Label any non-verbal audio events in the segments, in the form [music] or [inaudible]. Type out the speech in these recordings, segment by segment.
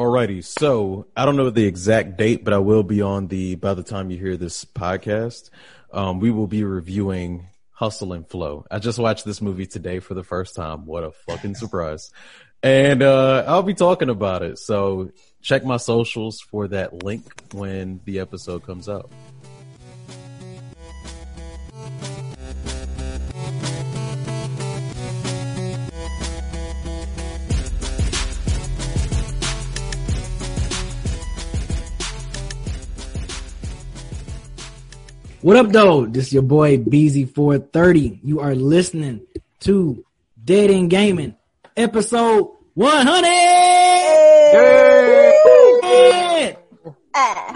Alrighty, so I don't know the exact date, but I will be on the by the time you hear this podcast, um, we will be reviewing Hustle and Flow. I just watched this movie today for the first time. What a fucking surprise. And uh, I'll be talking about it. So check my socials for that link when the episode comes out. What up, though? This is your boy BZ430. You are listening to Dead End Gaming, episode 100. Yeah. Ah.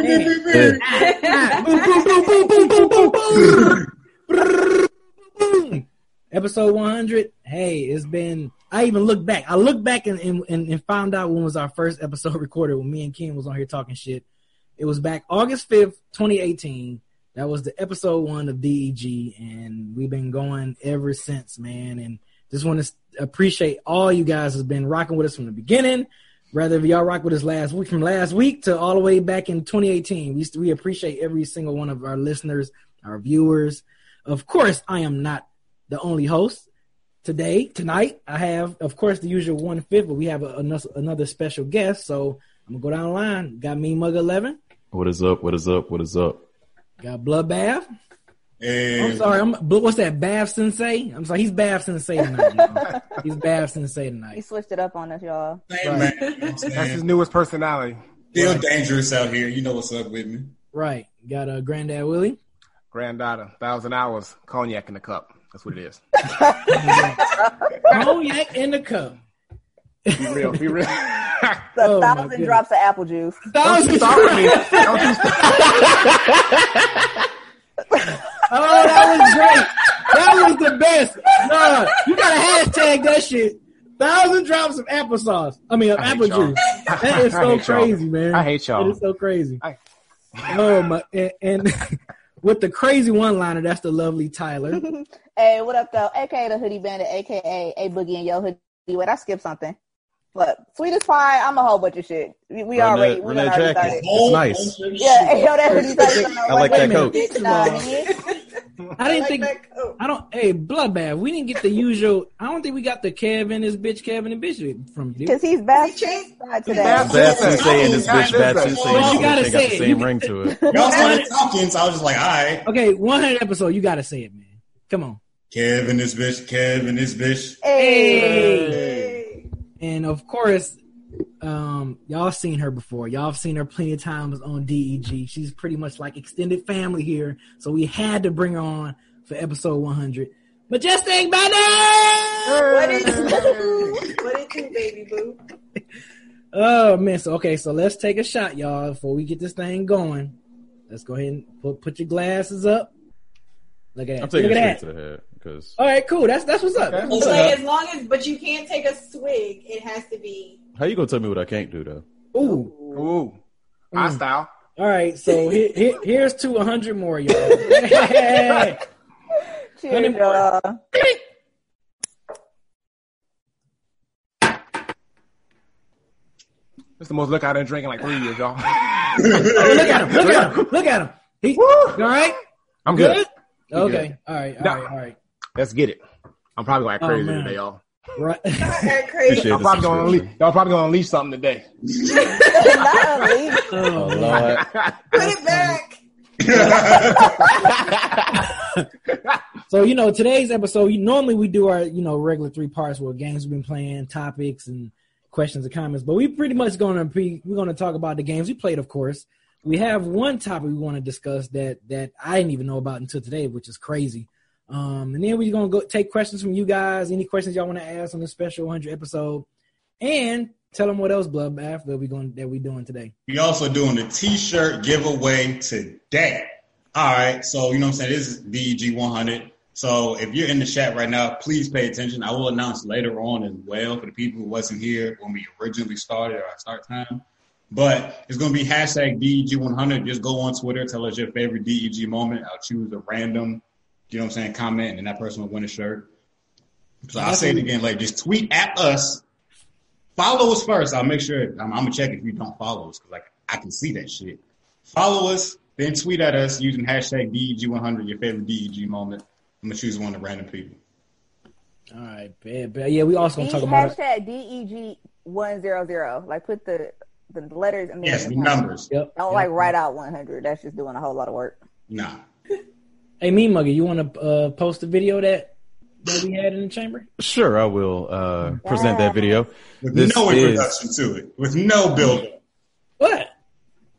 Episode 100. Hey, it's been. I even looked back. I looked back and, and, and found out when was our first episode [laughs] recorded when me and Ken was on here talking shit. It was back August 5th, 2018 that was the episode one of DEG, and we've been going ever since, man. And just want to appreciate all you guys has been rocking with us from the beginning. Rather if y'all rock with us last week from last week to all the way back in 2018. We we appreciate every single one of our listeners, our viewers. Of course, I am not the only host today. Tonight, I have, of course, the usual one fifth, but we have a, another, another special guest. So I'm gonna go down the line. Got me, Mug Eleven. What is up? What is up? What is up? Got Bloodbath. And I'm sorry, I'm what's that? Bath Sensei. I'm sorry, he's Bath Sensei tonight. he's Bath Sensei tonight. He switched it up on us, y'all. Right. That's his newest personality. Still right. dangerous out here. You know what's up with me. Right. Got a uh, Granddad Willie. Granddaughter, thousand hours, cognac in the cup. That's what it is. [laughs] cognac in the cup. Be real. Be real. [laughs] the oh, thousand drops of apple juice. Thousand start with me. [laughs] oh, that was great. That was the best. No, you gotta hashtag that shit. Thousand drops of applesauce. I mean, of I apple juice. [laughs] That is so crazy, man. I hate y'all. It is so crazy. I... Oh my, and, and with the crazy one liner, that's the lovely Tyler. hey, what up though? AKA the Hoodie Bandit, AKA A Boogie and Yo Hoodie. Wait, I skipped something. But sweetest pie, I'm a whole bunch of shit. We, we already, we already jacket. started. It's nice. Yeah, yo, that's what he said. I like that coat. I didn't think. I don't. Hey, bloodbath. We didn't get the usual. I don't think we got the Kevin is bitch, Kevin and bitch from you. Because he's bad today. Bad saying this bitch, bad saying But you gotta say it. The same ring to it. [laughs] Y'all started talking, so I was just like, all right. Okay, 100 episode. You gotta say it, man. Come on. Kevin is bitch. Kevin is bitch. Hey. hey. And of course, um, y'all seen her before. Y'all have seen her plenty of times on DEG. She's pretty much like extended family here. So we had to bring her on for episode 100. Majestic Banner! What is What is you, baby boo? [laughs] Oh man, so okay, so let's take a shot, y'all, before we get this thing going. Let's go ahead and put put your glasses up. Look at that. I'm taking Look it straight to the head. Cause all right, cool. That's that's what's up. That's what's like, up. as long as, but you can't take a swig. It has to be. How you gonna tell me what I can't do though? Ooh, ooh, my mm. style. All right, so here, here, here's to hundred more, y'all. [laughs] [laughs] Cheers, y'all. It's the most look out and drinking like three years, y'all. oh, look at him! Look at him! Look at him! He, all right? I'm good. good? Okay. Good. All right. All right. All right. Let's get it. I'm probably going to act oh, crazy oh, today, y'all. Right. [laughs] crazy. I'm probably going to unleash, y'all probably going to unleash something today. [laughs] oh, Lord. [laughs] Put it back. so you know today's episode normally we do our you know regular three parts where games we've been playing topics and questions and comments but we pretty much going to be we're going to talk about the games we played of course we have one topic we want to discuss that that i didn't even know about until today which is crazy um, and then we're gonna go take questions from you guys. Any questions y'all want to ask on this special 100 episode, and tell them what else bloodbath that we going that we doing today. We also doing the t-shirt giveaway today. All right, so you know what I'm saying. This is DEG 100. So if you're in the chat right now, please pay attention. I will announce later on as well for the people who wasn't here when we originally started our start time. But it's going to be hashtag DEG100. Just go on Twitter, tell us your favorite DEG moment. I'll choose a random, you know what I'm saying, comment, and that person will win a shirt. So I'll say it again, like just tweet at us. Follow us first. I'll make sure I'm, I'm gonna check if you don't follow us because like I can see that shit. Follow us, then tweet at us using hashtag DEG100, your favorite DEG moment. I'm gonna choose one of random people. All right, bad, bad. Yeah, we also gonna talk about it. hashtag DEG one zero zero. Like put the the letters and then Yes, the the numbers. Yep. Don't yep. like write out one hundred. That's just doing a whole lot of work. Nah. Hey, me mugger, you want to uh, post a video that that we had in the chamber? Sure, I will uh, present that video. With This no is- introduction to it. With no build up. What?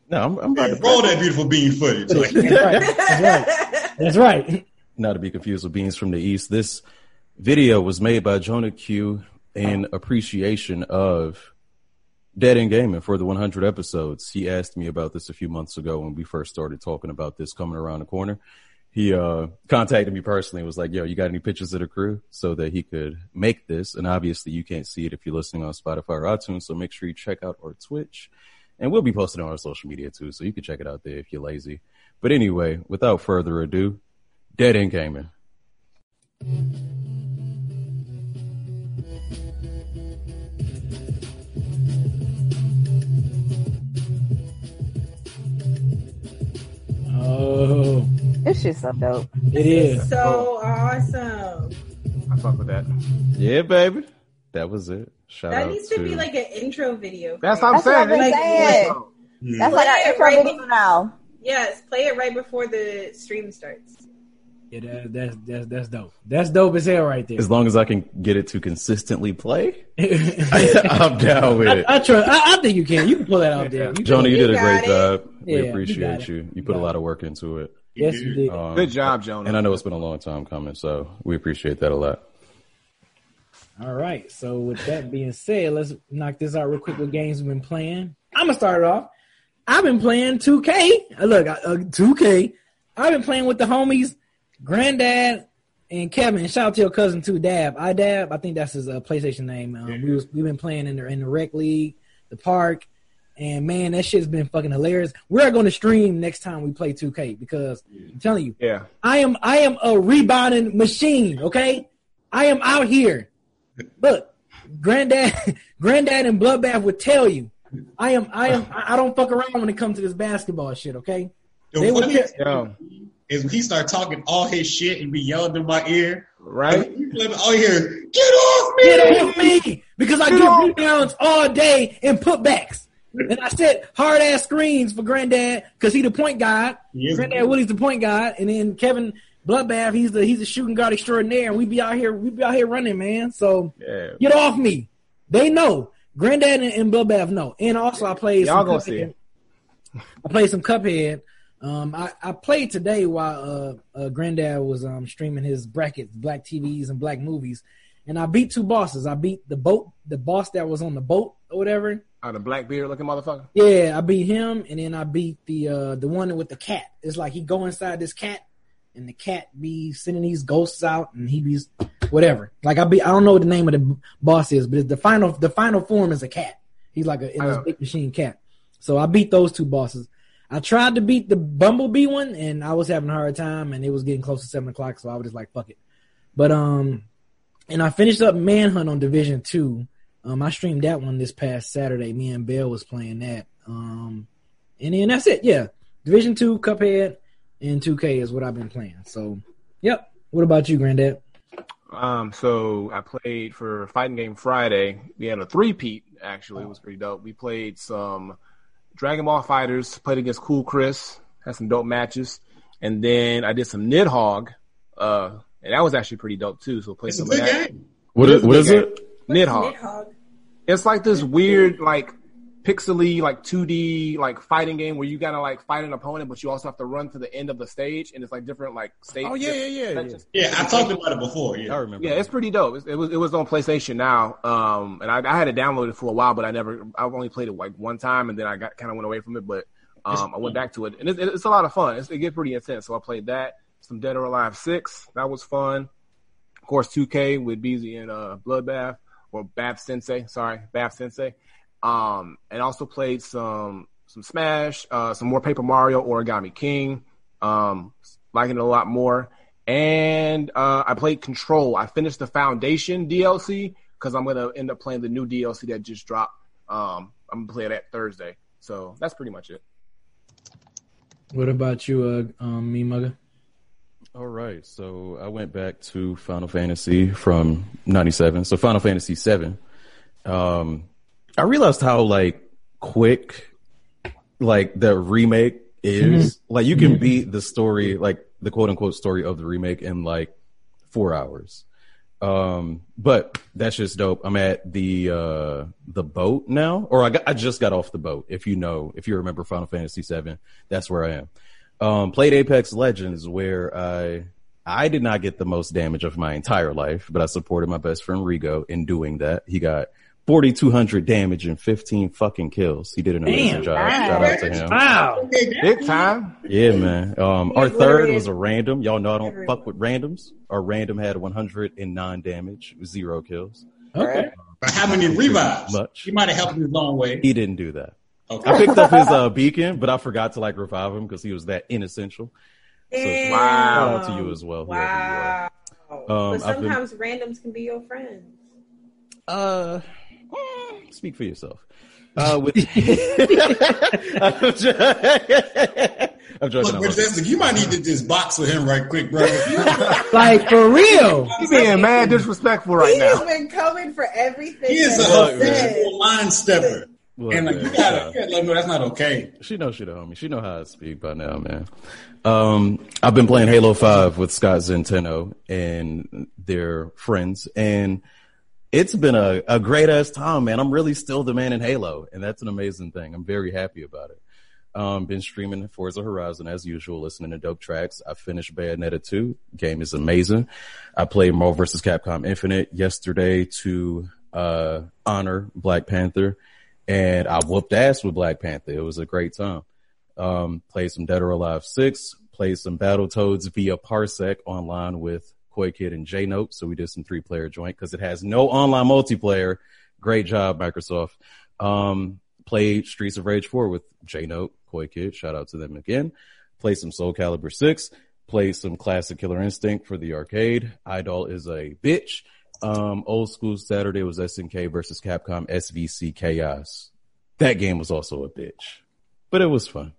No, I'm, I'm about to Roll that beautiful bean footage. Like, That's right. That's right. That's right. not to be confused with Beans from the East. This video was made by Jonah Q in appreciation of Dead End Gaming for the 100 episodes. He asked me about this a few months ago when we first started talking about this coming around the corner. He uh, contacted me personally and was like, yo, you got any pictures of the crew so that he could make this? And obviously you can't see it if you're listening on Spotify or iTunes. So make sure you check out our Twitch and we'll be posting on our social media too. So you can check it out there if you're lazy. But anyway, without further ado, Dead End Gaming. Oh, This shit's so dope. it is. So awesome. I fuck with that. Yeah, baby. That was it. Shout That out needs to be like an intro video. That's what I'm it. That's what I've saying. been Like, saying. Oh, hmm. That's like our Yeah, intro right. video now. Yes, play it right before the stream starts. Yeah, that, that's that's that's dope. That's dope as hell right there. as long as I can get it to consistently play, I, [laughs] [laughs] I'm down with it. I trust. I, I think you can. You can pull that out there. You Johnny, you You did a great it. job. Yeah, we you appreciate you. You You put a got lot of work into it. Yes, you did. Um, Good job, Jonah. And I know it's been a long time coming, so we appreciate that a lot. All right. So with that being said, let's knock this out real quick. What games we've been playing? I'm gonna start it off. I've been playing 2K. Uh, Look, uh, 2K. I've been playing with the homies, Granddad and Kevin. Shout out to your cousin too, Dab. I Dab. I think that's his uh, PlayStation name. Um, we was we've been playing in the in the rec league, the park, and man, that shit's been fucking hilarious. We're going to stream next time we play 2K because I'm telling you, Yeah. I am I am a rebounding machine. Okay, I am out here. Look, granddad, [laughs] granddad, and bloodbath would tell you, I am I am I I don't fuck around when it comes to this basketball shit. Okay, The They would funniest is when he start talking all his shit and be yelling in my ear. Right? All you hear, get off me! get off me because I get rebounds all day and putbacks. And I set hard ass screens for granddad because he the point guard. He is. Granddad Willie's the point guard, and then Kevin Bloodbath he's the he's a shooting guard extraordinaire. And we be out here we be out here running, man. So. Yeah. Get off me. They know. Granddad and, and Bloodbath know. And also I played Y'all some gonna Cuphead. see it. I played some Cuphead. Um I, I played today while uh, uh Granddad was um streaming his brackets, black TVs and black movies. And I beat two bosses. I beat the boat the boss that was on the boat or whatever. Oh, the black beard looking motherfucker. Yeah, I beat him and then I beat the uh the one with the cat. It's like he go inside this cat and the cat be sending these ghosts out and he be whatever. Like I be I don't know what the name of the boss is, but the final the final form is a cat. He's like a in this big machine cat. So I beat those two bosses. I tried to beat the Bumblebee one and I was having a hard time and it was getting close to seven o'clock, so I was just like fuck it. But um and I finished up Manhunt on Division Two. Um I streamed that one this past Saturday. Me and Bell was playing that. Um and then that's it, yeah. Division Two, Cuphead, and 2K is what I've been playing. So, yep. What about you, Granddad? Um, so I played for Fighting Game Friday. We had a three-peat, actually. It was pretty dope. We played some Dragon Ball FighterZ, played against Cool Chris, had some dope matches. And then I did some Nidhogg, uh, and that was actually pretty dope too. So played some of that. game. What is, what is it? Nidhogg. Nidhogg. It's like this weird, like pixely like 2D like fighting game where you gotta like fight an opponent, but you also have to run to the end of the stage, and it's like different like stage. Oh yeah, yeah, yeah, yeah. Yeah, I talked about it before. Yeah, I remember. Yeah, it's pretty dope. It, it was it was on PlayStation now, um, and I, I had it downloaded for a while, but I never. I've only played it like one time, and then I got kind of went away from it. But um, I went back to it, and it, it's a lot of fun. It's, it gets pretty intense. So I played that. Some Dead or Alive Six, that was fun. Of course, 2K with Beezy and uh, Bloodbath or Bath Sensei. Sorry, Bath Sensei. Um, and also played some some Smash, uh, some more Paper Mario, Origami King. Um, liking it a lot more. And uh, I played Control. I finished the Foundation DLC because I'm gonna end up playing the new DLC that just dropped. Um, I'm gonna play that Thursday. So that's pretty much it. What about you, uh, um, me mugger? All right, so I went back to Final Fantasy from '97. So Final Fantasy VII. Um, I realized how like quick, like the remake is. Mm-hmm. Like you can mm-hmm. beat the story, like the quote unquote story of the remake in like four hours. Um, but that's just dope. I'm at the uh the boat now, or I got, I just got off the boat. If you know, if you remember Final Fantasy VII, that's where I am. Um, played Apex Legends, where I I did not get the most damage of my entire life, but I supported my best friend Rigo in doing that. He got 4,200 damage and 15 fucking kills. He did an amazing Damn, job. Wow. Shout out to him. Wow. Big time. Yeah, man. Um, our third was a random. Y'all know I don't fuck with randoms. Our random had 109 damage, zero kills. Okay. But how many revives? Much. He might have helped his long way. He didn't do that. Okay. I picked up his uh, beacon, but I forgot to like revive him because he was that inessential. So wow. shout out to you as well. Wow. Um, but sometimes been, randoms can be your friends. Uh, Speak for yourself. Uh, [laughs] with [laughs] I'm joking. Look, Majestic, you might need to just box with him right quick, bro. [laughs] like for real. He's being mad disrespectful right he now. He's been coming for everything. He is a line stepper. And like, you, gotta, you gotta let me know that's not okay. She knows she the homie. She know how I speak by now, man. Um, I've been playing Halo Five with Scott Zenteno and their friends, and it's been a, a great ass time, man. I'm really still the man in Halo, and that's an amazing thing. I'm very happy about it. Um, been streaming Forza Horizon as usual, listening to dope tracks. I finished Bayonetta 2. Game is amazing. I played Marvel vs. Capcom Infinite yesterday to, uh, honor Black Panther and I whooped ass with Black Panther. It was a great time. Um, played some Dead or Alive 6, played some Battletoads via Parsec online with Koi Kid and J Note. So we did some three player joint because it has no online multiplayer. Great job, Microsoft. Um, played Streets of Rage 4 with J Note, Koi Kid. Shout out to them again. Played some Soul Calibur 6. Played some classic Killer Instinct for the arcade. Eyedol is a bitch. Um, old school Saturday was SNK versus Capcom SVC Chaos. That game was also a bitch, but it was fun.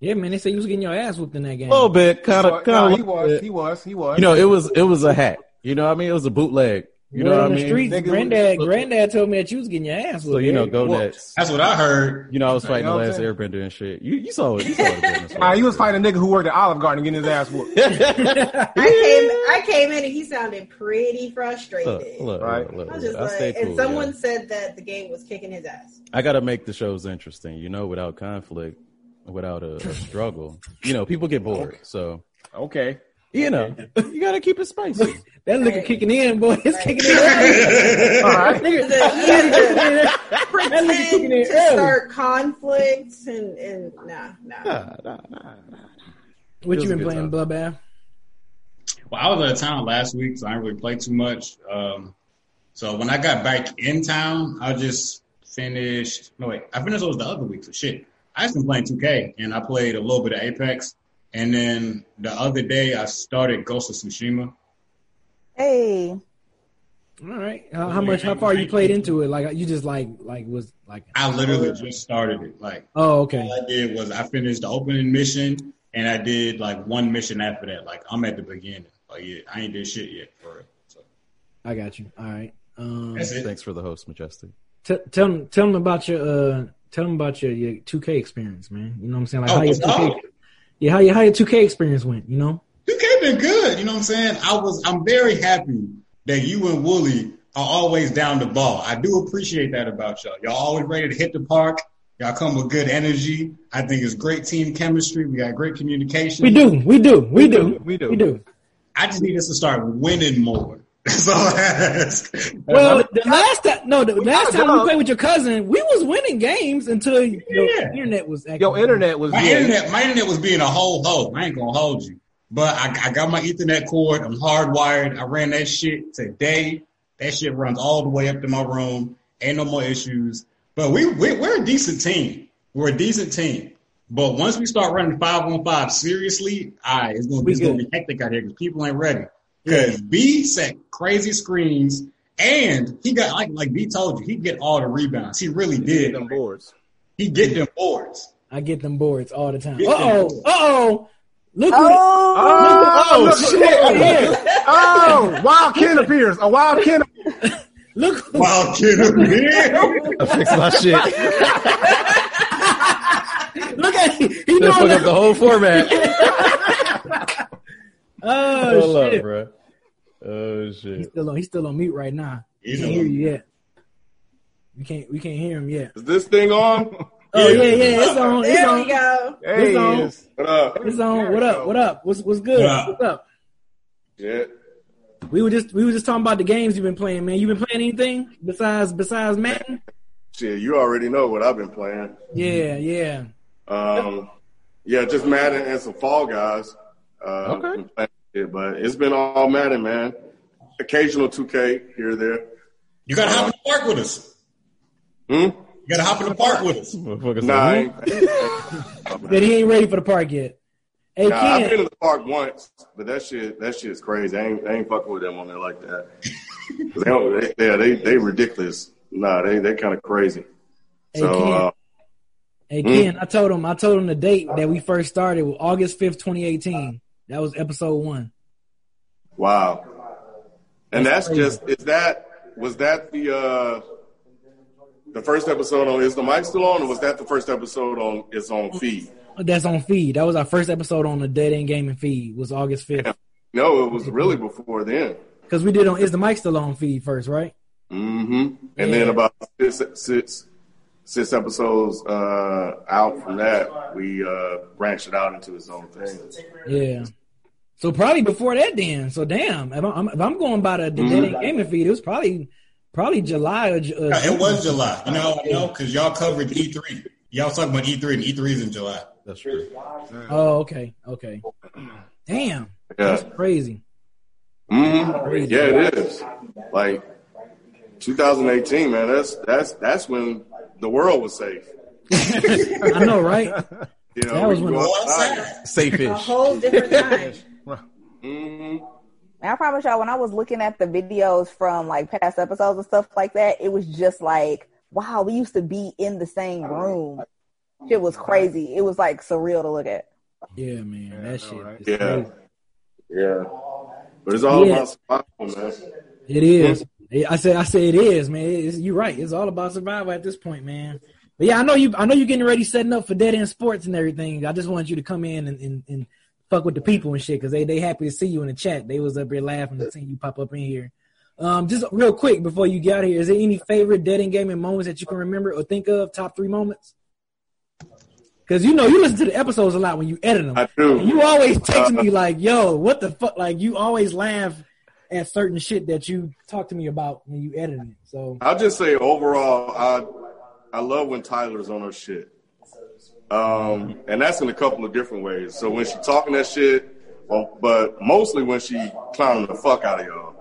Yeah, man. They say you was getting your ass whooped in that game. A little bit, kind of, kind of. He was, he was, he was. You know, it was, it was a hack. You know what I mean? It was a bootleg. You know what I mean? Streets, granddad, granddad told me that you was getting your ass whooped. So you know, go next. That's what I heard. You know, I was fighting you know the last Airbender and shit. You, you saw it. You saw it. he [laughs] was fighting a nigga who worked at Olive Garden and getting his ass whooped. [laughs] [laughs] I came, I came in and he sounded pretty frustrated. Look, look, right? Look, I was just like, cool, and someone yeah. said that the game was kicking his ass. I got to make the shows interesting, you know, without conflict without a, a struggle. you know, people get bored. So okay. You know, you gotta keep it spicy. [laughs] that nigga right. kicking in, boy. It's right. kicking in. [laughs] All right. Nigga, that nigga kicking in to start conflicts and and nah, nah. nah, nah, nah, nah. What you been playing, Bloodbath? Well, I was out of town last week, so I didn't really play too much. Um, so when I got back in town, I just finished. No wait, I finished those the other week. So shit. I just been playing 2K and I played a little bit of Apex. And then the other day I started Ghost of Tsushima. Hey. All right. Uh, how much? How far you played into it? Like you just like like was like. I literally just started it. Like. Oh, okay. All I did was I finished the opening mission and I did like one mission after that. Like I'm at the beginning. Like yeah, I ain't did shit yet for it. So. I got you. All right. Um, Thanks for the host, Majestic. T- tell tell them about your uh tell them about your, your 2K experience, man. You know what I'm saying? Like oh, how your 2K, yeah, how your how your 2K experience went. You know, 2K been good. You know what I'm saying? I was I'm very happy that you and Wooly are always down the ball. I do appreciate that about y'all. Y'all always ready to hit the park. Y'all come with good energy. I think it's great team chemistry. We got great communication. We do. We do. We do. We do. We do. I just need us to start winning more. That's all I ask. Well, the last time, no, the last time we played with your cousin, we was winning games until yeah. your internet was. Your internet was. My internet, my internet was being a whole hoe. I ain't gonna hold you, but I, I got my Ethernet cord. I'm hardwired. I ran that shit today. That shit runs all the way up to my room. Ain't no more issues. But we, we we're a decent team. We're a decent team. But once we start running five on five seriously, I right, it's gonna, be, it's gonna be hectic out here because people ain't ready. Because B set crazy screens and he got like like B told you, he get all the rebounds. He really he did. them boards. He get them boards. I get them boards all the time. Uh oh. Uh oh. Look oh, oh, oh, look, shit. oh, wild Ken appears. A wild Ken. [laughs] look. Wild Ken appears. [laughs] I fixed my shit. look at him. He knows fuck up the whole format. [laughs] oh, [laughs] shit. Up, bro. Oh shit. He's still on. He's still on mute right now. He can't hear you yet. We can't. We can't hear him yet. Is this thing on? Oh yeah, yeah, it's on. It's there on. we go. Hey, it's on. What up? It's on. What up? What up? What's what's good? Yeah. What's up? Yeah. We were just we were just talking about the games you've been playing, man. You been playing anything besides besides Madden? Shit, you already know what I've been playing. Yeah, yeah. Um, yeah, just Madden and some Fall Guys. Uh, okay. It, but it's been all Madden, man. Occasional 2K here or there. You gotta hop in the park with us. Hmm. You gotta hop in the park with us. Nah, I ain't, But [laughs] he ain't ready for the park yet. Hey, nah, Ken. I've been in the park once, but that shit, that shit's crazy. I ain't, I ain't fucking with them on there like that. [laughs] they, don't, they, yeah, they, they ridiculous. Nah, they, they kind of crazy. Hey, So, Ken. uh, Hey Hmm? Ken, I told him I told him the date that we first started was August fifth, twenty eighteen. That was episode one. wow. And That's that's, just, is that, was that the, uh, the first episode on Is the Mic Still On, or was that the first episode on It's On Feed? That's on feed. That was our first episode on the Dead End Gaming feed. Was August fifth No, it was really before then. because we did on Is the Mic Still On feed first, right? Mm hmm And then about six, six, six episodes uh, out from that, we uh, branched it out into its own thing. Yeah. So probably before that, then. So damn, if I'm, if I'm going by the, the Dead Mm-hmm. Gaming feed, it was probably probably July or Ju- uh, Yeah, it was July. You know, I know because y'all covered E3. Y'all was talking about E3 and E3 is in July. That's true. Oh, okay, okay. Damn, Yeah. that's crazy. hmm Yeah, it is. Like 2018, man. That's that's that's when the world was safe. [laughs] I know, right? You know, That was when- go Well, outside. outside. A Safe-ish. whole different time. [laughs] Mhm. I promise y'all, when I was looking at the videos from like past episodes and stuff like that, it was just like, wow, we used to be in the same room. It was crazy. It was like surreal to look at. Yeah, man, that shit. right? Yeah, crazy. yeah. But it's all Yeah. about survival, man. It is. I say, I say, it is, man. It's, you're right. It's all about survival at this point, man. But yeah, I know you. I know you're getting ready, setting up for dead end sports and everything. I just want you to come in and, and, and fuck with the people and shit because they they happy to see you in the chat. They was up here laughing and seeing you pop up in here. Um, just real quick before you get out of here, is there any favorite dead end gaming moments that you can remember or think of? Top three moments. Because you know you listen to the episodes a lot when you edit them. I do. And you always text me like, "Yo, what the fuck?" Like you always laugh at certain shit that you talk to me about when you edit it. So I'll just say overall, I I love when Tyler's on her shit. Um, and that's in a couple of different ways. So when she talking that shit, well, but mostly when she clowning the fuck out of y'all.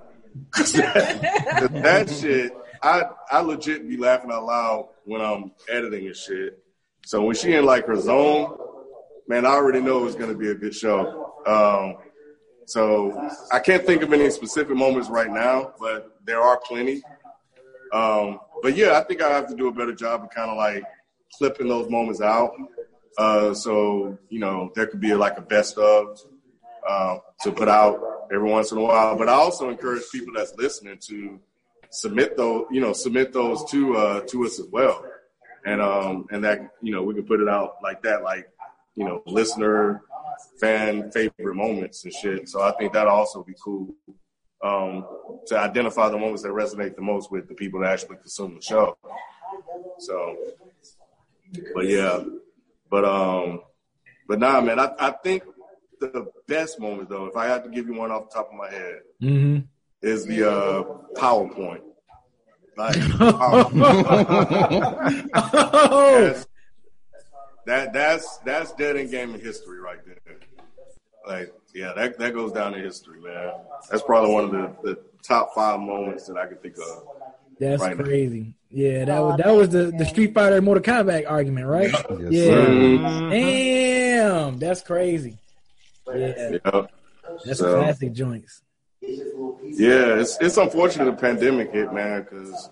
that, [laughs] that shit, I I legit be laughing out loud when I'm editing and shit. So when she in like her zone, man, I already know it's gonna be a good show. Um, so I can't think of any specific moments right now, but there are plenty. Um, but yeah, I think I have to do a better job of kind of like clipping those moments out. Uh, so you know, there could be like a best of uh, to put out every once in a while. But I also encourage people that's listening to submit those, you know, submit those to uh, to us as well, and um, and that you know we can put it out like that, like you know, listener fan favorite moments and shit. So I think that'll also be cool um, to identify the moments that resonate the most with the people that actually consume the show. So, but yeah, but um, but nah, man, I, I think the best moment though, if I had to give you one off the top of my head, Mm-hmm. is the uh, PowerPoint. Like, [laughs] [laughs] oh, that's, that that's that's dead end gaming history right there. Like, yeah, that that goes down in history, man. That's probably one of the, the top five moments that I can think of. that's Right now. crazy. Yeah, that was that was the, the Street Fighter Mortal Kombat argument, right? Yes, yeah. sir. Damn, that's crazy. Yeah, Yeah. that's So- classic joints. Yeah, it's it's unfortunate the pandemic hit, man, because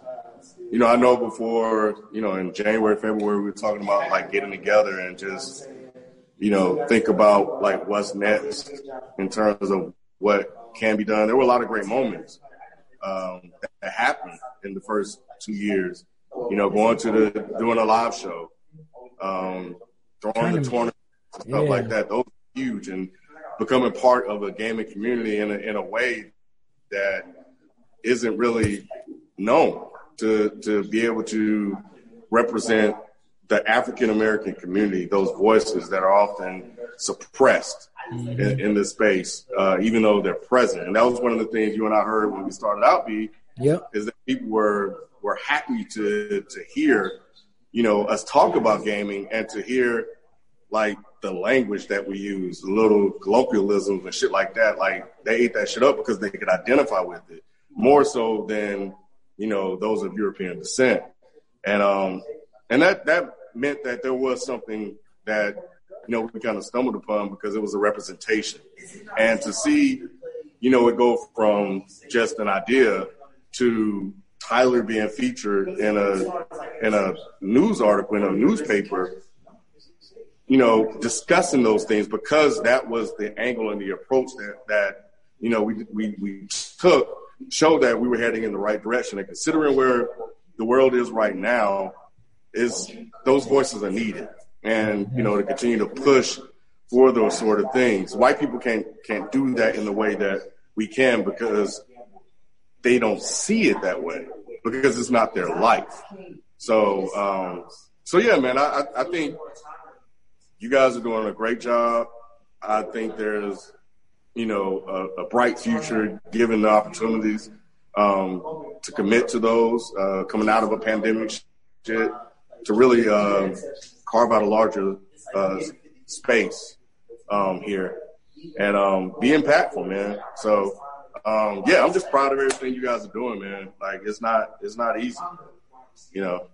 you know I know before you know in January, February we were talking about like getting together and just you know think about like what's next in terms of what can be done. There were a lot of great moments um, that happened in the first two years. You know, going to the doing a live show, um, throwing the Tournament. stuff Yeah. like that. Those are huge and becoming part of a gaming community in a, in a way that isn't really known to to be able to represent the African American community, those voices that are often suppressed in, in this space, uh, even though they're present. And that was one of the things you and I heard when we started out, Be Yep. is that people were were happy to to hear, you know, us talk about gaming and to hear like the language that we use, little colloquialisms and shit like that. Like they ate that shit up because they could identify with it more so than you know those of European descent, and um and that that meant that there was something that you know we kind of stumbled upon because it was a representation, and to see you know it go from just an idea to Tyler being featured in a in a news article in a newspaper you know, discussing those things because that was the angle and the approach that that you know we we we took showed that we were heading in the right direction. And considering where the world is right now, is those voices are needed, and you know to continue to push for those sort of things. White people can't can't do that in the way that we can because they don't see it that way because it's not their life. So um, so yeah, man, I, I think you guys are doing a great job. I think there's, you know, a, a bright future given the opportunities um, to commit to those uh, coming out of a pandemic shit to really uh, carve out a larger uh, space um, here and um, be impactful, man. So um, yeah, I'm just proud of everything you guys are doing, man. Like it's not it's not easy, you know.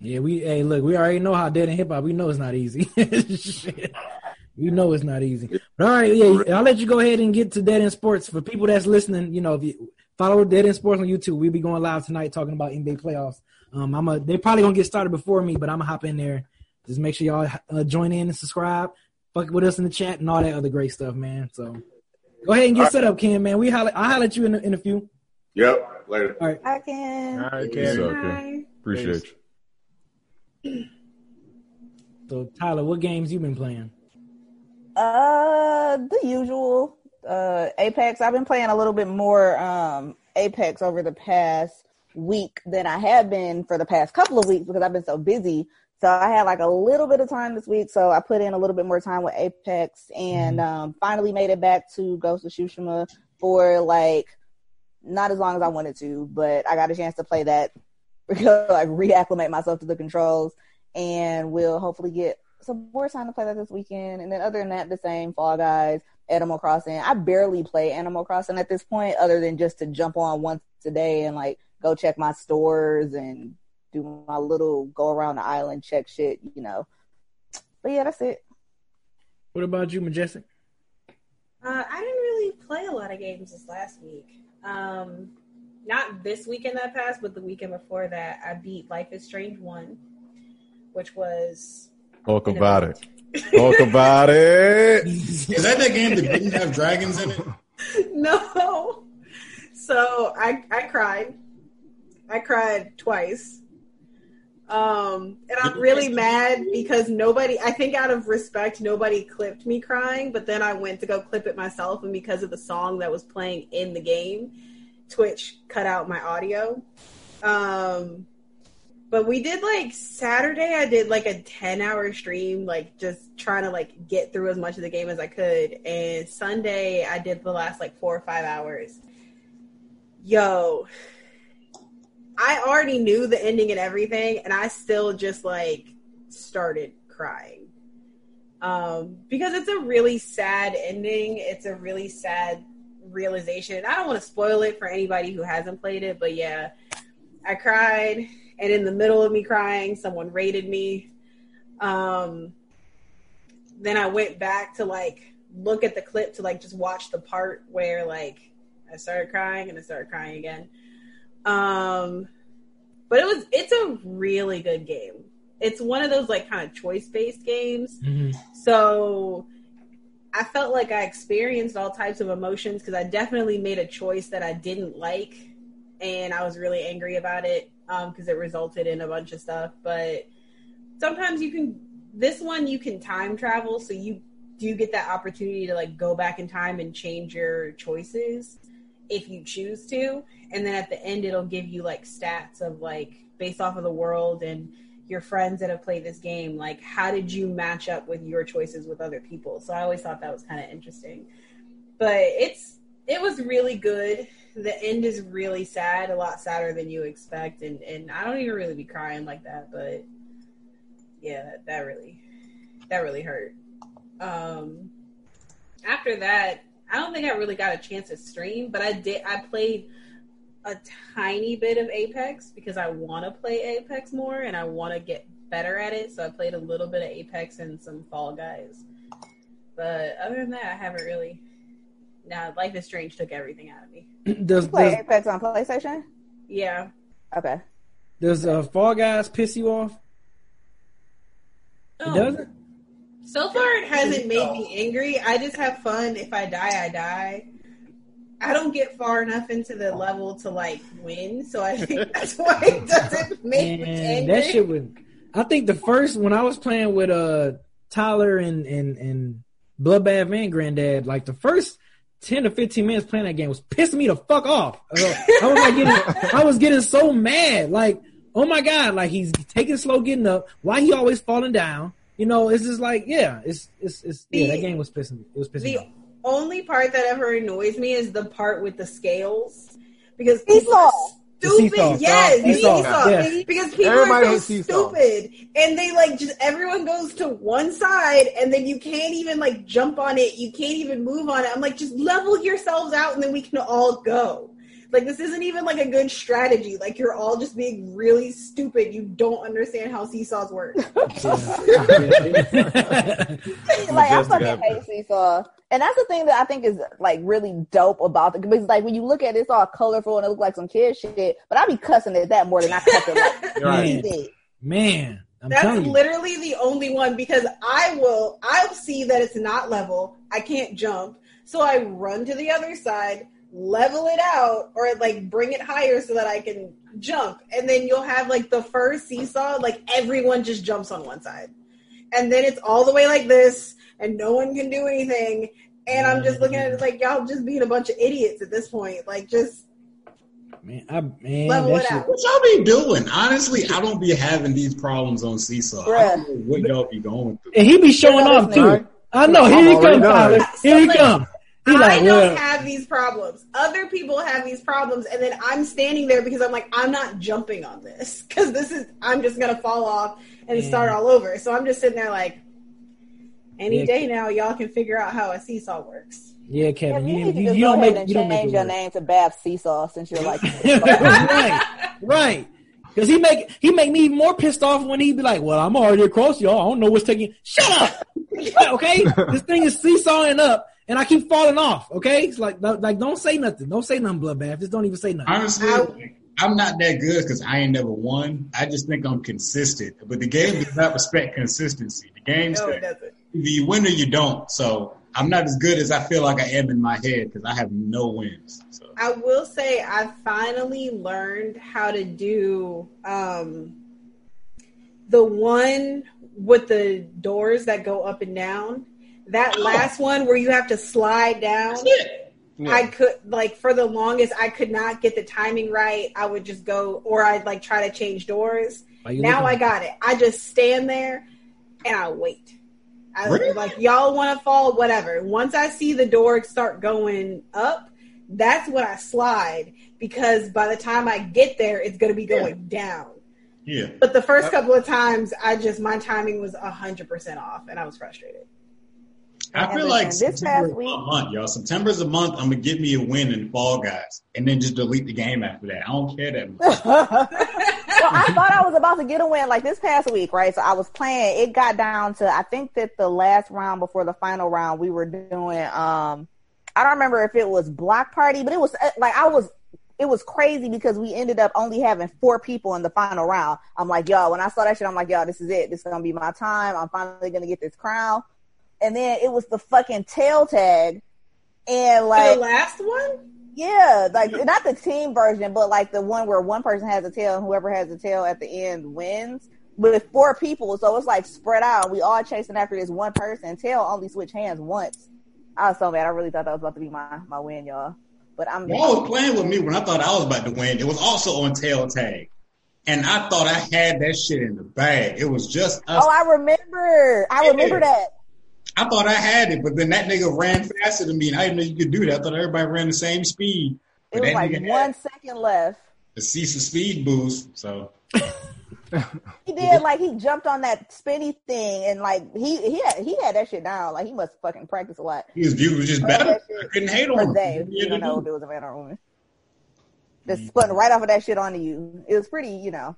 Yeah, we hey look, we already know how dead end hip hop. We know it's not easy. [laughs] Shit. we know it's not easy. But all right, yeah, I'll let you go ahead and get to Dead End Sports. For people that's listening, you know, if you follow Dead End Sports on YouTube, we'll be going live tonight talking about NBA playoffs. Um, I'm a, they probably gonna get started before me, but I'm gonna hop in there. Just make sure y'all uh, join in and subscribe. Fuck with us in the chat and all that other great stuff, man. So go ahead and get set up, Ken, man. We holler, I'll holler at you in a, in a few. Yep. Later. All right. I can. All right, Ken. sir, okay. Appreciate you. So Tyler, what games you been playing? Uh, the usual. Uh, Apex. I've been playing a little bit more um Apex over the past week than I have been for the past couple of weeks because I've been so busy. So I had like a little bit of time this week, so I put in a little bit more time with Apex and um, finally made it back to Ghost of Tsushima for like not as long as I wanted to, but I got a chance to play that, [laughs] like reacclimate myself to the controls, and we'll hopefully get some more time to play that this weekend. And then other than that, the same Fall Guys, Animal Crossing. I barely play Animal Crossing at this point, other than just to jump on once a day and like go check my stores and do my little go around the island, check shit, you know. But yeah, that's it. What about you, Majestic? Uh, I didn't really play a lot of games this last week. Um, not this weekend that passed, but the weekend before that, I beat Life is Strange 1, which was. Talk about it. Talk about it. Is that that game that didn't have dragons in it? [laughs] no. So I I cried. I cried twice. Um, and I'm really mad because nobody, I think out of respect, nobody clipped me crying, but then I went to go clip it myself, and because of the song that was playing in the game, Twitch cut out my audio. Um, But we did like Saturday. I did like a ten hour stream, like just trying to like get through as much of the game as I could. And Sunday, I did the last like four or five hours. Yo, I already knew the ending and everything, and I still just like started crying um, because it's a really sad ending. It's a really sad realization. I don't want to spoil it for anybody who hasn't played it, but yeah, I cried and in the middle of me crying, someone raided me. Um, then I went back to like look at the clip to like just watch the part where like I started crying and I started crying again. Um, but it was it's a really good game. It's one of those like kind of choice based games. Mhm. So I felt like I experienced all types of emotions because I definitely made a choice that I didn't like, and I was really angry about it um, because it resulted in a bunch of stuff. But sometimes you can, this one you can time travel, so you do get that opportunity to like go back in time and change your choices if you choose to. And then at the end, it'll give you like stats of like based off of the world and your friends that have played this game, like how did you match up with your choices with other people? So I always thought that was kind of interesting. But it's it was really good. The end is really sad, a lot sadder than you expect, and and I don't even really be crying like that, but yeah, that, that really that really hurt. Um, after that, I don't think I really got a chance to stream, but I did. I played a tiny bit of Apex because I want to play Apex more and I want to get better at it. So I played a little bit of Apex and some Fall Guys. But other than that, I haven't really. Now, Life is Strange took everything out of me. Does Play does, Apex on PlayStation? Yeah. Okay. does uh, Fall Guys piss you off? It Oh, doesn't. So far, it hasn't made me angry. I just have fun. If I die, I die. I don't get far enough into the level to like win, so I think [laughs] that's why it doesn't make me angry. that shit was. I think the first when I was playing with uh Tyler and and and Bloodbath and Granddad, like the first ten to fifteen minutes playing that game was pissing me the fuck off. Uh, I was like getting, I was getting so mad. Like, oh my god, like he's taking slow getting up. Why he always falling down? You know, it's just like yeah, it's it's it's yeah. The- That game was pissing me. It was pissing me. the off. only part that ever annoys me is the part with the scales because Seesaw. people are The stupid. Yes, the Seesaw. seesaw. Yeah. Because people Everybody are so stupid, and they like just everyone goes to one side, and then you can't even like jump on it. You can't even move on it. I'm like, just level yourselves out, and then we can all go. Like this isn't even like a good strategy. Like you're all just being really stupid. You don't understand how seesaws work. [laughs] [laughs] like I Majestic fucking Apple. hate Seesaw. And that's the thing that I think is like really dope about it because like when you look at it, it's all colorful and it looks like some kid shit. But I be cussing at that more than I cuss at like [laughs] Man, TV. man, I'm That's literally the only one because I will I'll see that it's not level. I can't jump. So I run to the other side, level it out, or like bring it higher so that I can jump. And then you'll have like the first seesaw, like everyone just jumps on one side. And then it's all the way like this, and no one can do anything. And I'm just looking at it like y'all just being a bunch of idiots at this point. Like just Man, I, man, level that it out. What y'all be doing? Honestly, I don't be having these problems on Seesaw. I don't know what y'all be going through. And he be showing off too. right. I know. Here he already comes. Tyler. Here So, he like, comes. He I like, don't well, have these problems. Other people have these problems, and then I'm standing there because I'm like, I'm not jumping on this [laughs] because this is I'm just gonna fall off and Yeah. start all over. So I'm just sitting there like, any Yeah. day now, y'all can figure out how a seesaw works. yeah, Yeah, Kevin, you you, you, you don't make and you don't make change your work. name to Bab Seesaw since you're like [laughs] right, right. Because he make he make me even more pissed off when he be like, "Well, I'm already across y'all. I don't know what's taking." Shut up. [laughs] okay, this thing is seesawing up, and I keep falling off. Okay, it's like like don't say nothing. Don't say nothing, bloodbath. Just don't even say nothing. Honestly, I- I'm not that good because I ain't never won. I just think I'm consistent. But the game does not respect consistency. The game No, it either you win or you don't. So I'm not as good as I feel like I am in my head because I have no wins. So I will say I finally learned how to do um, the one with the doors that go up and down. That last one where you have to slide down. that's it. Yeah. I could like for the longest I could not get the timing right. I would just go or I'd like try to change doors Are you Now I got it. I just stand there and I wait. I Really? like y'all want to fall, whatever. Once I see the door start going up, that's when I slide because by the time I get there, it's gonna be going down. Yeah. But the first couple of times, I just my timing was hundred percent off, and I was frustrated. I feel like this September past week- a month, y'all. September's a month. I'm gonna give me a win in Fall Guys, and then just delete the game after that. I don't care that [laughs] much. well, I thought I was about to get a win like this past week, right? So I was playing. It got down to I think that the last round before the final round, we were doing. um I don't remember if it was block party, but it was uh, like I was. It was crazy because we ended up only having four people in the final round. I'm like, yo, when I saw that shit, I'm like, yo, this is it. This is gonna be my time. I'm finally gonna get this crown. And then it was the fucking tail tag, and like the last one, yeah, like not the team version, but like the one where one person has a tail and whoever has a tail at the end wins. With four people, so it's like spread out. We all chasing after this one person. Tail only switch hands once. I was so mad. I really thought that was about to be my my win, y'all. But I'm Y'all was playing with me when I thought I was about to win. It was also on tail tag, and I thought I had that shit in the bag. It was just us. oh, I remember. I remember that. I thought I had it, but then that nigga ran faster than me, and I didn't know you could do that. I thought everybody ran the same speed. It was like one second left. the cease of speed boost. So [laughs] He did like he jumped on that spinny thing and like he he had he had that shit down. Like he must fucking practice a lot. his view was just better. that shit. I couldn't hate on they. him. You don't know if it was a man or a woman. Just mm-hmm. spun right off of that shit onto you. It was pretty, you know.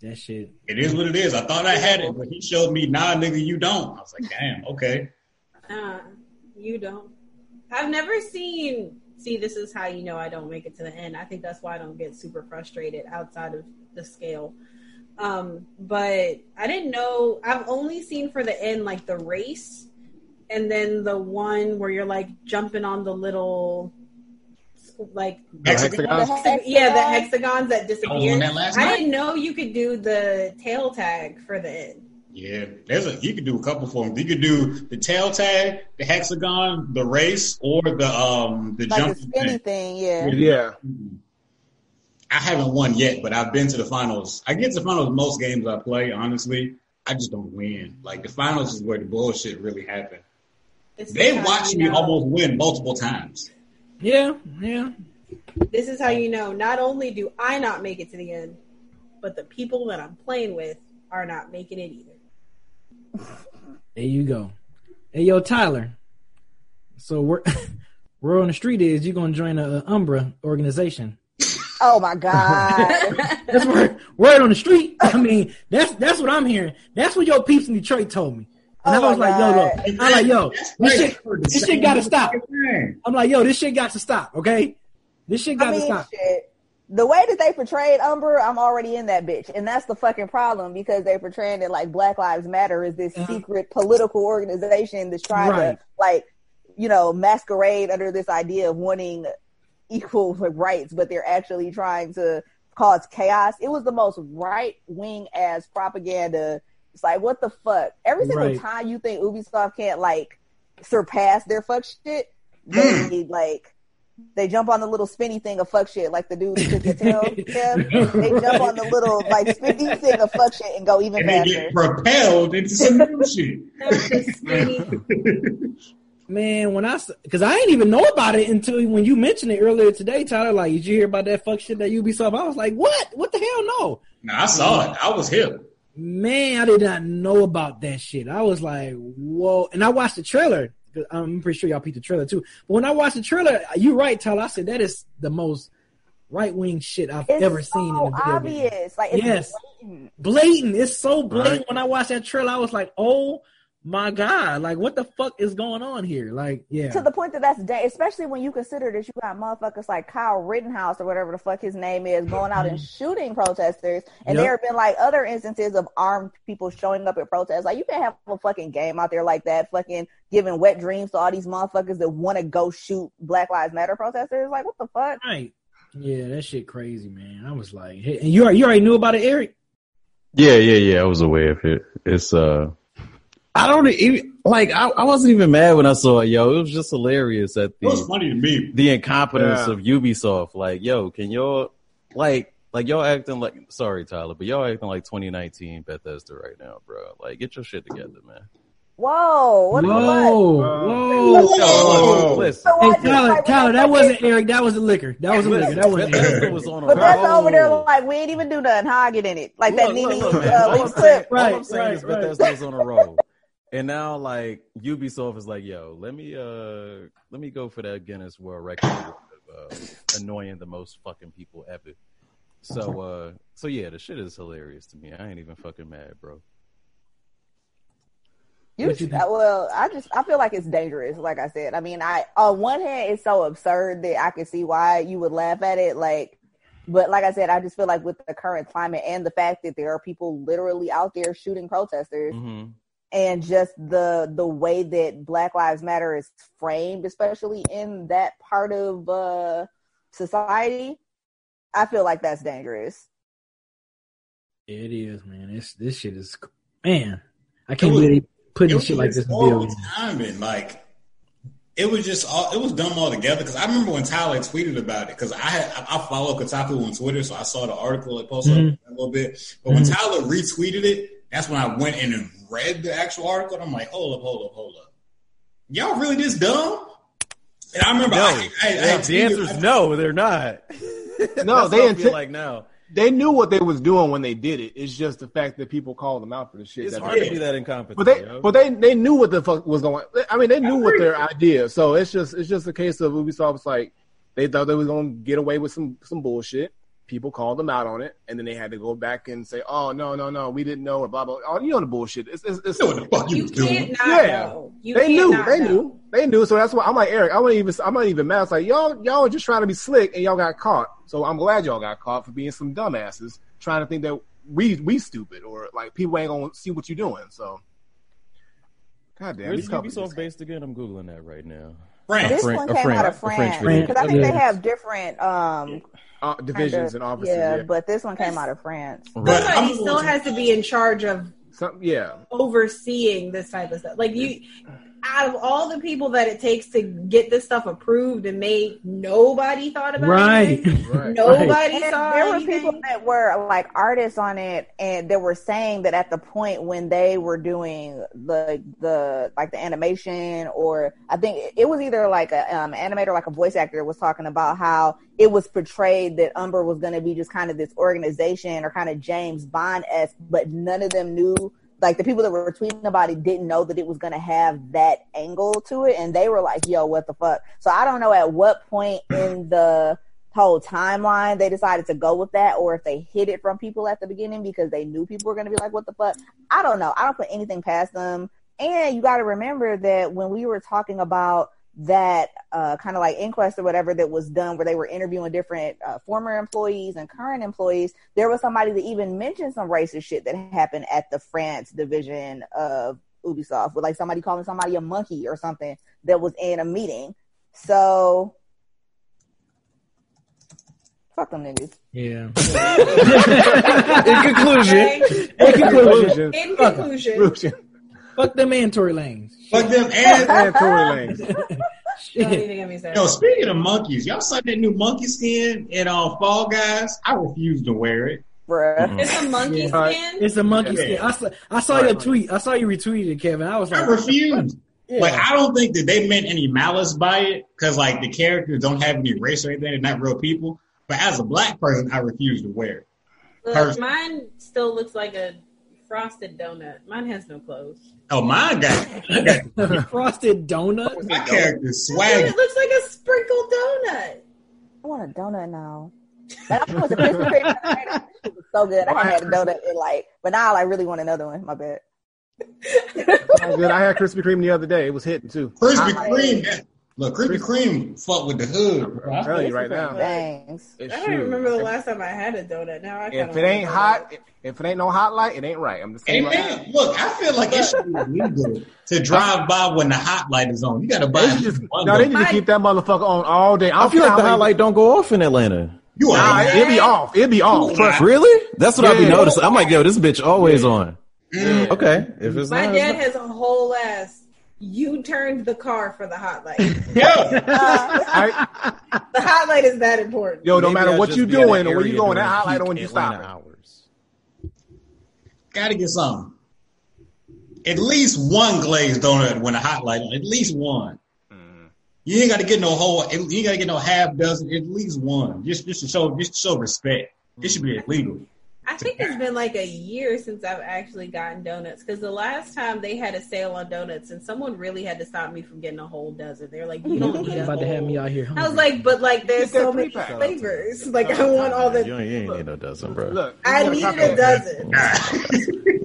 that shit. It is what it is. I thought I had it, but he showed me, nah, nigga, you don't. I was like, damn, okay. Uh, you don't. I've never seen. See, this is how you know I don't make it to the end. I think that's why I don't get super frustrated outside of the scale. Um, but I didn't know. I've only seen for the end like the race, and then the one where you're like jumping on the little, like Hexagon? yeah, the hexagons that I was disappear. that last I didn't know you could do the tail tag for the end. Yeah, there's a you could do a couple forms. You could do the tail tag, the hexagon, the race, or the um the Like the jumping spinny thing. thing, yeah. Yeah. I haven't won yet, but I've been to the finals. I get to the finals most games I play. Honestly, I just don't win. Like the finals is where the bullshit really happened. This They is how watched me know- almost win multiple times. Yeah, yeah. This is how you know. Not only do I not make it to the end, but the people that I'm playing with are not making it either. There you go. Hey, yo, Tyler. So we're [laughs] we're on the street is you gonna join a, a Umbra organization? Oh my god. [laughs] That's word word on the street. I mean, that's that's what I'm hearing. That's what your peeps in Detroit told me. And Oh I was my like, yo, God. look. I'm like, yo, this shit, this shit gotta stop. I'm like, yo, this shit got to stop. Okay, this shit I got to stop. shit. The way that they portrayed Umbra, I'm already in that bitch, and that's the fucking problem because they're portraying it like Black Lives Matter is this Uh-huh. secret political organization that's trying Right. to like, you know, masquerade under this idea of wanting equal [laughs] rights, but they're actually trying to cause chaos. It was the most right wing ass propaganda. It's like, what the fuck? Every single Right. time you think Ubisoft can't like surpass their fuck shit, they Mm. like they jump on the little spinny thing of fuck shit, like the dude who took your tail. Kev. [laughs] They jump on the little like spinny thing of fuck shit and go even And they faster. get propelled into some new [laughs] shit. That's the skinny. [laughs] Man, when I because I didn't even know about it until when you mentioned it earlier today, Tyler. Like, did you hear about that fuck shit that Ubisoft? I was like, what? What the hell? No, Nah, I saw it. I was here. man, I did not know about that shit. I was like, whoa. And I watched the trailer. 'Cause I'm pretty sure y'all peeped the trailer too. But when I watched the trailer, you're right, Tyler. I said that is the most right wing shit I've It's ever so seen in a video game. obvious. Like it's Yes. blatant. Blatant. It's so blatant. Right. When I watched that trailer, I was like, oh my god, like what the fuck is going on here? Like, yeah. to the point that that's da- especially when you consider that you got motherfuckers like Kyle Rittenhouse or whatever the fuck his name is going out and [laughs] shooting protesters, and Yep. there have been like other instances of armed people showing up at protests. Like you can't have a fucking game out there like that, fucking giving wet dreams to all these motherfuckers that want to go shoot Black Lives Matter protesters. Like what the fuck? Right. Yeah, that shit crazy, man. I was like, hey, and you you already knew about it, Eric? Yeah, yeah, yeah. I was aware of it. It's uh, I don't even like. I, I wasn't even mad when I saw it. Yo, it was just hilarious at It was the funny to me. the incompetence Yeah. of Ubisoft. Like, yo, can y'all like Like y'all acting like sorry, Tyler, but y'all acting like 2019 Bethesda right now, bro. Like get your shit together, man. Whoa, what Whoa, the fuck? whoa. Whoa, listen. Hey, Tyler, Tyler, that wasn't Eric. That was the liquor. That was the liquor. That wasn't Eric. was on a But that's roll. over there like we ain't even do nothing. How I get in it? Like that Look, Nene look, look, man. uh, All I'm saying, clip. all I'm Right, saying right, is right. Bethesda was on a roll. And now like Ubisoft is like, yo, let me uh let me go for that Guinness World Record of uh, annoying the most fucking people ever. So uh so yeah, the shit is hilarious to me. I ain't even fucking mad, bro. You you well, I just I feel like it's dangerous. Like I said, I mean, I on one hand it's so absurd that I can see why you would laugh at it. Like, but like I said, I just feel like with the current climate and the fact that there are people literally out there shooting protesters, Mm-hmm. And just the the way that Black Lives Matter is framed, especially in that part of uh, society, I feel like that's dangerous. It is, man. This this shit is man. I can't It was- believe they putting shit like just this in horrible video. timing. Like it was just all it was dumb altogether. Because I remember when Tyler tweeted about it. Because I had I, I follow Kotaku on Twitter, so I saw the article it posted Mhm. a little bit. But when Tyler retweeted it, that's when I went in and read the actual article. And I'm like, hold up, hold up, hold up. Y'all really this dumb? And I remember No, I, I, I, Yeah, I the answer is no, they're not. No, [laughs] they how I feel like now. They knew what they was doing when they did it. It's just the fact that people called them out for the shit. It's that hard they to be that incompetent. But they, yo. but they, they knew what the fuck was going. I mean, they knew what their idea. So it's just, it's just a case of Ubisoft was like, they thought they was going to get away with some, some bullshit. People called them out on it, and then they had to go back and say, "Oh no, no, no, we didn't know," or blah blah. Oh, you know the bullshit. It's, it's, it's You know what the fuck you You was doing? can't Yeah. know. You they can't knew, not they know. knew, they knew. So that's why I'm like Eric. I wasn't even, I'm not even mad. It's like y'all, y'all were just trying to be slick, and y'all got caught. So I'm glad y'all got caught for being some dumbasses trying to think that we, we stupid or like people ain't gonna see what you're doing. So, god damn, Where's these companies. Ubisoft based again? I'm googling that right now. France. This Fran- one came Fran- out of France video. because I think Yeah. they have different um uh, divisions and kind of- offices. yeah, Yeah, but this one came out of France. But Somebody still has to be in charge of Some, yeah. overseeing this type of stuff. Like you, out of all the people that it takes to get this stuff approved and made, nobody thought about Right. anything. [laughs] Right. Nobody And saw there were people that were like artists on it, and they were saying that at the point when they were doing the the like the animation, or I think it was either like a um, animator, like a voice actor, was talking about how it was portrayed that Umbra was going to be just kind of this organization or kind of James Bond esque, but none of them knew. Like the people that were tweeting about it didn't know that it was going to have that angle to it, and they were like, "Yo, what the fuck?" So I don't know at what point in the whole timeline they decided to go with that or if they hid it from people at the beginning because they knew people were going to be like what the fuck? I don't know. I don't put anything past them. And you got to remember that when we were talking about that uh, kind of like inquest or whatever that was done where they were interviewing different uh, former employees and current employees there was somebody that even mentioned some racist shit that happened at the france division of ubisoft with like somebody calling somebody a monkey or something that was in a meeting so fuck them niggas Yeah. [laughs] In conclusion, In conclusion, In Fuck 'em. conclusion, Conclusion. Fuck them and Tory Lanez. Fuck them and and Tory Lanez. [laughs] Shit. even get me started. Yo, speaking of monkeys, y'all saw that new monkey skin in uh, Fall Guys? I refuse to wear it. bruh. It's a monkey Yeah. skin. It's a monkey Yeah. skin. I saw, I saw your tweet. I saw you retweeted it, Kevin. I was like, I like, refuse. yeah. Like, I don't think that they meant any malice by it because, like, the characters don't have any race or anything. They're not real people. But as a black person, I refuse to wear it. Look, mine still looks like a frosted donut. Mine has no clothes. Oh, mine got [laughs] frosted donut. my character swag. it looks like a sprinkled donut. I want a donut now. That was a Krispy Kreme. It was so good. I haven't had a donut in like, but now I really want another one. My bad. Oh, good. I had Krispy Kreme the other day. It was hitting too. Krispy I- Kreme. That- Look, Krispy Kreme fuck with the hood. bro. I'm telling you right now. Thanks. It's I don't true. remember the last time I had a donut. Now I If it ain't want a hot, if it ain't no hot light, it ain't right. I'm just saying. Right now. Amen. Look, I feel like it should be illegal to drive by when the hot light is on. You got to buy They at should just, no, they need to keep that motherfucker on all day. I feel like the hot light don't go off in Atlanta. You Nah, are it'll be off. It'll be off. Trust. Really? That's what I be Yeah. noticing. I'm like, yo, this bitch always on. Mm. Okay, if it's My not, dad has a whole ass you turned the car for the hot light. [laughs] Yeah. I, [laughs] the hot light is that important. yo, no Maybe matter I'll what you be in doing or where you area going, that during highlight peak when you stop. hours. Gotta get something. At least one glazed donut when a hot light on. At least one. Mm. You ain't got to get no whole. You ain't got to get no half dozen. At least one. Just, just to show, just to show respect. It should be illegal. I think it's been like a year since I've actually gotten donuts because the last time they had a sale on donuts and someone really had to stop me from getting a whole dozen. They're like, "You don't need [laughs] a about to have me out here. I was like, "But like, there's so many three-pack. flavors. [laughs] Like, I want all You the." ain't, you ain't need no dozen, bro. Look, I you needed a dozen. that.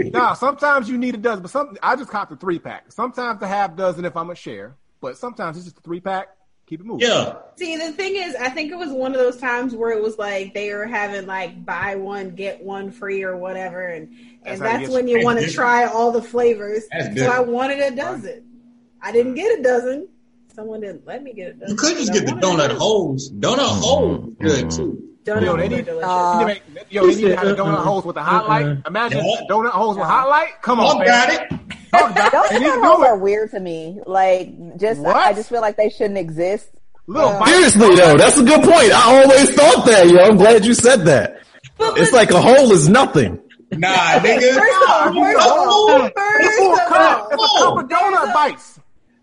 [laughs] Nah, sometimes you need a dozen, but some I just cop the three pack. Sometimes a half dozen if I'm a share, but sometimes it's just a three pack. Keep it moving. Yeah. See, the thing is, I think it was one of those times where it was like they were having like buy one get one free or whatever, and That's and how you that's when you want to try all the flavors. That's So I wanted a dozen. I didn't get a dozen. Someone didn't let me get a dozen. You could just get the donut holes. Donut holes is good mm-hmm. too. Donut Yo, they need- Uh, You need to make- Yo, they need to have donut holes with a hot light. Uh-uh. Imagine Yeah. donut holes with hot light. Come on, Oh, man. got it. Talk about it. They need Donut holes are weird to me. Like, just What? I just feel like they shouldn't exist. Little Uh. Seriously though, that's a good point. I always thought that, yo. I'm glad you said that. It's like a hole is nothing. Nah, [laughs] nigga. First of all, You first of all, know? first It's a of cup. all, It's a cup of donut bites.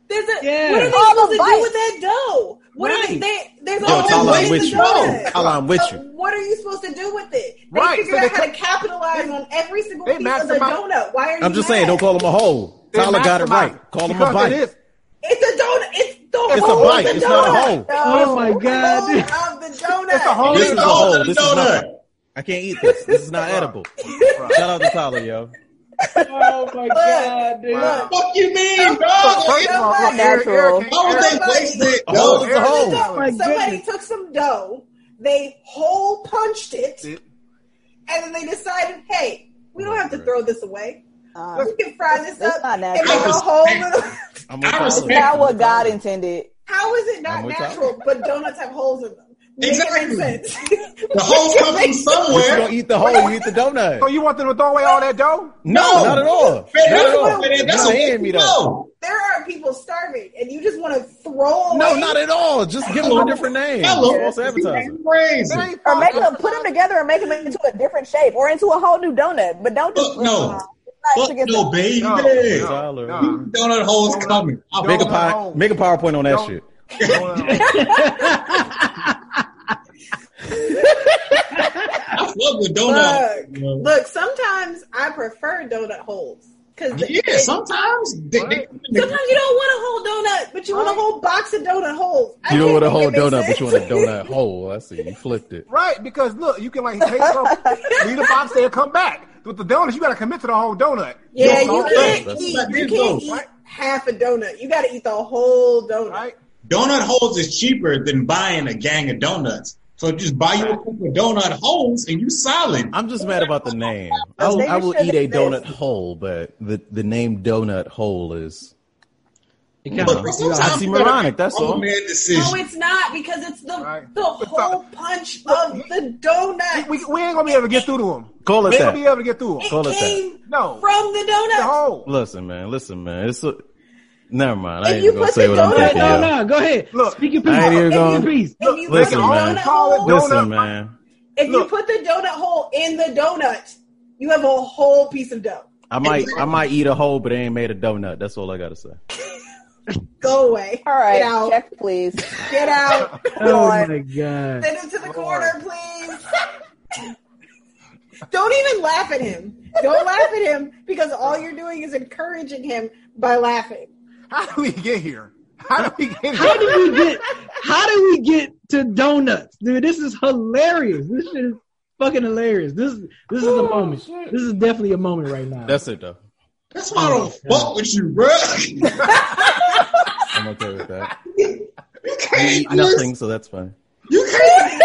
there's a Yeah. what are they All supposed the to do bites. with that dough? What are they? Right. they there's Yo, a whole Tyler, I'm ways with to you. donut. Tyler, I'm with So you. what are you supposed to do with it? They Right, figured so out how co- to capitalize on every single they piece of the donut. Why are you I'm just saying, don't call him a hole. They Tyler got it right. Call him a bite. It is. It's a donut. It's the It's a whole bite. Of the It's not a donut. hole. Oh my The god. whole of the donut. It's a hole. This is a hole. This is not. I can't eat this. This is not [laughs] edible. Shout out to Tyler, yo. Oh my god, dude. Wow. Fuck you mean, Look, dog? First of all, natural. Eric- would they waste it? A hole is a Eric- hole. Oh my Somebody goodness. took some dough, they hole punched it, It- and then they decided, hey, we don't have to throw this away. Uh, We can fry this It's up not and make natural. a whole little. I'm with I Tyler. respect it's not what God intended. How is it not natural, but donuts have holes in them? Make Exactly. [laughs] it make sense. The holes come from If you don't eat the hole, you eat the donut. So you want them to throw away all that dough? No, Not at all. Man, Not at all. that's- That's Not a hand me though. no. there are people starving, and you just want to throw away. No, not at all. Just give them a different name. Hello. False advertising. Crazy. Or make them, put them together and make them into a different shape or into a whole new donut. But don't just Fuck no. Fuck no, baby. No, no, Tyler. no. Donut holes coming. Make a Donut pie. Make a PowerPoint on that Don't- shit. [laughs] [laughs] I fuck with donut. Look, look. Sometimes I prefer donut holes because Yeah, sometimes they, they, Sometimes you don't want a whole donut, but you want a whole box of donut holes. I You don't want a whole it make donut, but you want a donut hole. I see. You flipped it. Right, because look, you can like take [laughs] it, leave the box there, come back. With the donuts, you got to commit to the whole donut. Yeah, You you what I'm saying? can't That's- eat. You can't though. eat half a donut. You got to eat the whole donut. Right? donut holes is cheaper than buying a gang of donuts. So just buy you a couple of donut holes and you're solid. I'm just mad about the name. I will, I will eat a exist. donut hole, but the, the name donut hole is. It kinda you out. sometimes Oxymoronic, that's a all. Man No, it's not because it's the Right. the whole punch of the donut. We, we ain't gonna be able to get through to them. Call it We it ain't gonna be able to get through them. it Call it that. No, from the the donut. whole. Listen, man. Listen, man. It's a. Never mind. I If ain't you even gonna put say the what I'm donut- thinking. No, yo. no, go ahead. Look, Speak your piece. I ain't even gonna- piece. If you Listen, put the man. donut hole. Listen, man. if you put the donut hole in the donut, you have a whole piece of dough. I might, I might eat a hole, but it ain't made a donut. That's all I gotta say. [laughs] Go away. All right, Get out. check please. Get out. [laughs] Oh on. my god. Send him to the corner, please. [laughs] Don't even laugh at him. Don't laugh at him because all you're doing is encouraging him by laughing. How do we get here? How do we get How do we get? How did we get to donuts, dude? This is hilarious. This shit is fucking hilarious. This this is a oh, moment. This is definitely a moment right now. That's it, though. That's why I don't oh, fuck with you, bro. [laughs] I'm okay with that. you You can't eat nothing, so that's fine. You can't.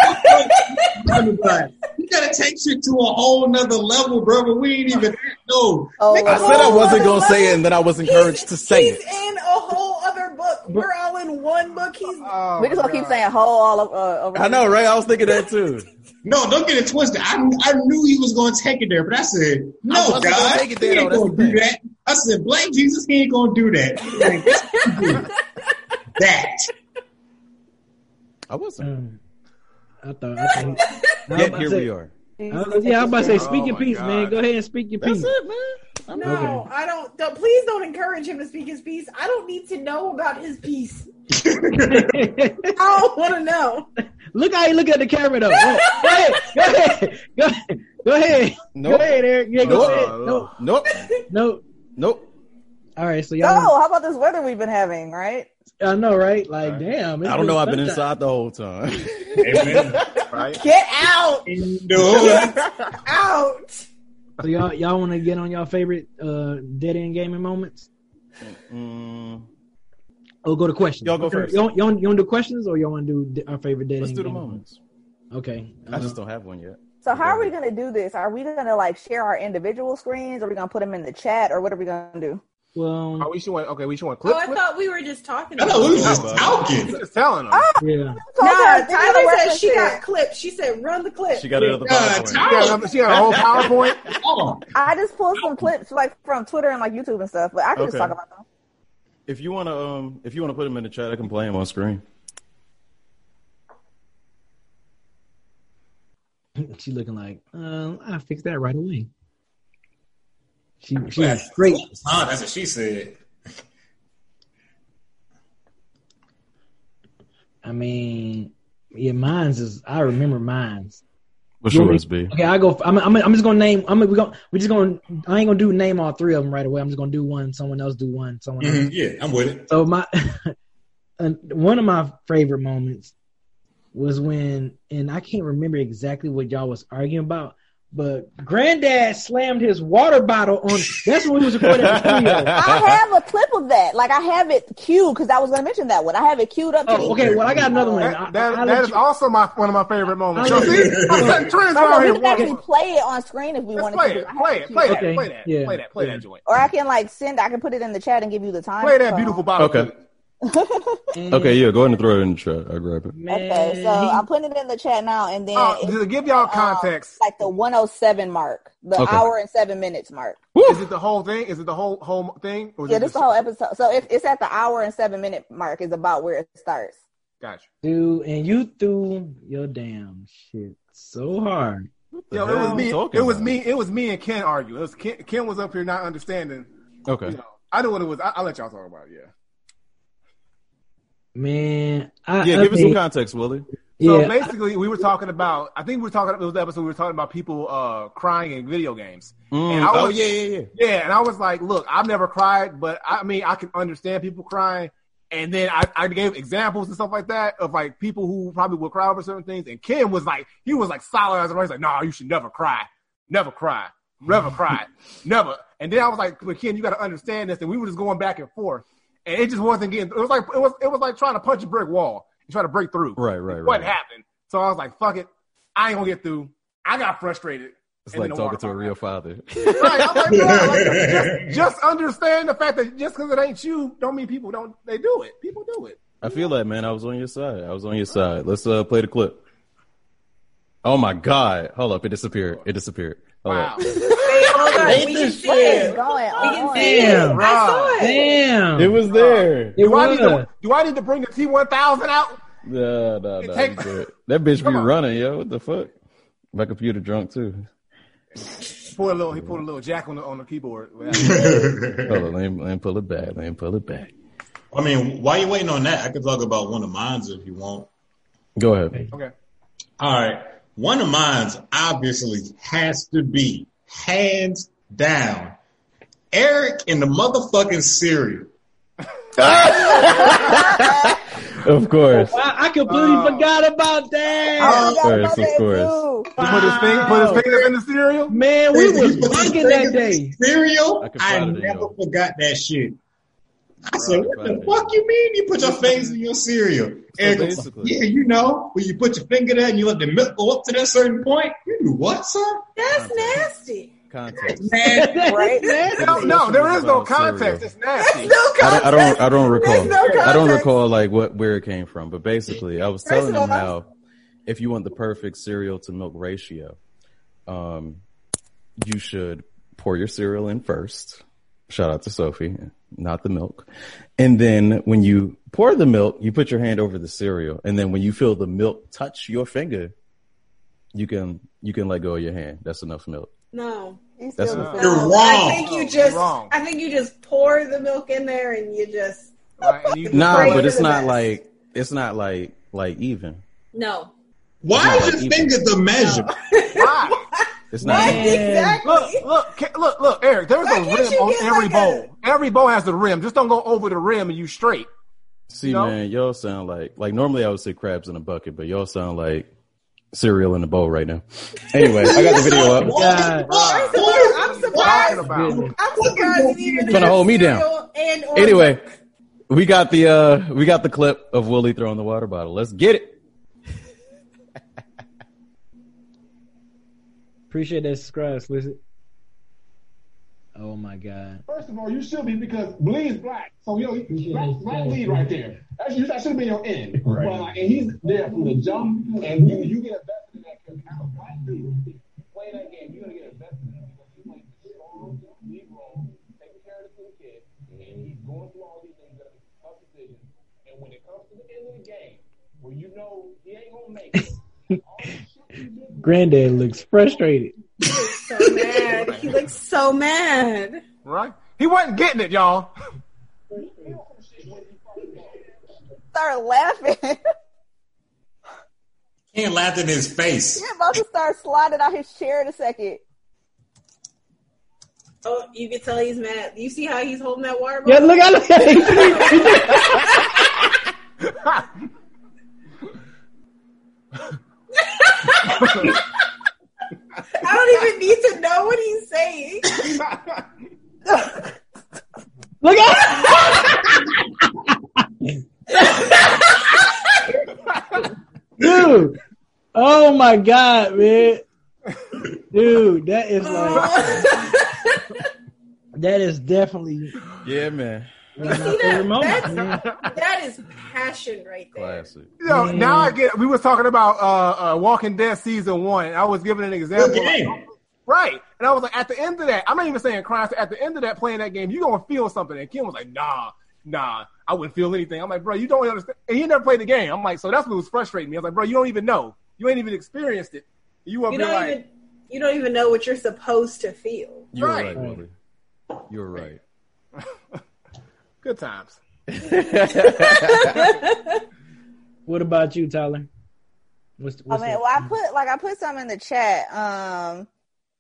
you gotta take shit to a whole nother level, bro. But we ain't even know. Oh, I said I wasn't gonna say it, and then I was encouraged He's- to say he's it. in a whole other book. We're all in one book. He's Oh, we just gonna my keep saying whole all of, uh, over. I know, right? I was thinking that too. No, don't get it twisted. I I knew he was gonna take it there, but I said, no, wasn't God, take it he ain't gonna do that. I said, blame Jesus, he ain't gonna do that. Like, [laughs] that. I wasn't. Um, I thought. I thought [laughs] Yet here say- we are. I yeah, I'm about to say, speak Oh your my piece, man. Go ahead and speak your piece. That's it, man. No, I don't, don't. Please don't encourage him to speak his piece. I don't need to know about his piece. [laughs] I don't want to know. Look how you look at the camera though. Go ahead, go ahead, go ahead, go ahead, Nope. go ahead, Eric. You ain't gonna say it. Nope. No, Nope. no. Nope. All right, so So, y'all. how about this weather we've been having, right? I know, right? Like, damn. I don't know. I've been sunshine. inside the whole time. [laughs] Right? Get out! No. [laughs] Out! So y'all, y'all want to get on y'all favorite uh, dead end gaming moments? Mm, Or go to questions. Y'all go first. Y'all, you want, you want to do questions or y'all want to do our favorite dead let's end do the gaming moments. Okay. I just don't have one yet. So how are we gonna do this? Are we gonna like share our individual screens? Are we gonna put them in the chat, or what are we gonna do? Well, Oh, we should want. Okay, we should want Oh, clip. I clip? thought we were just talking I about thought we was it. just We're talking. just telling them. yeah. So Nah, okay, give me Tyler the said she references. got clipped. She said, run the clip. She got another Uh, PowerPoint. She got, she got a whole PowerPoint. [laughs] Oh, I just pulled some clips like from Twitter and like YouTube and stuff, but I can just talk about them. If you wanna, um, if you wanna put them in the chat, I can play them on screen. [laughs] She looking like, uh, I fix that right away. She she was straight. Huh, that's what she said. [laughs] I mean, yeah, mine's is. I remember mine's. What's You want me- yours, B? Okay, I go. I'm, I'm, I'm just gonna name. I'm we going we just gonna. I ain't gonna do name all three of them right away. I'm just gonna do one. Someone else do one. Someone else. Mhm, Yeah, I'm with it. So my [laughs] one of my favorite moments was when, and I can't remember exactly what y'all was arguing about, but Granddad slammed his water bottle on. That's when we was recording the [laughs] studio. I have a clip of that. Like I have it queued because I was gonna mention that one. I have it queued up. Oh, okay. Well, I got another one. I, That, that, I, I that you- also my one of my favorite moments. I'll see, you- I'm setting trends No, no, around we can actually Watch. play it on screen if we want to. play it. Play it. Play that. Okay, Play that. yeah, Play that. Play yeah. that joint. Or I can like send. I can put it in the chat and give you the time. Play that beautiful bottle. Okay. Clip. and- Okay, yeah, go ahead and throw it in the chat. I'll grab it. Man, Okay, so I'm putting it in the chat now, and then Oh, give y'all um, context, like the 107 mark, the Okay. hour and seven minutes mark. is it the whole thing? Is it the whole whole thing? Or is Yeah, this is just- the whole episode. So if it's at the hour and seven minute mark, is about where it starts. Gotcha. dude, and you threw your damn shit so hard. Yo, it was me. you talking It was me. It was me and Ken arguing. It was Ken, Ken was up here not understanding. Okay. You know, I know what it was. I, I'll let y'all talk about it. Yeah. Man, I, Yeah, I give us some context, Willie. So Yeah, basically, we were talking about. I think we were talking. It was the episode we were talking about people uh, crying in video games. Mm, And I oh yeah, yeah, yeah. Yeah, and I was like, look, I've never cried, but I mean, I can understand people crying. And then I, I gave examples and stuff like that of like people who probably would cry over certain things. And Ken was like, he was like solid as a rock. He's like, no, you should never cry, never cry, never cry, [laughs] never. And then I was like, but Ken, you got to understand this. And we were just going back and forth, and it just wasn't getting. It was like it was it was like trying to punch a brick wall and try to break through. Right, right, right. What happened? So I was like, fuck it, I ain't gonna get through. I got frustrated. It's like talking to a real father. Right. I'm like, [laughs] like, just, just understand the fact that just because it ain't you, don't mean people don't. They do it. People do it. I feel that, man. I was on your side. I was on your side. Let's uh play the clip. Oh my god! Hold up, it disappeared. It disappeared. Hold Wow. [laughs] up. Wait, hold on. We can oh, see What is it. We can see Damn. it. I saw it. damn, It was there. It Do I need was. to? Do I need to bring the T one thousand out? No, no, no. Take- you good. That bitch be Come on. running, yo. What the fuck? My computer drunk too. Pull a little. He pulled a little jack on the on the keyboard. [laughs] Hold on, let me, let me pull it back. Let me pull it back. I mean, while you're waiting on that, I could talk about one of mine if you want. Go ahead. okay. All right. One of mine's obviously has to be hands down Eric in the motherfucking cereal. [laughs] Of course. I, I completely Oh. forgot about that. I forgot course, of course. too. He put his finger, put his fingers in the cereal. Man, we He was put that day. Cereal? I I, never forgot that shit. I said, what the fuck you mean you put your face in your cereal? Eric was like, yeah, you know, when you put your finger there and you let the milk go up to that certain point. You do what, son? That's nasty. Context. Man, Right? No, no, there is no About cereal. context. It's nasty. No I context. don't, I don't, I don't recall. No I don't recall like what where it came from, but basically, I was telling of him how if you want the perfect cereal to milk ratio, um, you should pour your cereal in first, Shout out to Sophie, not the milk. And then when you pour the milk, you put your hand over the cereal, and then when you feel the milk touch your finger, you can you can let go of your hand. That's enough milk. No. That's still not- You're wrong. I think you just I think you just pour the milk in there and you just Right, and you Nah, but it's not best. like it's not like like even. no. Why It's is not your like finger the measure? [laughs] Why? It's not. What? even. Exactly. Look, look, look, look, Eric. There's Why a rim on every like bowl. Every bowl has a rim. Just don't go over the rim and you straight. See, No? man, y'all sound like like normally I would say crabs in a bucket, but y'all sound like cereal in a bowl right now. Anyway, I got the video up. [laughs] God. First of all, I'm surprised. about. I'm surprised you even Trying to hold me down. And Anyway, we got the uh we got the clip of Willie throwing the water bottle. Let's get it. Appreciate that subscribe, explicit. Oh my god. First of all, you should be because Bleed's black. So you know, black, black bleed right there. That's you that should have been your end. But like, and he's there from the jump, and you you get invested in that because I'm a black dude. You play that game, you're gonna get invested in it because he's like a strong lead role, taking care of this little kid, and he's going through all these things that are tough decisions. And when it comes to the end of the game, where you know he ain't gonna make it, [laughs] all the shit he did Granddad looks frustrated. so mad. He looks so mad. Right? He wasn't getting it, y'all. Start laughing. Can't laugh in his face. You're about to start sliding out his chair in a second. Oh, you can tell he's mad. You see how he's holding that water bottle? Yeah, look at look. [laughs] [laughs] I don't even need to know what he's saying. Look at Dude. Oh my god, man. Dude, that is like oh. that is definitely Yeah, man. One See that? That's- that is passion right there. Classic. You know, now I get. We was talking about uh, uh, Walking Dead season one. I was giving an Good example. like, right, and I was like, at the end of that, I'm not even saying crying. At the end of that, playing that game, you're gonna feel something. And Ken was like, Nah, nah, I wouldn't feel anything. I'm like, Bro, you don't understand. And he never played the game. I'm like, so that's what was frustrating me. I was like, Bro, you don't even know. You ain't even experienced it. You up You here don't like, even you don't even know what you're supposed to feel. You're Right. right, You're right. Good times. [laughs] What about you, Tyler? What's, I mean, that? well, I put like I put some in the chat. Um,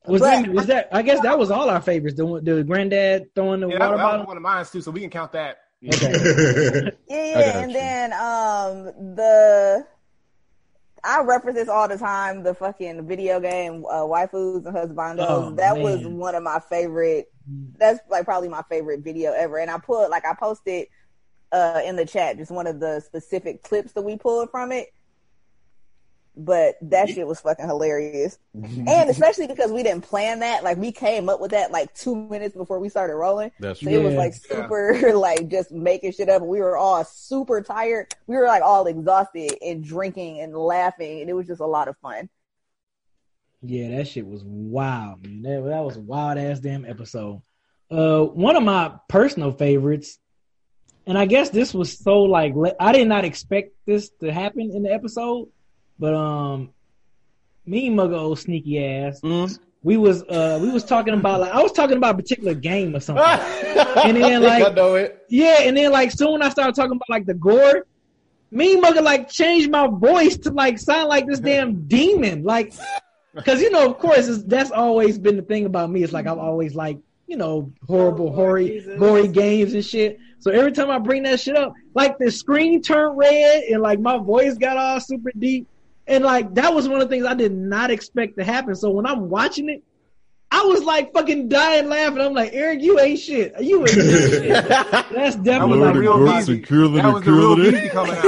was but- that was that I guess that was all our favorites. The the granddad throwing the Yeah, that, water that was bottle. one of mine too. So we can count that. Okay. Yeah, [laughs] yeah, and you. then um the I reference this all the time. The fucking video game uh, waifus and husbandos. Oh, that was one of my favorite. That's like probably my favorite video ever. And I put like I posted uh in the chat just one of the specific clips that we pulled from it. But that shit was fucking hilarious, and especially because we didn't plan that. Like we came up with that like two minutes before we started rolling. That's So true. it was like super, [laughs] like just making shit up. We were all super tired. We were like all exhausted and drinking and laughing, and it was just a lot of fun. Yeah, that shit was wild, man. That, that was a wild ass damn episode. Uh, one of my personal favorites, and I guess this was so like I did not expect this to happen in the episode, but um, me and Mugga old sneaky ass, Mm. we was uh we was talking about like I was talking about a particular game or something, [laughs] and then like I know it. yeah, and then like soon I started talking about like the gore. Me and Mugga like changed my voice to like sound like this damn demon, like, because you know, of course, it's, that's always been the thing about me. It's like I've always like you know horrible, Oh, hoary, gory games and shit. So every time I bring that shit up, like the screen turned red and like my voice got all super deep, and like that was one of the things I did not expect to happen. So when I'm watching it. I was like fucking dying laughing. I'm like, Eric, you ain't shit. You ain't shit. [laughs] That's definitely the like real Girls Beezy. and curling That and was the real curling. Beezy coming [laughs]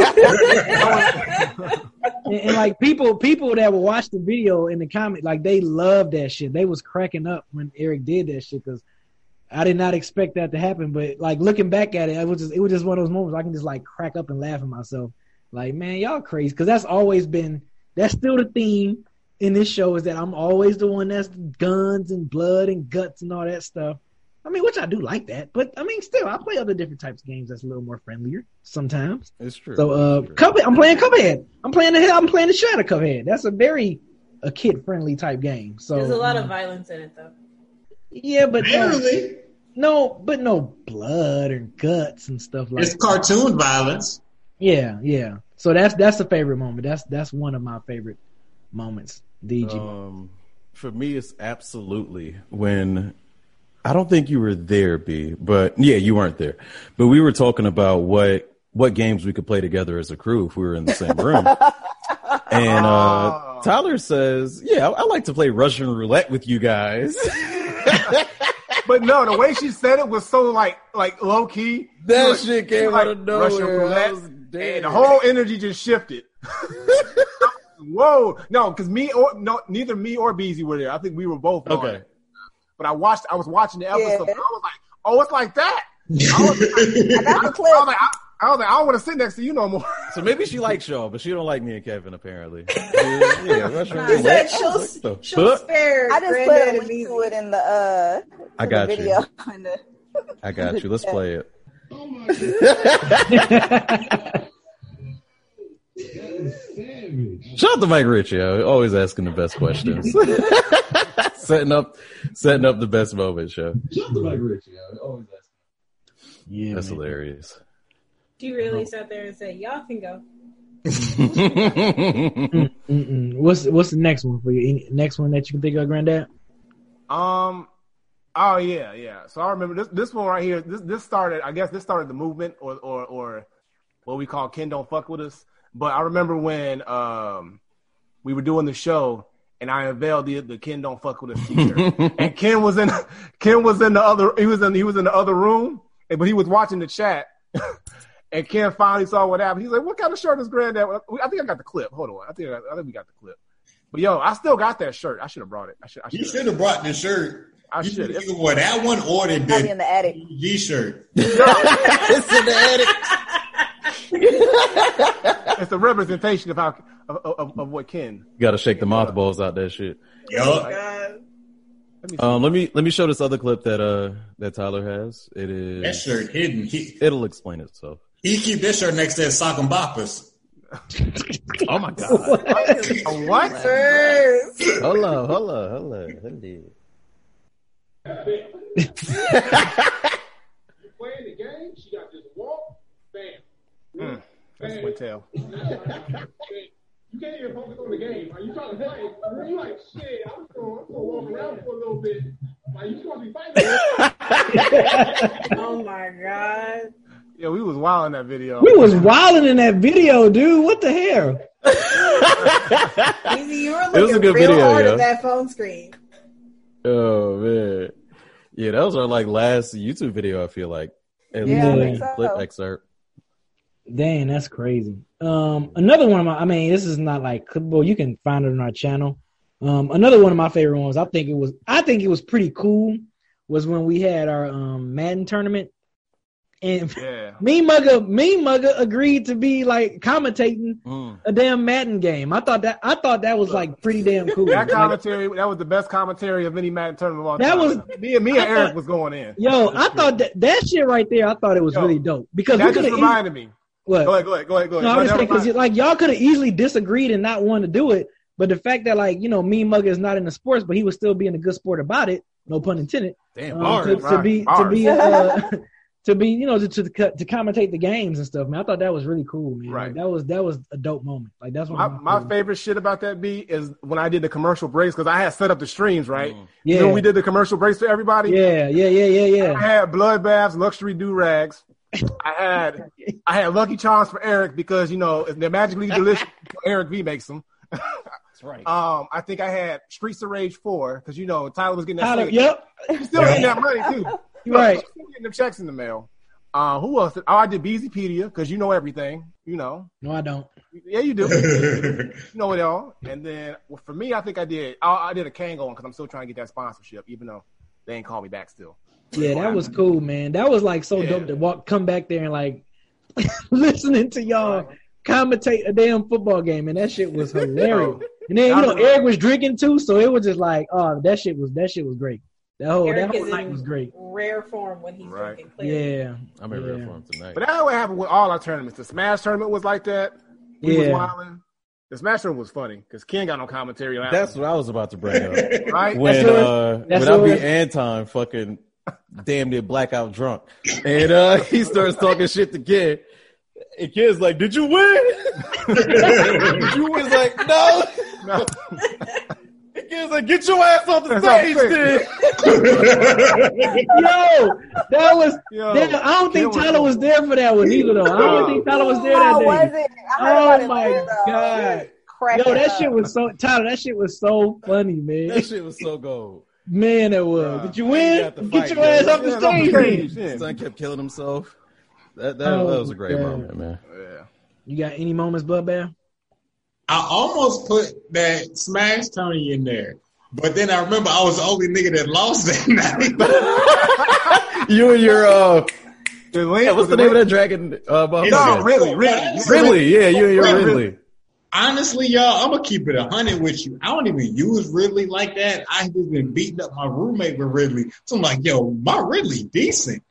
out. and, and, like people people that would watch the video in the comment like they loved that shit they was cracking up when eric did that shit because i did not expect that to happen but like looking back at it it was just it was just one of those moments where i can just like crack up and laugh at myself like man y'all crazy because that's always been that's still the theme in this show is that i'm always the one that's guns and blood and guts and all that stuff I mean, which I do like that, but I mean, still, I play other different types of games that's a little more friendlier sometimes. It's true. So, uh, true. Cuphead, I'm playing Cuphead. I'm playing the hell. I'm playing the shit out of Cuphead. That's a very a kid friendly type game. So There's a lot um, of violence in it though. yeah, but no, Barely. no, but no blood and guts and stuff like. It's cartoon violence. Yeah, yeah. So that's that's a favorite moment. That's that's one of my favorite moments. DG. Um, for me, it's absolutely when I don't think you were there, B, but yeah, you weren't there. But we were talking about what what games we could play together as a crew if we were in the same room. [laughs] and uh, Tyler says, "Yeah, I, I like to play Russian roulette with you guys." [laughs] But no, the way she said it was so like like low key. That Like, shit came like out of Russian nowhere. I roulette, was and the whole energy just shifted. [laughs] Whoa, no, because me or no, neither me or Beezy were there. I think we were both on Okay. it. But I watched, I was watching the episode. Yeah. and I was like, oh, it's like that. I was, [laughs] I I was like, I, I was like, I don't want to sit next to you no more. So maybe she likes Shaw, but she don't like me and Kevin apparently. [laughs] yeah, yeah, Russian He roulette. said she'll, What the she'll spare I just put Granddad a link to it in the uh I got the you. video. in the- I got you. Let's play it. Oh my god, that is savage. Shout out to Mike Ritchie, yo. always asking the best questions. [laughs] setting up, setting up the best moment, show. Shout out to Mike Ritchie. yo. Always asking. yeah, That's man. hilarious. you really sat there and said, "Y'all can go." [laughs] What's what's the next one for you? Any, next one that you can think of, Granddad? Um. Oh yeah, yeah. So I remember this this one right here. This this started. I guess this started the movement, or or or what we call Ken don't fuck with us. But I remember when um we were doing the show, and I unveiled the the Ken don't fuck with us T-shirt, [laughs] and Ken was in Ken was in the other. He was in he was in the other room, but he was watching the chat. [laughs] And Ken finally saw what happened. He's like, "What kind of shirt is Granddad?" I think I got the clip. Hold on, I think I, I think we got the clip. But yo, I still got that shirt. I should have brought it. I should. I You should. should have brought the shirt. I You should. should have wore that one or the Probably in the attic. G shirt. [laughs] it's in the attic. it's a representation of how of, of, of what Ken. You Got to shake the mothballs out that shit. Yo, God. Let me. Um, let me let me show this other clip that uh that Tyler has. It is that shirt hidden. He It'll explain itself. he keep this shirt next to his sock and boppers. [laughs] Oh my god! [laughs] A what? First. hold on, hold on, hold on, hold on. You playing the game, she got this walk, bam. Mm, that's what tell. You can't even focus on the game. Are you trying to play? You like shit. I'm going to walk around for a little bit. Like you supposed to be fighting. Oh my God. Yeah, we was wild in that video. We was wilding in that video, dude. What the hell? Easy, you were It was a looking good real video, hard yo. at that phone screen. Oh man, yeah, that was our like last YouTube video. I feel like. At Yeah, I think so. clip excerpt. Dang, that's crazy. Um, another one of my, I mean, this is not like, well, you can find it on our channel. Um, another one of my favorite ones, I think it was, I think it was pretty cool, was when we had our um Madden tournament, and Yeah. [laughs] me mugger, me mugger agreed to be like commentating Mm. a damn Madden game. I thought that, I thought that was like pretty damn cool. That commentary, that was the best commentary of any Madden tournament of all time. That time. was- me and me and I Eric was going in. yo, I thought that that shit right there, I thought it was Yo, really dope because we That just have reminded me. what Go ahead, go ahead, go ahead, go ahead. No, Go I'm just saying because like y'all could have easily disagreed and not want to do it, but the fact that like you know me mugger is not in the sports, but he was still being a good sport about it. No pun intended. Damn, um, bars. to, to right, be to be uh, [laughs] to be you know to to, to to commentate the games and stuff. Man, I thought that was really cool, man. Like, Right. that was that was a dope moment. Like that's one My, my, my favorite. favorite shit about that beat is when I did the commercial breaks because I had set up the streams right. Yeah, You know, when we did the commercial breaks for everybody. yeah, yeah, yeah, yeah, I yeah. had bloodbaths, luxury do rags. [laughs] I had I had Lucky Charms for Eric because you know they're magically delicious. [laughs] Eric V makes them. That's right. Um, I think I had Streets of Rage four because you know Tyler was getting that. Tyler, yep, He's still getting that [laughs] money too. You're right. Getting them checks in the mail. Uh, who else? Oh, I did Beezypedia because you know everything. You know, No, I don't. yeah, you do. [laughs] you know it all. And then well, for me, I think I did. I, I did a Kango one because I'm still trying to get that sponsorship, even though they ain't called me back still. Yeah, that was cool, man. That was like so Yeah. dope to walk, come back there and like [laughs] listening to y'all commentate a damn football game, and that shit was [laughs] hilarious. And then you know Eric was drinking too, so it was just like, oh, that shit was that shit was great. That whole Eric that whole night was great. rare form when he's Right. drinking. Clearly. Yeah, I'm in yeah. real form tonight. But that what happened with all our tournaments. The Smash tournament was like that. We was Yeah. wilding. The Smash tournament was funny because Ken got no commentary on that. That's what I was about to bring up. [laughs] right. when That's uh that's when I be what- Anton fucking damn near blackout drunk. And uh [laughs] he starts talking shit to Ken. And Kid's like, Did you win? [laughs] Did you win? He's like, No. No. And Kid's like, Get your ass off the stage, what [laughs] I'm. Yo, that was. Yo, that- I don't think Ken was- Tyler was there for that one either, though. I don't think Tyler was there How that oh was day. it? I Oh my later, god. Yo, that up. shit was so Tyler. That shit was so funny, man. That shit was so gold. Man, it was. Bruh, Did you win? got the Get fight, your ass man. off the Yeah, off the stage. stage. then. Son kept killing himself. That that, Oh, that was a great God. moment, man. Yeah. You got any moments, Bud Bear? I almost put that Smash Tony in there, but then I remember I was the only nigga that lost that [laughs] night. [laughs] You and your uh The link yeah, what's was the name of that dragon uh It's- No, motherfucker? really, really. Ridley, yeah, you and your Ridley. Ridley. Honestly, y'all, I'm gonna keep it a hundred with you. I don't even use Ridley like that. I just been beating up my roommate with Ridley, so I'm like, yo, my Ridley decent,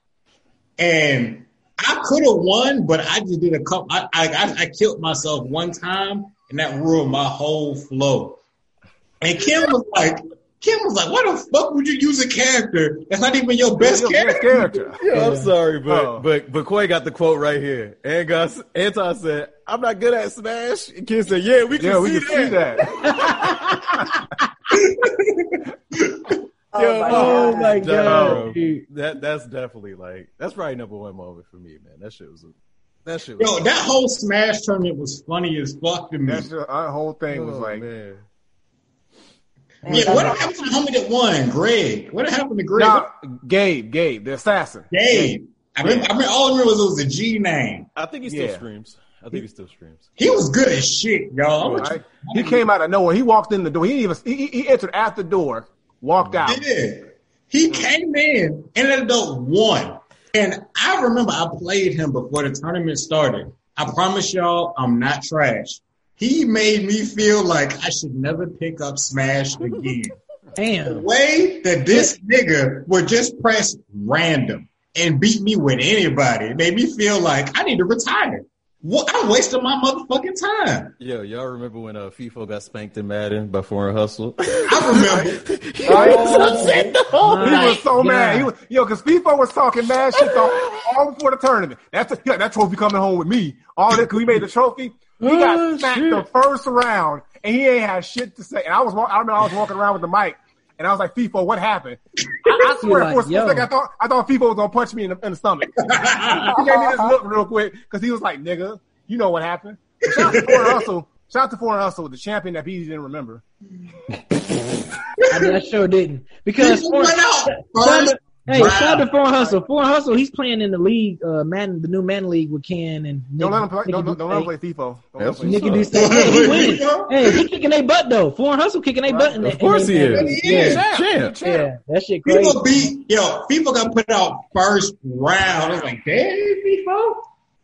and I could have won, but I just did a couple. I, I I I killed myself one time, and that ruined my whole flow. And Kim was like, Kim was like, why the fuck would you use a character that's not even your best Your best character? character. [laughs] Yeah, I'm sorry, but Oh. but but Quay got the quote right here. And Gus Anton said, "I'm not good at Smash." And Kid said, "Yeah, we can Yeah, we see can that." see that. [laughs] [laughs] Oh, Yo, my Oh God. my That, god. bro, that that's definitely like that's probably number one moment for me, man. That shit was a, that shit. Was, Yo, that whole Smash tournament was funny as fuck to me. That's the our whole thing was oh, like man. Yeah, what happened to the homie that won? Greg. What happened to Greg? Nah, Gabe, Gabe, the assassin. Gabe. I remember, I remember all I remember was it was a G name. I think he still Yeah. screams. I think he still screams. He was good as shit, y'all. I'm Right? He came out of nowhere. He walked in the door. He didn't even he, he entered at the door, walked out. Yeah. He came in and ended up won. And I remember I played him before the tournament started. I promise y'all, I'm not trash. He made me feel like I should never pick up Smash again. [laughs] Damn. The way that this nigga would just press random and beat me with anybody it made me feel like I need to retire. What? I wasted my motherfucking time. Yo, y'all remember when uh, FIFO got spanked in Madden by Foreign Hustle? I remember. [laughs] he, [laughs] Oh, He was so mad. He was, yo, because FIFO was talking mad shit all, all before the tournament. That's yeah, that trophy coming home with me. All that because we made the trophy. He Oh, got smacked shit. the first round, and he ain't had shit to say. And I was, I remember I was walking around with the mic, and I was like, FIFO, what happened?" I, I [laughs] swear, like, for a second, I thought I thought FIFA was gonna punch me in the, in the stomach. [laughs] he gave me this look real quick because he was like, "Nigga, you know what happened." But Shout out to Foreign Hustle. Shout out to Foreign Hustle, the champion that he didn't remember. [laughs] I, mean, I sure didn't because People went out Shout out- Hey, round. shout out to Foreign Hustle. Foreign Hustle, he's playing in the league, uh, Madden, the new Madden league with Ken and Nick, Don't let him play. Nicky Don't, don't, don't let him play FIFA. Don't let him play That's Nicky FIFA. Hey, he winning. Hey, he kicking their butt though. Foreign Hustle kicking their butt. In Of the- course in he is. He is. Yeah, Champ. yeah, that shit crazy. People beat yo. People got put out first round. I was like, damn, people.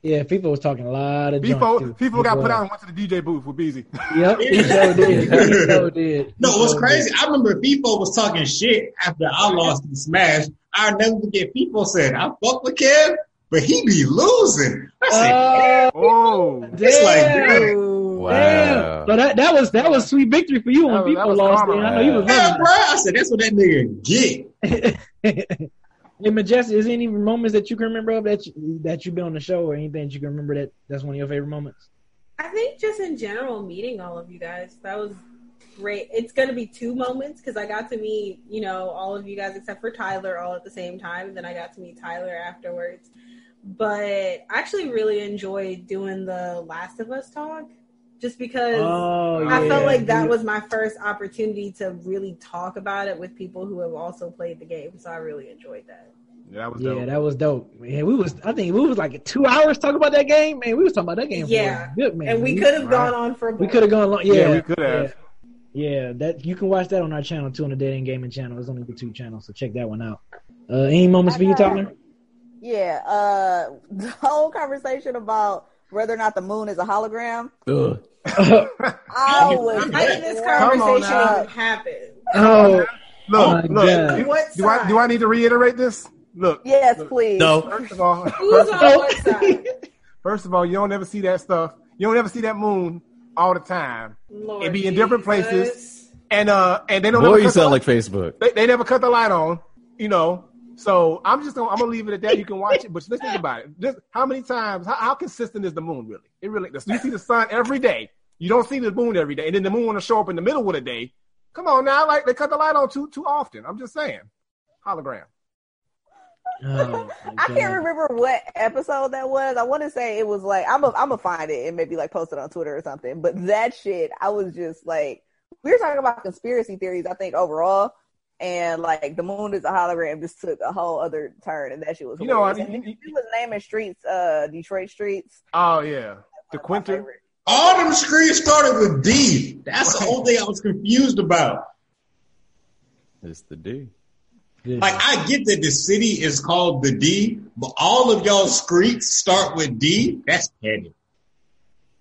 Yeah, people was talking a lot of junk, FIFA, too. FIFA got He put out and went to the DJ booth with Beezy. Yep, he [laughs] so did. He so did. No, He what's crazy? did. I remember FIFO was talking shit after I lost in Smash. I'll never forget. people said, "I fuck with Kev, but he be losing." I said, Oh, Oh, [laughs] It's like, damn. Wow. Damn. So that that was that was sweet victory for you when That was- that people lost. karma, I know you was "Yeah, bro." I said, "That's what that nigga get." it. [laughs] Hey, Majestic, is there any moments that you can remember of that you, that you've been on the show, or anything that you can remember that that's one of your favorite moments? I think just in general, meeting all of you guys, that was great. It's going to be two moments because I got to meet, you know, all of you guys except for Tyler all at the same time. And then I got to meet Tyler afterwards. But I actually really enjoyed doing the Last of Us talk just because Oh, I felt like that was my first opportunity to really talk about it with people who have also played the game. So I really enjoyed that. yeah, that was Yeah, dope. that was dope. Man, we was I think we was like two hours talking about that game. Man, we was talking about that game. Yeah. for good man. And we could have Right. gone on for we could have gone long. Yeah, Yeah, we could have. Yeah. Yeah, that you can watch that on our channel too on the Dead End Gaming channel. There's only the two channels, so check that one out. Uh, any moments for you, Tyler? Yeah, uh, [laughs] the whole conversation about whether or not the moon is a hologram. Ugh. [laughs] I was How did this conversation now. even happen? oh, Look, my look. Do, What do I do I need to reiterate this? Look. Yes, look, please. No. First of all, Who's on what side? [laughs] first of all, you don't ever see that stuff. You don't ever see that moon all the time. Lord It be in different Jesus. places. And uh, and they don't. Boy, you cut the sound like Facebook. they, they never cut the light on. You know. So I'm just gonna I'm gonna leave it at that. You can watch it, but let's think about it. Just how many times? How, how consistent is the moon really? It really. You see the sun every day. You don't see the moon every day, and then the moon want to show up in the middle of the day. Come on now, like they cut the light on too too often. I'm just saying. Hologram. Oh, [laughs] I can't remember what episode that was. I want to say it was like I'm a, I'm gonna find it and maybe like post it on Twitter or something. But that shit, I was just like, we were talking about conspiracy theories. I think overall, and like the moon is a hologram just took a whole other turn, and that shit was. You know, hilarious. I mean, And he was naming streets, uh, Detroit streets. Oh yeah, the My Quinter. All them screens started with D. That's the whole thing I was confused about. It's the D. Good. Like, I get that the city is called the D, but all of y'all streets start with D. That's petty.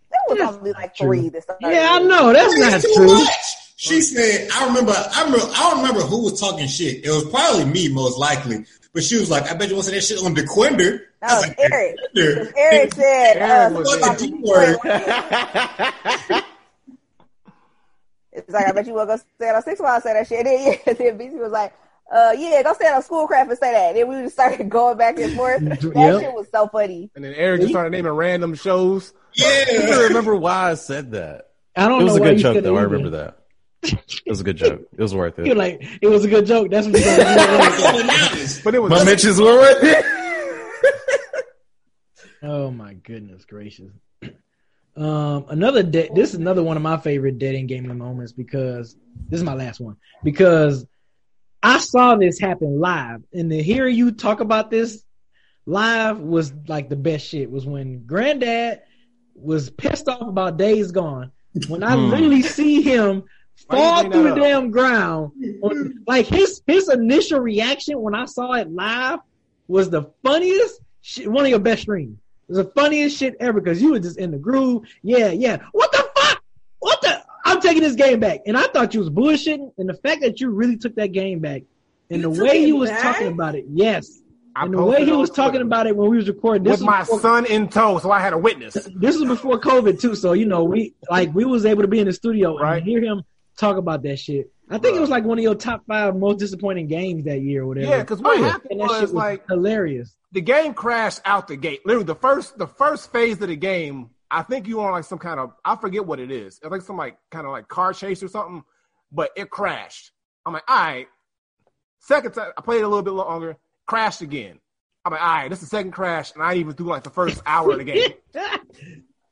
There was That's only like true. three. That started yeah, I know that's not too true. much. She said, I remember, I remember, I don't remember who was talking shit. It was probably me, most likely. But she was like, I bet you want to say that shit on Dequindre. That I was like, Eric. Dequindre. Eric said, uh, Eric was the D word. [laughs] It's like I bet you will go stand on six while I say that shit. And then, [laughs] yeah, then BC was like, uh, yeah, go stand on Schoolcraft and say that. And then we just started [laughs] going back and forth. [laughs] That Yep. shit was so funny. And then Eric just started naming random shows. I Yeah. don't [laughs] remember why I said that. I don't know. It was know a good joke said though. I remember that. It was a good joke. It was worth You're it. like, it was a good joke. That's what you got. But it was My mentions were worth it. oh my goodness gracious. [clears throat] Um, another de- this is another one of my favorite dead end gaming moments because this is my last one because I saw this happen live and to hear you talk about this live was like the best shit was when granddad was pissed off about days gone when I Hmm. literally see him fall through the up? damn ground on- like his his initial reaction when I saw it live was the funniest shit, one of your best streams. It was the funniest shit ever because you were just in the groove. Yeah, yeah. What? What the? I'm taking this game back. And I thought you was bullshitting. And the fact that you really took that game back and You the way it he was back? talking about it, yes. I and the way he on was talking about it when we was recording this with my before- son in tow, so I had a witness. this was before COVID too, so you know we like we was able to be in the studio Right. and hear him talk about that shit. I think it was like one of your top five most disappointing games that year or whatever. Yeah, because what Oh, yeah. happened and was, was like hilarious. the game crashed out the gate. Literally, the first the first phase of the game, I think you on like some kind of I forget what it is. It's like some like kind of like car chase or something, but it crashed. I'm like, all right. Second time, I played a little bit longer, crashed again. I'm like, all right, this is the second crash, and I even through like the first [laughs] hour of the game.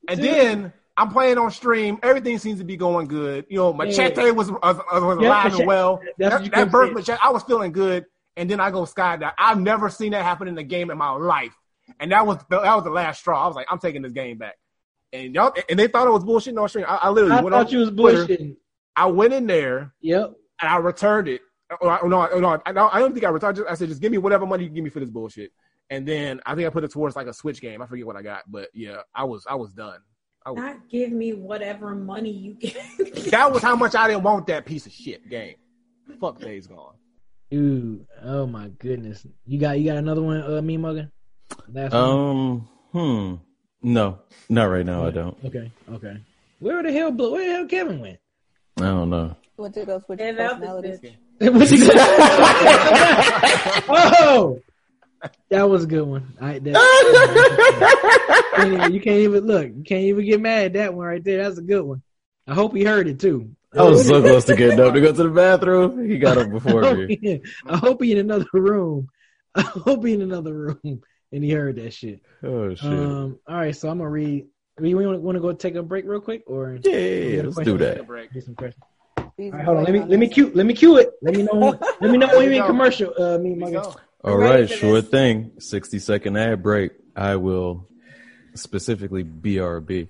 And then I'm playing on stream. Everything seems to be going good. You know, Machete was was, was Yeah, alive and well. That, that birth. Machete, I was feeling good. And then I go skydive. I've never seen that happen in a game in my life. And that was the, that was the last straw. I was like, I'm taking this game back. And y'all, and they thought it was bullshit on stream. I, I literally I went thought on you was Twitter. bullshitting. I went in there Yep. and I returned it. Or, I- no, no, I, I don't think I returned it. I said, just give me whatever money you give me for this bullshit. And then I think I put it towards like a Switch game. I forget what I got, but yeah, I was I was done. I was, Not give me whatever money you get. [laughs] that was how much I didn't want that piece of shit game. Fuck Days Gone. Dude, oh my goodness. You got you got another one, uh, me mugger? Last one? Um, hmm. No, not right now. I don't. Okay, okay. Where the hell Blue- where the hell Kevin went? I don't know. Went to go switch Get out personalities. bitch. [laughs] What'd you go- [laughs] oh, that was a good one. I, that, can't [laughs] you can't even look. You can't even get mad at that one right there. That's a good one. I hope he heard it too. I was so close to getting up to go to the bathroom. He got up before hope, me. he, I hope he in another room. I hope he in another room and he heard that shit. Oh shit! Um. All right, so I'm gonna read. We want, want to go take a break real quick, or yeah, yeah, let's do that. Get some questions. All right, hold on. Let me let me cue let me cue it. Let me know [laughs] let me know when you're in commercial. Uh, me Here we mugger. go. Right, sure this. thing. Sixty second ad break. I will specifically BRB.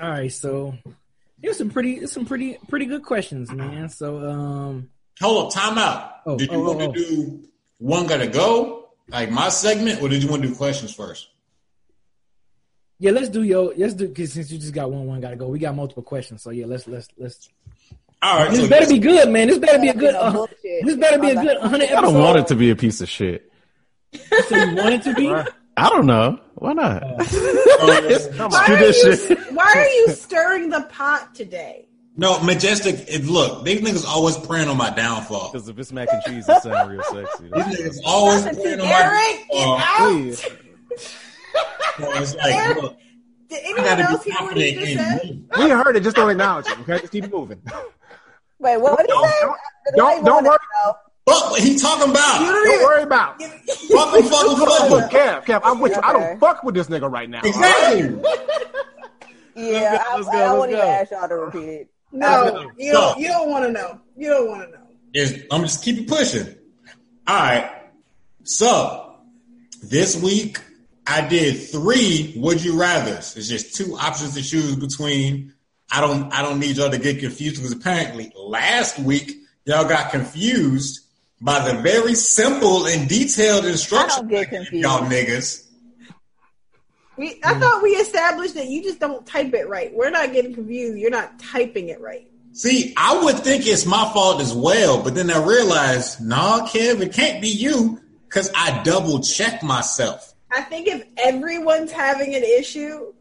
All right, so here's some pretty, there's some pretty, pretty good questions, man. So, um, Hold up, time out. Oh, did you oh, want oh, to do one gotta go, like my segment, or did you want to do questions first? yeah, let's do yo, let's do because since you just got one, one gotta go. We got multiple questions, so yeah, let's let's let's. All right, This so better be good, man. This better be a good. Uh, this better be a good 100 I don't episodes. want it to be a piece of shit. So you want it to be? I don't know. Why not? uh, [laughs] Why are, you, why are you stirring the pot today? no, majestic. It, look, these niggas always praying on my downfall. Because if it's mac and cheese, it sounds real sexy. These niggas always praying on my Eric, get downfall. out! Please. So it's like, look, Did anyone else hear what he just said? We heard it, just don't acknowledge it. Okay, just keep moving. Wait, what did he Don't- say? don't- don't- even don't wanna worry. Know. Fuck what he talking You about. don't Don't worry about. it. Fuck him, fuck him, fuck Look, him. Kev, Kev, I'm with you. I don't fuck with this nigga right now. Exactly. [laughs] Yeah, I, let's go, I, let's wouldn't even go. ask y'all to repeat it. No, you don't. You don't want to know. You don't want to know. is I'm just keep it pushing. All right. So this week I did three would you rather's. It's just two options to choose between. I don't I don't need y'all to get confused because apparently last week y'all got confused by the very simple and detailed instructions. I don't get I gave confused. Y'all niggas. We, I thought we established that you just don't type it right. We're not getting confused. You're not typing it right. See, I would think it's my fault as well, but then I realized, nah, Kev, it can't be you because I double check myself. I think if everyone's having an issue,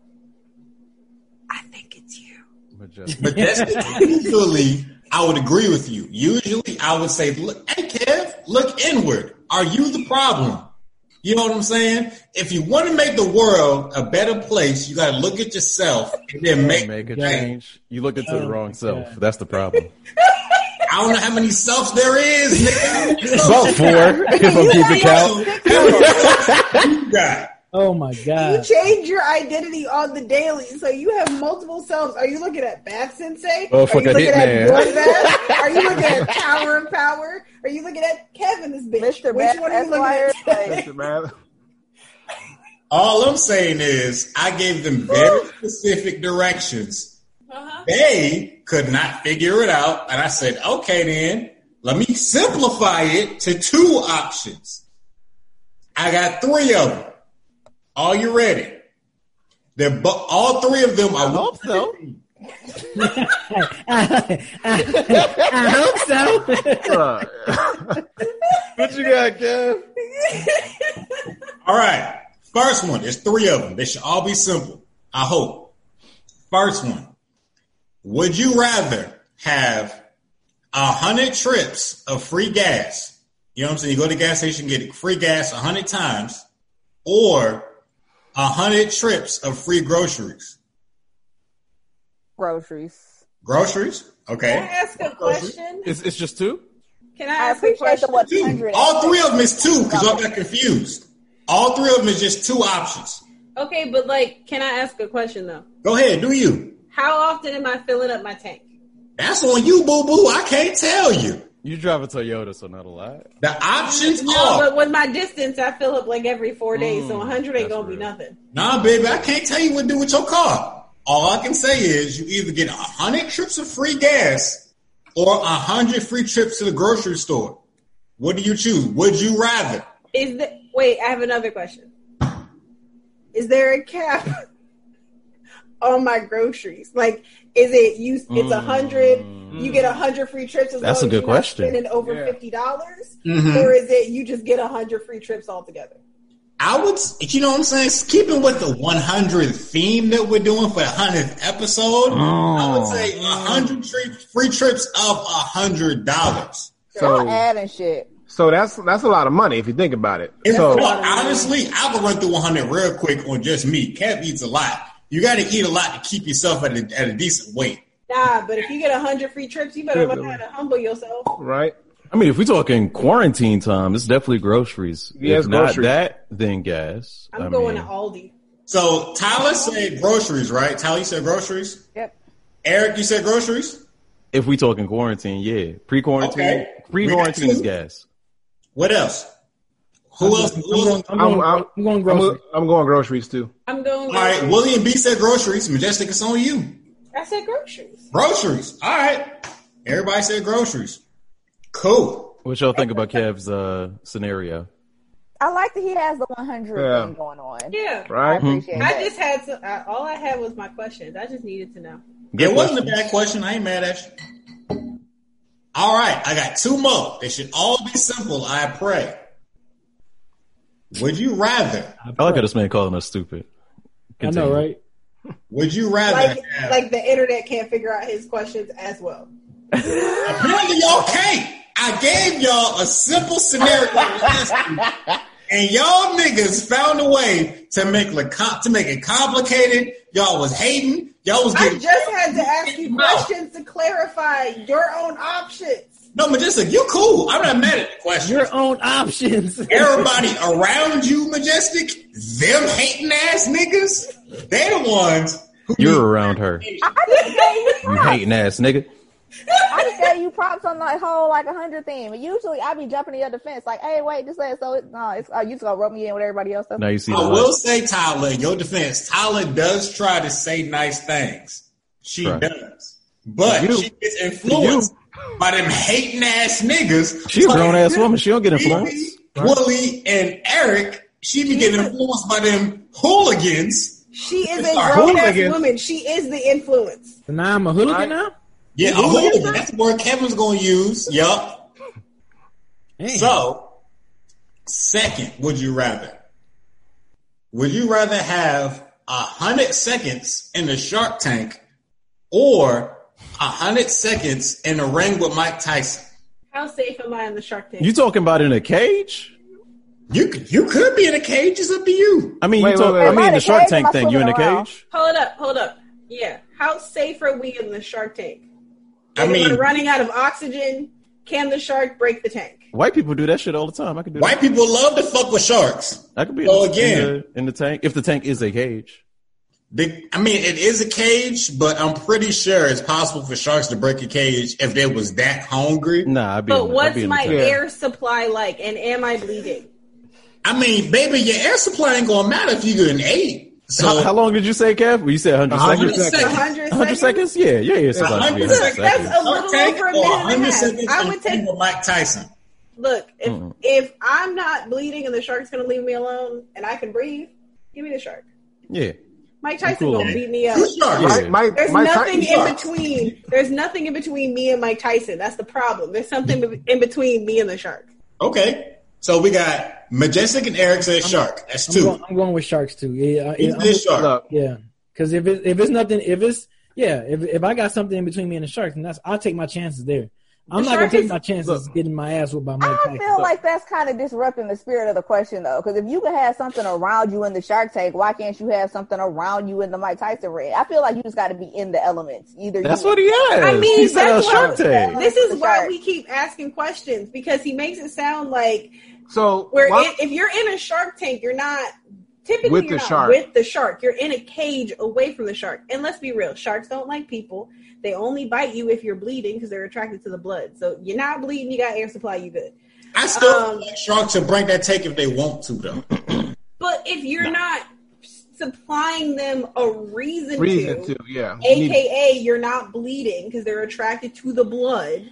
I think it's you. Majestic. But that's usually I would agree with you. Usually I would say, look, hey Kev, look inward. Are you the problem? You know what I'm saying? If you want to make the world a better place, you got to look at yourself and then make, Make a change. change. You looked into the oh, wrong self. That's the problem. I don't know how many selves there is. About four, if I'm keeping [laughs] count. You got. Oh my god! You change your identity on the daily, so you have multiple selves. Are you looking at Bath Sensei? Oh, Are fuck you looking at hitman. Bloodbath? Are you looking at [laughs] Tower of Power? Are you looking at Kevin this bitch? Mr. Which Bath one are you looking Esquire? at? Like, Mr. All I'm saying is I gave them very specific directions. Uh-huh. They could not figure it out. And I said, okay, then let me simplify it to two options. I got three of them. Are you ready? They're bu- all three of them I are. hope so. I hope so. [laughs] [laughs] [laughs] What you got, Kev? All right. First one. There's three of them. They should all be simple. I hope. First one. Would you rather have a hundred trips of free gas? You know what I'm saying? You go to the gas station, get free gas a hundred times, or a hundred trips of free groceries. groceries. Groceries? Okay. Can I ask a question? It's, it's just two? Can I I ask a appreciate question? the hundred. All three of them is two because y'all got confused. All three of them is just two options. Okay, but like, can I ask a question though? Go ahead, do you? How often am I filling up my tank? That's on you, boo boo. I can't tell you. You drive a Toyota, so not a lot. The options No, are but with my distance, I fill up like every four days, so Mm, 100 ain't gonna be nothing. Nah, baby, I can't tell you what to do with your car. All I can say is you either get a hundred trips of free gas or a hundred free trips to the grocery store. What do you choose? Would you rather? Is the wait? I have another question. Is there a cap [laughs] on my groceries? Like, is it you? It's a hundred. You get a hundred free trips. As That's long a good as you're not question. Spending over Yeah. fifty dollars, Mhm. or is it you just get a hundred free trips altogether? I would, you know what I'm saying? Keeping with the 100 theme that we're doing for the 100th episode, I would say 100 tri- free trips of $100. Y'all so, adding shit. so that's that's a lot of money if you think about it. It's, So, well, honestly, I could run through 100 real quick on just me. Kev eats a lot. You got to eat a lot to keep yourself at a, at a decent weight. Nah, but if you get a hundred free trips, you better Yeah, learn how to humble yourself. right? I mean, if we're talking quarantine time, it's definitely groceries. Yeah, if it's not groceries. that, then gas. I'm I going mean, to Aldi. So Tyler said groceries, right? Tyler, you said groceries. Yep. Eric, you said groceries. If we talking quarantine, yeah. Pre-quarantine, Okay. pre-quarantine is gas. What else? Who else? I'm going, else? I'm going, I'm- I'm going I'm, grocery. I'm going groceries too. I'm going. All right, William B said groceries. Majestic, it's on you. I said groceries. Groceries. All right. Everybody said groceries. Cool. What y'all think about Kev's uh, scenario? I like that he has the 100 Yeah. thing going on. Yeah. I Right? appreciate that. I just had some, I, all I had was my questions. I just needed to know. Good it wasn't a bad question. I ain't mad at you. All right, I got two more. They should all be simple. I pray. Would you rather? I like how this man calling us stupid. I know, right? Would you rather Like, have? like the internet can't figure out his questions as well. apparently, y'all can't. I gave y'all a simple scenario last week, and y'all niggas found a way to make it com- to make it complicated. Y'all was hating. Y'all was I just had to ask you questions to clarify your own options. No, Majestic, you cool. I'm not mad at the question. Your own options. [laughs] Everybody around you, Majestic, them hating ass niggas, they the ones who You're around her. [laughs] I just gave you You props. hating ass nigga. I just gave you props on that whole like a hundred theme. And usually I be jumping to your defense, like, hey, wait, just say it. So it, no, it's uh, you just gonna rope me in with everybody else. Now you see I light. will say, Tyler, in your defense, Tyler does try to say nice things. She Right. does. But you. she gets influenced by them hating ass niggas. She a grown ass woman. She don't get influenced. Phoebe, Willie and Eric, she be getting influenced by them hooligans. She is a grown ass woman. She is the influence. So now I'm a hooligan now? Yeah, a hooligan. That's the word Kevin's gonna use. Yup. So, second, would you rather? Would you rather have a hundred seconds in the Shark Tank or a hundred seconds in a ring with Mike Tyson? How safe am I in the Shark Tank? You talking about in a cage? You could, you could be in a cage. It's up to you. I mean, Wait, you talk, wait, wait. I mean, Am I in the Shark? Tank thing. You in a cage? hold up, hold up. Yeah. How safe are we in the Shark Tank? I If mean, running out of oxygen. Can the shark break the tank? White people do that shit all the time. I could do white that. people love to fuck with sharks. I could be So in, again- in, the, in the tank if the tank is a cage. The, I mean, it is a cage, but I'm pretty sure it's possible for sharks to break a cage if they was that hungry. Nah, I'd be. But in, I'd what's be my air supply like? And am I bleeding? I mean, baby, your air supply ain't gonna matter if you get an eight. So How, how long did you say, Kev? Well, you said 100 100 seconds. seconds. 100 100 seconds? Yeah, yeah, yeah. It's Yeah, about to be 100 100 seconds. seconds. That's a little Shark over a minute and a 100 half. seconds I in would take- Mike Tyson. Look, if if I'm not bleeding and the shark's gonna leave me alone and I can breathe, give me the shark. Yeah. Mike Tyson cool. gonna beat me up. Two sharks. Mike, Mike, There's Mike nothing Tyson- in between. There's nothing in between me and Mike Tyson. That's the problem. There's something in between me and the shark. Okay. So we got Majestic and Eric said shark. That's I'm two. going, I'm going with sharks too. Yeah, I- He I'm- did shark. Look, yeah. Because if it, if it's nothing, if it's yeah, if if I got something in between me and the sharks, then that's I'll take my chances there. I'm The not gonna take is- my chances getting my ass whooped by Mike I Tyson. feel like that's kind of disrupting the spirit of the question, though. Because if you can have something around you in the Shark Tank, why can't you have something around you in the Mike Tyson ring? I feel like you just got to be in the elements. Either That's you, what he has. I mean, he said that's Shark what- Tank. This is why shark. we keep asking questions because he makes it sound like so where why- if you're in a shark tank, you're not typically With you're the not shark. with the shark. You're in a cage away from the shark. And let's be real, sharks don't like people. They only bite you if you're bleeding because they're attracted to the blood. So you're not bleeding, you got air supply, you good. I still Um, feel like sharks will break that take if they want to, though. [clears throat] But if you're not supplying them a reason, reason to, to, yeah. You need- aka you're not bleeding because they're attracted to the blood,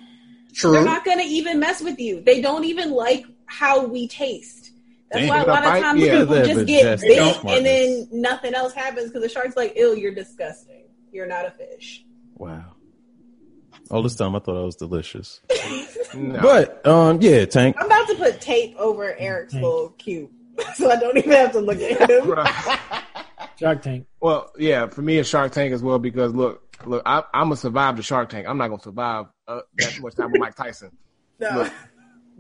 True. they're not going to even mess with you. They don't even like how we taste. That's Damn. why a lot of times Yeah, people just get majestic bit and then nothing else happens because the shark's like, "Ew, you're disgusting. You're not a fish." Wow. All this time I thought I was delicious. [laughs] no. But um yeah, Tank. I'm about to put tape over Eric's little cube, [laughs] so I don't even have to look at [laughs] him. Shark Tank. Well, yeah, for me, it's Shark Tank as well because look, look, I, I'm gonna survive the Shark Tank. I'm not gonna survive uh, that much time with Mike Tyson. No. Look,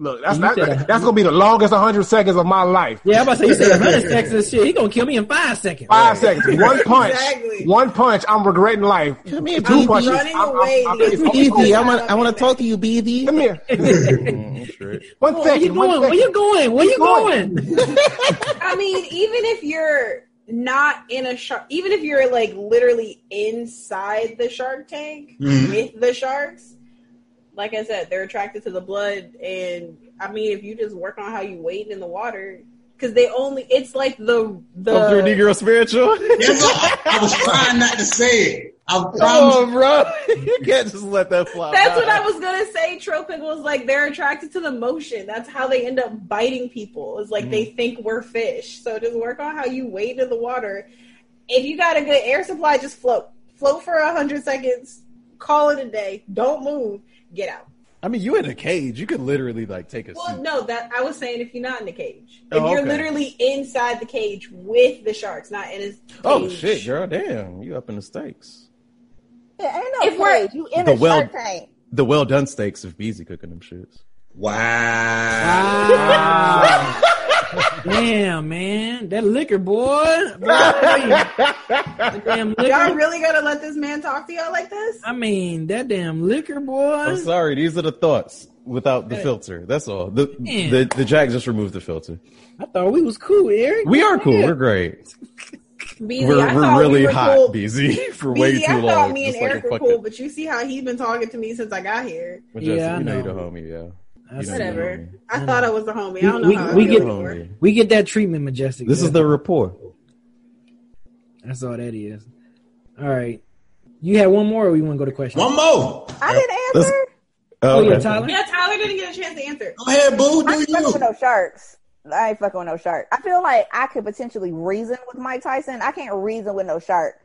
look, that's not, said that's gonna be the longest 100 seconds of my life. Yeah, I'm about to say you said 100 seconds and shit. He gonna kill me in five seconds. Five seconds, one punch, Exactly. one punch. I'm regretting life. Come here, Two BD. punches. running I'm, away, I'm, I'm, BD, I want I want to talk to you, BD. Come here. [laughs] Mm, straight. One Where you going? Where second. you going? Where you Going. going? [laughs] I mean, even if you're not in a shark. Even if you're like literally inside the shark tank Mhm. with the sharks, like I said, they're attracted to the blood. And I mean, if you just work on how you wade in the water, because they only it's like the the Up through Negro spiritual. That's all. I, I was trying not to say it. I Come promise. on, bro. You can't just let that fly. That's by. what I was gonna say. Tropic was like they're attracted to the motion. That's how they end up biting people. It's like they mm. think we're fish. So just work on how you wade in the water. If you got a good air supply, just float. Float for a hundred seconds. Call it a day. Don't move. Get out. I mean, you in a cage. You could literally like take a Well, seat. no, that I was saying if you're not in the cage. If Oh, you're okay. literally inside the cage with the sharks, not in his Oh shit, girl, damn, you up in the stakes. Yeah, ain't no If we're- cage. You in The a well- shark tank. The well done steaks of Beezy cooking them shits. Wow. Wow. [laughs] [laughs] Damn, man. That liquor, boy. Boy, that damn [laughs] Y'all really gonna let this man talk to y'all like this? I mean, that damn liquor, boy. I'm sorry, these are the thoughts without the filter. That's all. The the, the Jack just removed the filter. I thought we was cool, Eric. We are cool. We're great. [laughs] Beezy, We're we're really we were hot, cool. BZ, [laughs] for way too I long. thought me and Just like Eric were fucking- cool, but you see how he's been talking to me since I got here. Majestic, Yeah, I you know you're the homie, yeah. That's You know you're Whatever. I thought I was the homie. I don't know we- how we get- Homie. We get that treatment, majestic. This is the rapport. That's all that is. All right. You had one more, or you want to go to questions? One more. I didn't Let's- answer. Oh, yeah. Tyler. Yeah, Tyler didn't get a chance to answer. Go ahead, boo. I Do ain't fucking with no sharks. I ain't fucking with no shark. I feel like I could potentially reason with Mike Tyson. I can't reason with no shark.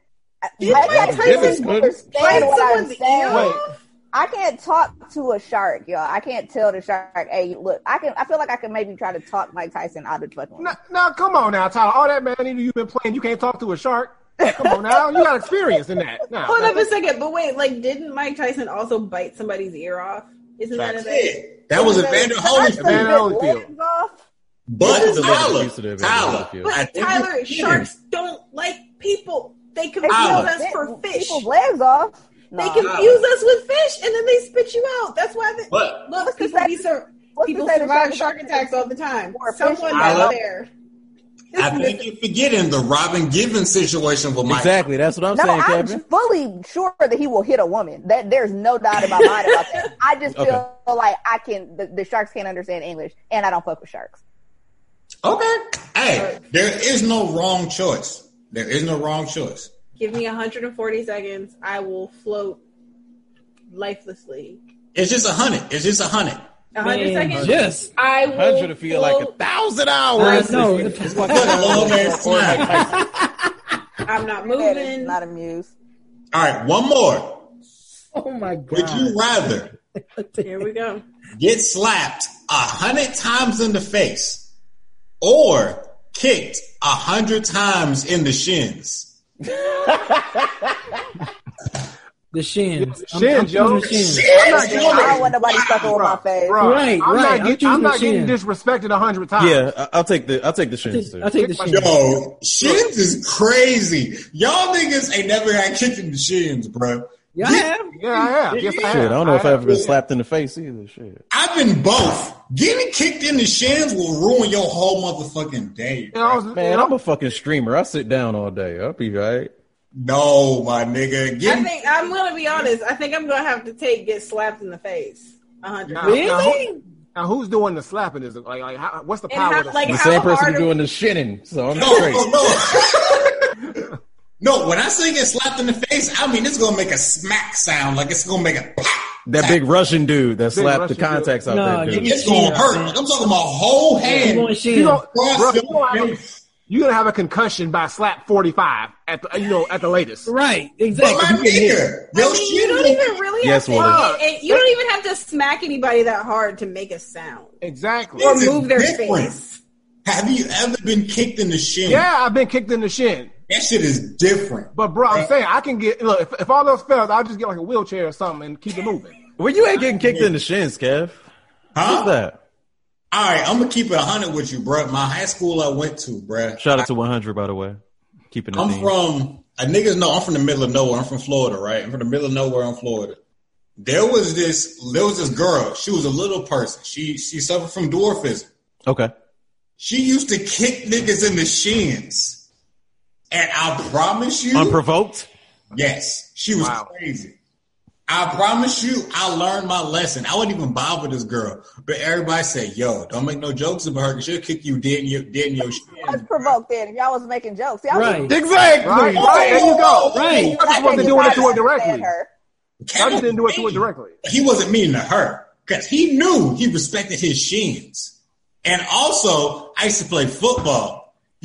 Did Mike Mike Tyson Tyson understand what I'm saying. off? I can't talk to a shark, y'all. I can't tell the shark, hey, look, I can. I feel like I can maybe try to talk Mike Tyson out of fucking. Now, now, come on now, Tyler. All that man you've been playing, you can't talk to a shark. Come on now, you got experience in that. Now, Hold up a second, but wait, like, didn't Mike Tyson also bite somebody's ear off? Isn't that a That's thing? it. That was Evander Holyfield. Evander Holyfield. But This Tyler, least of the Evander Tyler, But Tyler, sharks don't like people. They confuse Tyler. us for fish. People's legs off. They confuse us with fish, and then they spit you out. That's why. They, But look, What's to people say- be sur- what's people the survive shark- shark attacks all the time. Or Someone Tyler. out there. [laughs] I think you're forgetting the Robin Givens situation with Mike. Exactly. That's what I'm No, saying, I'm Kevin. fully sure that he will hit a woman. That there's no doubt in my mind about that. I just [laughs] feel like I can. The, the sharks can't understand English, and I don't fuck with sharks. Okay. Hey, there is no wrong choice. There is no wrong choice. Give me 140 seconds. I will float lifelessly. It's just a hundred. It's just a hundred. 100 seconds. Yes. I will. Hundred to feel like a float- thousand I hours. know. [laughs] It's like a long ass [laughs] time. I'm not moving. not amused. All right, one more. Oh my God. Would you rather Here we go. get slapped a hundred times in the face or kicked a hundred times in the shins? The shins. I'm- Shins, I'm yo. choosing the shins. I'm not I getting, don't want nobody fucking with my face. Bro, Right, I'm right. not, I'm I'm not the getting disrespected a hundred times. Yeah, I- I'll take the I'll take the shins too. I'll take the shins. Yo, shins is crazy. Y'all niggas ain't never got kicked in the shins, bro. Y'all have? Yeah, I have. Yes, I have. Shit, I don't know if I've ever been slapped in the face either. Shit. I've been both. Getting kicked in the shins will ruin your whole motherfucking day. You know, I was, Man, I'm a fucking streamer. I sit down all day. I'll be right. No, my nigga. I think I'm gonna be honest. I think I'm gonna have to take get slapped in the face. 100. Nah. Now, Really? who- now, who's doing the slapping? Is it like, like how, what's the power? how- of the like, The same person hard who doing the shitting. So I'm no, straight. no, no. [laughs] no, when I say get slapped in the face, I mean it's gonna make a smack sound, like it's gonna make a pop. That big Russian dude that slapped Russian the contacts out No, there. you Dude. It's gonna hurt. I'm talking about whole I'm hand. you shins. know, Cross bro, your you gonna have a- face. you're gonna have a concussion by slap 45 at the, you know, at the latest. Right, But exactly. my You get nigga, I mean, you don't even really Yes, have to. Wally. and you don't even have to smack anybody that hard to make a sound Exactly. or move their different. face. Have you ever been kicked in the shin? Yeah, I've been kicked in the shin. That shit is different. But bro, I'm saying I can get look if, if all those fails, I'll just get like a wheelchair or something and keep it moving. Well, you ain't getting kicked in the shins, Kev. Huh? What's that? All right, I'm gonna keep it hundred with you, bro. My high school I went to, bro. Shout out to 100, by the way. Keeping the I'm theme. from uh, niggas know I'm from the middle of nowhere. I'm from Florida, right? I'm from the middle of nowhere in Florida. There was this there was this girl. She was a little person. She she suffered from dwarfism. Okay. She used to kick niggas in the shins. And I promise you, Unprovoked. yes, she was Wow. crazy. I promise you, I learned my lesson. I wouldn't even bother this girl, but everybody said, "Yo, don't make no jokes about her. 'cause She'll kick you dead in your dead in your Let's shin." provoke then. If y'all was making jokes, y'all Right. Exactly. Right, right. There you go. Right. I just wasn't doing it to her directly. I just didn't do it to her directly. He wasn't meaning to her because he knew he respected his shins. And also, I used to play football.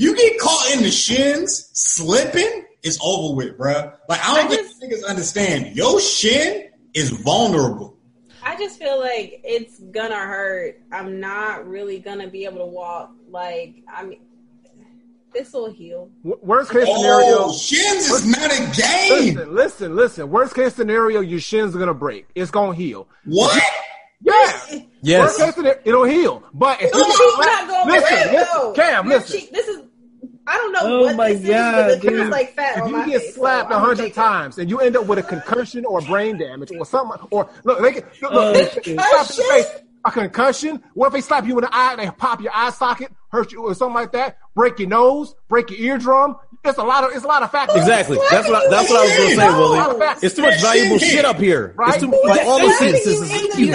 You get caught in the shins slipping, it's over with, bruh. Like I don't I think just- niggas understand. Your shin is vulnerable. I just feel like it's gonna hurt. I'm not really gonna be able to walk. Like I mean, this will heal. Worst case scenario. Oh, shins is not a game. Listen, listen, listen. Worst case scenario, your shins are gonna break. It's gonna heal. What? Yeah. Yes. Worst case scenario, it'll heal. But if Your you cheek slap- not gonna listen, break listen, though. Cam, listen. cheek- this is. I don't know Oh what my this God, is, but dude. it feels like fat If on you my get face. slapped so a I'm gonna hundred times and you end up with a concussion or brain damage or something, or look, they can look, Oh, look, they can slap you in the face. A concussion. What if they slap you in the eye? And they pop your eye socket, hurt you or something like that. Break your nose, break your eardrum. It's a lot of it's a lot of factors. Exactly. That's what I, that's what I was gonna say, No. Willie. It's too much valuable shit up here. Right? It's too like all the senses is in the here.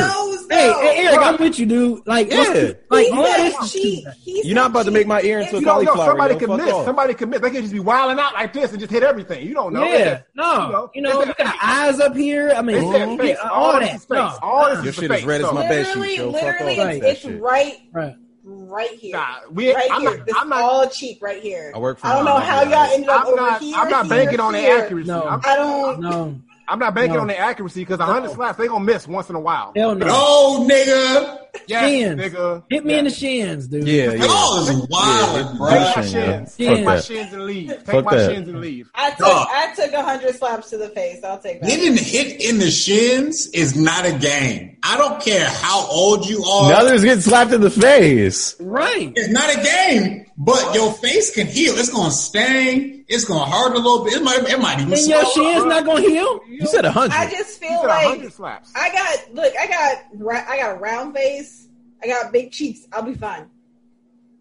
Nose, Hey, though. hey, Eric, I'm with you, dude. Like, Yeah. what's- like He all said this. cheek. You're not said about to make my ear into a You don't know. cauliflower. Somebody yo. can miss. off. Somebody can miss. They can just be wilding out like this and just hit everything. You don't know. Yeah, no, you know, they you got eyes up here. I mean, They said face. yeah, All, all this that. is. No, All this Your shit is red as my bed sheet, Literally, literally, it's, with that it's shit. right, right. right here. Nah, we- right I'm here. not- this I'm not- all cheap right here. I work for I don't know how y'all ended up I'm over not. here. I'm not here, banking on the here. accuracy. No. I'm, I don't. No, I'm not banking No. on the accuracy because a hundred slaps they gonna miss once in a while. hell no. No, nigga. Yes, Shins. nigga. Hit me Yeah. in the shins, dude. Yeah, yeah. Y'all is wild, Yeah, bro. Take my Shins, yeah. Take my shins and leave. Take Fuck my that. shins and leave. I took Dog. I took a hundred slaps to the face. I'll take that. Getting hit in the shins is not a game. I don't care how old you are. Now there's getting slapped in the face. Right. It's not a game, but your face can heal. It's gonna sting. It's gonna hurt a little bit. It might, it might even And your swell shins not gonna heal. You said a hundred. I just feel like slaps. I got look. I got ra- I got a round face. I got big cheeks. I'll be fine.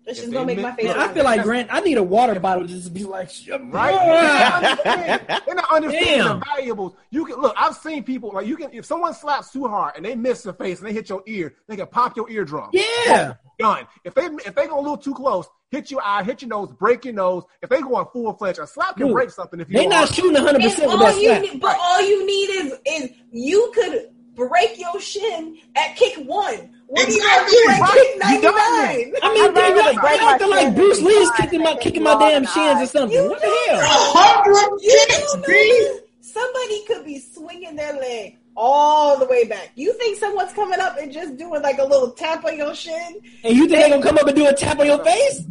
It's If just gonna make my face. Look, I feel like Grant. I need a water bottle to just to be like, Right? [laughs] They're not understanding Damn. the valuables. You can look. I've seen people like you can. If someone slaps too hard and they miss the face and they hit your ear, they can pop your eardrum. Yeah. Done. If they if they go a little too close, hit your eye, hit your nose, break your nose. If they go on full fledged, a slap can Dude, break something. If you They go not hard. shooting one hundred percent with that you slap. need, but all you need is is you could break your shin at kick one. What Exactly. are you gonna do at kick You ninety done nine? I mean, I'd they, rather like, they acting like Bruce Lee's kicking my kicking my damn shins or something. You What the do. A hell? hundred You kicks, don't B. know. Somebody could be swinging their leg all the way back. You think someone's coming up and just doing like a little tap on your shin? And you think they're gonna come up and do a tap on your face?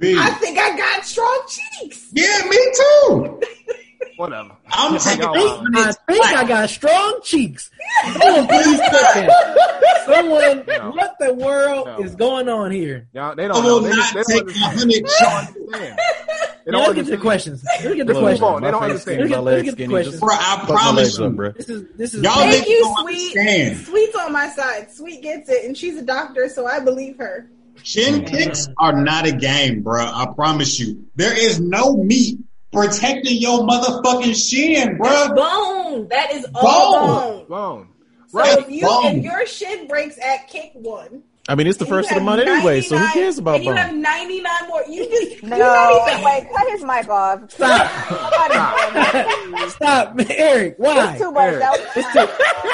I think I got strong cheeks. Yeah, me too. Whatever. I'm taking Y'all. I think I got strong cheeks. Someone please put [laughs] that. Someone, No. what the world No. is going on here? Y'all, they don't know. will They, not they take don't a understand. [laughs] hundred shots. They Yeah, don't let's get to the questions. Let's get to the questions. on. They don't my face understand. skinny, Let's legs get the questions. Bro, I promise you. bro. This is this is Y'all Thank you, Sweet. understand. Sweet's on my side. Sweet gets it, and she's a doctor, so I believe her. Chin kicks are not a game, bro. I promise you. There is no meat protecting your motherfucking shin, That's bro. bone. That is all Bone. bone. Bone. So Right, if you bone. if your shin breaks at kick one, I mean, it's the and first of the month anyway, so who cares about and you have ninety nine more. You just [laughs] No, you're not even wait, cut his mic off. Stop. Stop, Eric. Why? It's too much. Eric. It's too,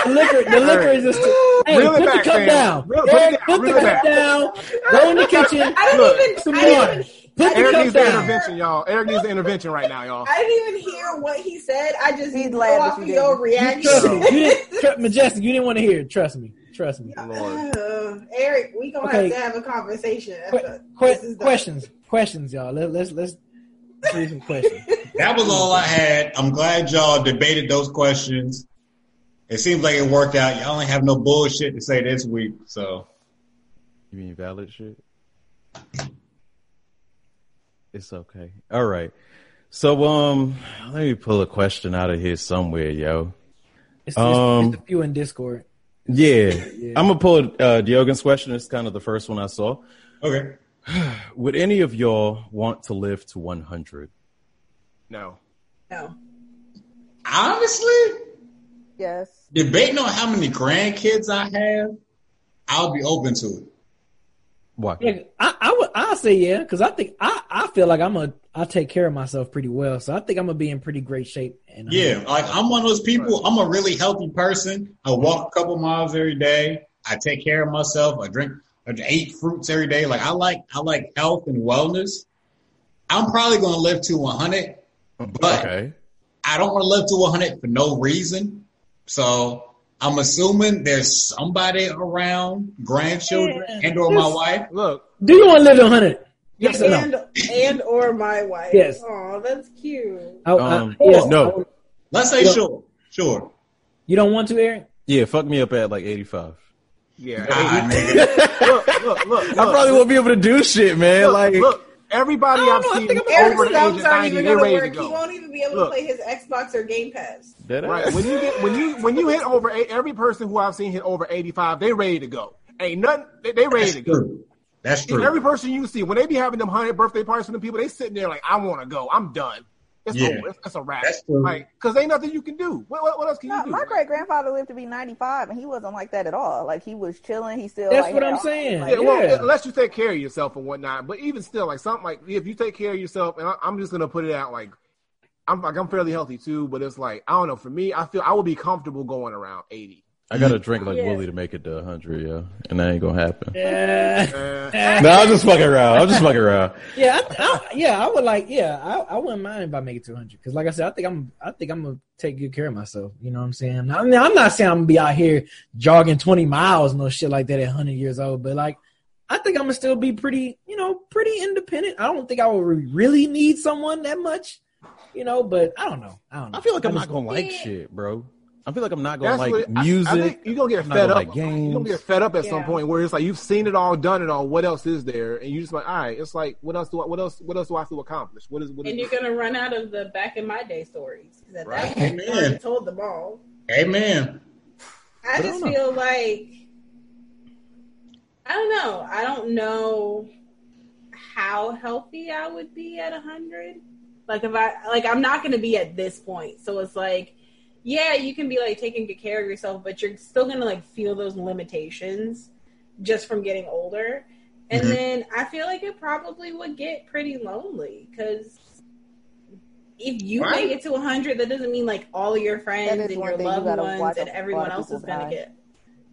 the liquor, the liquor is just too. Hey, Reel it put back, the cup man. down. Reel- put it Eric, down, put the cup back. down. Go in the kitchen. I don't Look, even. some I didn't even. Put Eric cup needs the intervention, y'all. Eric needs the intervention right now, y'all. I didn't even hear what he said. I just He's go glad that off you your didn't. Trust me. reaction. You didn't, Majestic, you didn't want to hear it. Trust me. Trust me. Lord. Uh, [laughs] Eric, we gonna Okay. have to have a conversation. Que- After que- this is done. questions. Questions, y'all. Let, let's let's do some questions. [laughs] That was all I had. I'm glad y'all debated those questions. It seems like it worked out. Y'all ain't have no bullshit to say this week, so You mean valid shit? It's okay. All right. So, um, let me pull a question out of here somewhere, yo. It's, it's, Um, it's a few in Discord. Yeah, I'm gonna pull uh, Diogen's question. It's kind of the first one I saw. okay. [sighs] Would any of y'all want to live to 100? No. No. Honestly, Yes. debating on how many grandkids I have, I'll be open to it. Why? Yeah, I, I would. I say yeah, because I think I, I feel like I'm a. I take care of myself pretty well, so I think I'm gonna be in pretty great shape. And Yeah, like I'm one of those people. I'm a really healthy person. I walk a couple miles every day. I take care of myself. I drink, I eat fruits every day. Like I like, I like health and wellness. I'm probably gonna live to 100, but Okay. I don't want to live to 100 for no reason. So I'm assuming there's somebody around, grandchildren, Yeah. and or my wife. Look, Do you want to live to 100? Yes or no? And and or my wife. Yes. Oh, that's cute. I, I- Um, yes, no. I Let's say Yeah. sure, sure. You don't want to, Eric? Yeah, fuck me up at like 85. yeah. Ah, nigga. [laughs] look, look, look, I probably won't be able to do shit, man. look, like, look, everybody I I've know, seen over the age of 90, even they're gonna ready to work. He won't even be able Look. to play his Xbox or Game Pass. Dead Right. When you get when you when you hit over eight, every person who I've seen hit over eighty five, they ready to go. Ain't nothing. They, they ready to go. True. That's true. Every person you see when they be having them hundred birthday parties for them people, they sitting there like, I want to go. I'm done. It's Yeah. over. It's, it's a wrap. That's true. Like, cause ain't nothing you can do. What, what, what else can No, you do? my great grandfather lived to be 95, and he wasn't like that at all. Like he was chilling. He still. That's like, what I'm all- saying. like, Yeah, well, unless you take care of yourself and whatnot. But even still, like something like if you take care of yourself, and I, I'm just gonna put it out like I'm like I'm fairly healthy too, but it's like I don't know. For me, I feel I would be comfortable going around 80. I gotta drink like Yeah. Willie to make it to 100, yeah. And that ain't gonna happen. Yeah. Uh, [laughs] no, I'm just fucking around. I'm just fucking around. Yeah, I, I, yeah, I would like. Yeah, I, I wouldn't mind if I make it to 100 because, like I said, I think I'm, I think I'm gonna take good care of myself. You know what I'm saying? I mean, I'm not saying I'm gonna be out here jogging 20 miles, and no shit like that at 100 years old, but like, I think I'm gonna still be pretty, you know, pretty independent. I don't think I will really need someone that much, you know. But I don't know. I don't know. I feel like I'm I not gonna like shit, bro. I feel like I'm not gonna That's like what- music. I, think you're gonna get I'm fed up. like You're gonna get fed up at some point where it's like you've seen it all, done it all. What else is there? And you just like, all right, it's like, what else do I? What else? What else do I have to accomplish? What is? What is? And you're gonna run out of the back in my day stories because at Right. that point, you Amen. already told them all. Amen. I But I just don't feel like I don't know. I don't know how healthy I would be at a hundred. Like if I like I'm not gonna be at this point. So it's like, yeah, you can be like taking good care of yourself, but you're still gonna like feel those limitations just from getting older. And Mhm. then I feel like it probably would get pretty lonely because if you Right. make it to 100, that doesn't mean like all of your friends and your thing, you loved ones and everyone else is gonna die. get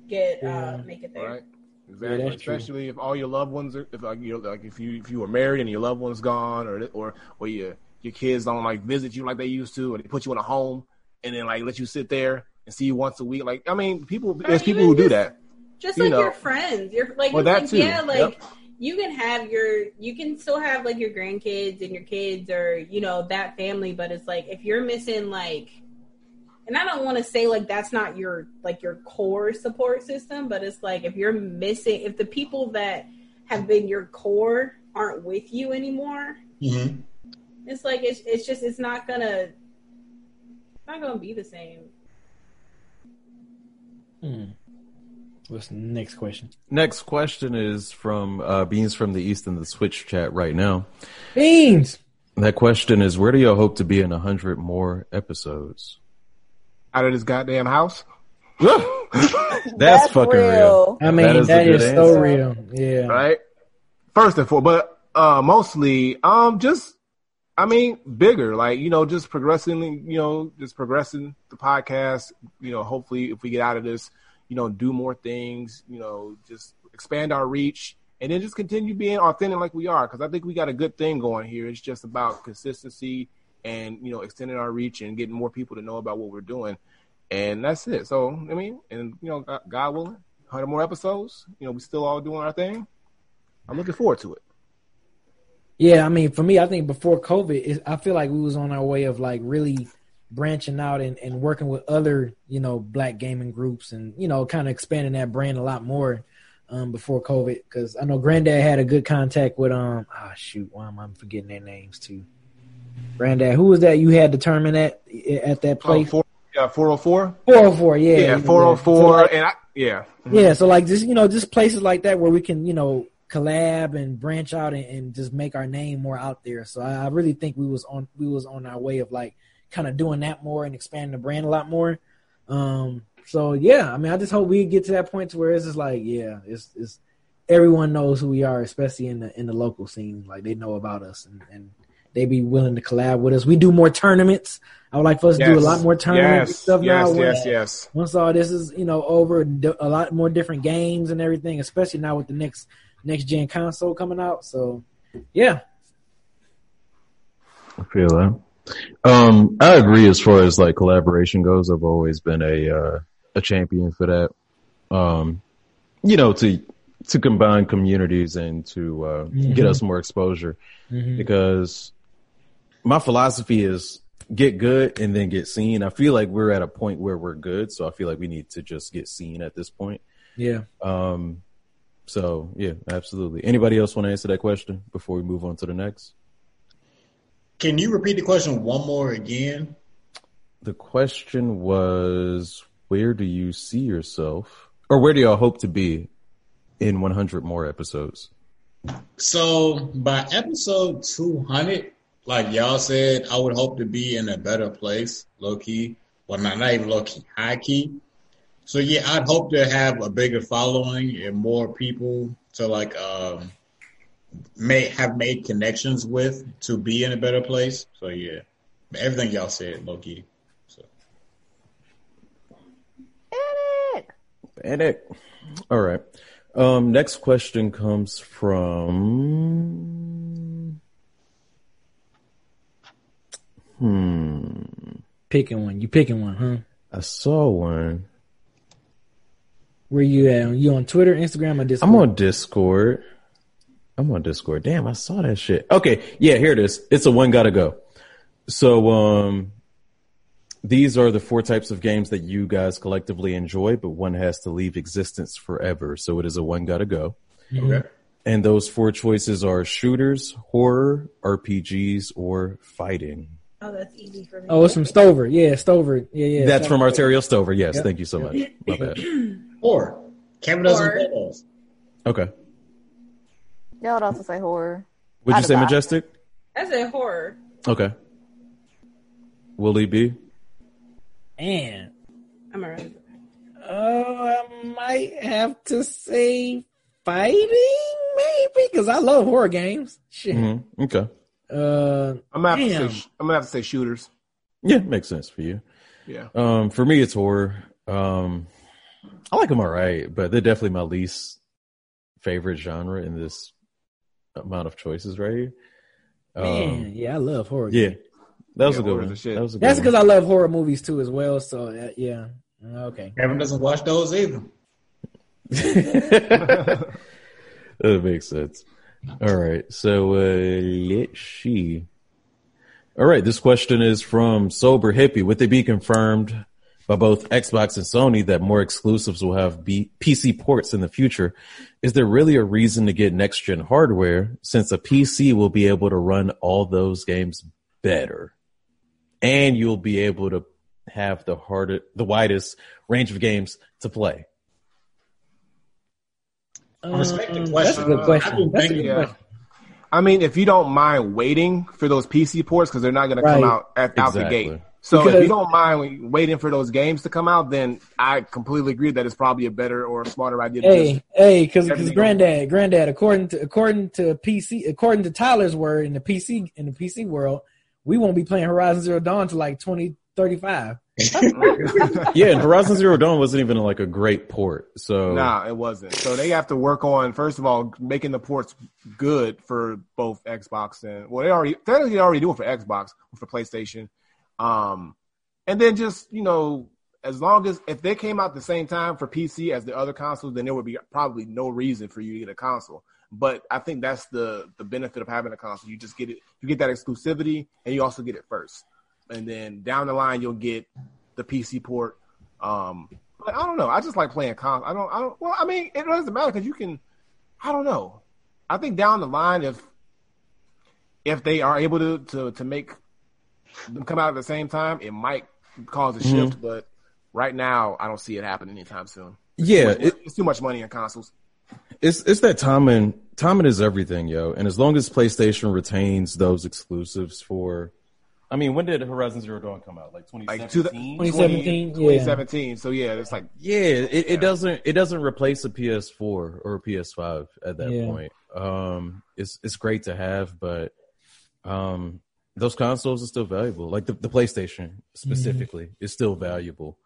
get Yeah. uh, make it there. Right. Exactly. that's true. Especially if all your loved ones are, if like you know, like if you if you were married and your loved one's gone, or or or your your kids don't like visit you like they used to, or they put you in a home and then like let you sit there and see you once a week. Like I mean, people there's people even who do that. Just You like know. your friends, you're like, Well, that like, too. yeah, like Yep. you can have your, you can still have like your grandkids and your kids or you know that family, but it's like if you're missing like, and I don't want to say like that's not your like your core support system, but it's like if you're missing, if the people that have been your core aren't with you anymore, hmm it's like it's it's just it's not gonna it's not gonna be the same. Hmm. What's the next question? Next question is from uh, Beans from the East in the Twitch chat right now. Beans. That question is, where do you hope to be in a hundred more episodes? Out of this goddamn house. [laughs] That's, fucking real. I mean, That is a that good is so real. Yeah. right? First and foremost, but uh, mostly, um, just I mean, bigger, like you know, just progressing, you know, just progressing the podcast. You know, hopefully, if we get out of this, you know, do more things. You know, just expand our reach, and then just continue being authentic like we are. Because I think we got a good thing going here. It's just about consistency and you know, extending our reach and getting more people to know about what we're doing. And that's it. So I mean, and you know, God, God willing, hundred more episodes. You know, we still all doing our thing. I'm looking forward to it. Yeah, I mean, for me, I think before COVID, it, I feel like we was on our way of like really branching out and, and working with other, you know, black gaming groups and, you know, kind of expanding that brand a lot more um, before COVID. Cause I know Granddad had a good contact with, um, ah, shoot, why am I forgetting their names too? Granddad, who was that you had determined at, at that Oh, place? four, yeah, 404. 404, yeah. Yeah, yeah. 404. So, like, and I, yeah. Yeah, so like just you know, just places like that where we can you know collab and branch out and, and just make our name more out there. So I, I really think we was on we was on our way of like kind of doing that more and expanding the brand a lot more. Um, so yeah, I mean, I just hope we get to that point to where it's just like, yeah, it's it's everyone knows who we are, especially in the in the local scene. Like they know about us and, and they be willing to collab with us. We do more tournaments. I would like for us to do a lot more tournaments Yes, stuff yes, now. yes, once- yes. Once all this is you know over, a lot more different games and everything, especially now with the next next gen console coming out. So yeah, I feel that. Um, I agree as far as like collaboration goes. I've always been a uh, a champion for that. Um, you know, to to combine communities and to uh, get us more exposure because my philosophy is get good and then get seen. I feel like we're at a point where we're good, so I feel like we need to just get seen at this point. yeah. Um, so yeah, absolutely. Anybody else want to answer that question before we move on to the next? Can you repeat the question one more again? The question was, where do you see yourself, or where do y'all hope to be in 100 more episodes? So by episode 200, like y'all said, I would hope to be in a better place, low key. Well, not, not even low key, high key. So yeah, I'd hope to have a bigger following and more people to like um may have made connections with to be in a better place. So yeah, everything y'all said, low key. So Eric. And it. All right. Um, next question comes from. Hmm. Picking one, you picking one, huh? I saw one. Where you at? You on Twitter, Instagram, or Discord? I'm on Discord. I'm on Discord. Damn, I saw that shit. Okay, yeah, here it is. It's a one gotta go. So, um, these are the four types of games that you guys collectively enjoy, but one has to leave existence forever. So it is a one gotta go. okay. And those four choices are shooters, horror, RPGs, or fighting. Oh, that's easy for me. Oh, it's from Stover. Yeah, Stover. Yeah, yeah. That's from Arterial Stover. Yes, Yep. thank you so much. My bad. [clears throat] Or Kevin doesn't Or- know those. Okay. Y'all would also say horror. Would you I'd say buy. Majestic? I said horror. Okay. Will he be? And I'm alright. oh, I might have to say fighting, maybe, because I love horror games. Shit. hmm Okay. Uh, I'm gonna have Damn. to say. I'm gonna have to say shooters. Yeah, makes sense for you. Yeah. Um, for me, it's horror. Um, I like them all right, but they're definitely my least favorite genre in this amount of choices right here. man, Um, yeah, I love horror. yeah, games. that was Yeah, a good one. That was a good That's one. because I love horror movies too, as well. So uh, yeah, okay. Kevin doesn't watch those either. [laughs] [laughs] that makes sense. All right. So uh, let's see. All right. This question is from Sober Hippie. Would they be confirmed by both Xbox and Sony that more exclusives will have B- PC ports in the future? Is there really a reason to get next gen hardware since a PC will be able to run all those games better? And you'll be able to have the harder, the widest range of games to play. I respect the Um, question. That's a good question. been That's a thinking- good question. I mean, if you don't mind waiting for those PC ports because they're not going to come out at, out the gate. So Because- if you don't mind waiting for those games to come out, then I completely agree that it's probably a better or a smarter idea. To Hey, hey, because Everything- granddad, granddad, according to according to PC, according to Tyler's word in the PC in the PC world, we won't be playing Horizon Zero Dawn to like twenty thirty five. [laughs] yeah, and Horizon Zero Dawn wasn't even like a great port. So nah, it wasn't. So they have to work on first of all making the ports good for both Xbox and well, they already technically they already do it for Xbox for PlayStation, um, and then just you know as long as if they came out the same time for PC as the other consoles, then there would be probably no reason for you to get a console. But I think that's the the benefit of having a console. You just get it, you get that exclusivity, and you also get it first. And then down the line, you'll get the PC port. Um, but I don't know. I just like playing console. I don't. I don't. Well, I mean, it doesn't matter because you can. I don't know. I think down the line, if if they are able to to to make them come out at the same time, it might cause a shift. But right now, I don't see it happening anytime soon. yeah, It's, it, it's too much money in consoles. It's it's that timing. Timing is everything, yo. And as long as PlayStation retains those exclusives for, I mean, when did Horizon Zero Dawn come out? Like Like 2017. 2017, yeah. 2017. So yeah, it's like yeah, it, it doesn't it doesn't replace a PS4 or a PS5 at that Yeah. point. Um, it's it's great to have, but um, those consoles are still valuable. Like the, the PlayStation specifically is still valuable.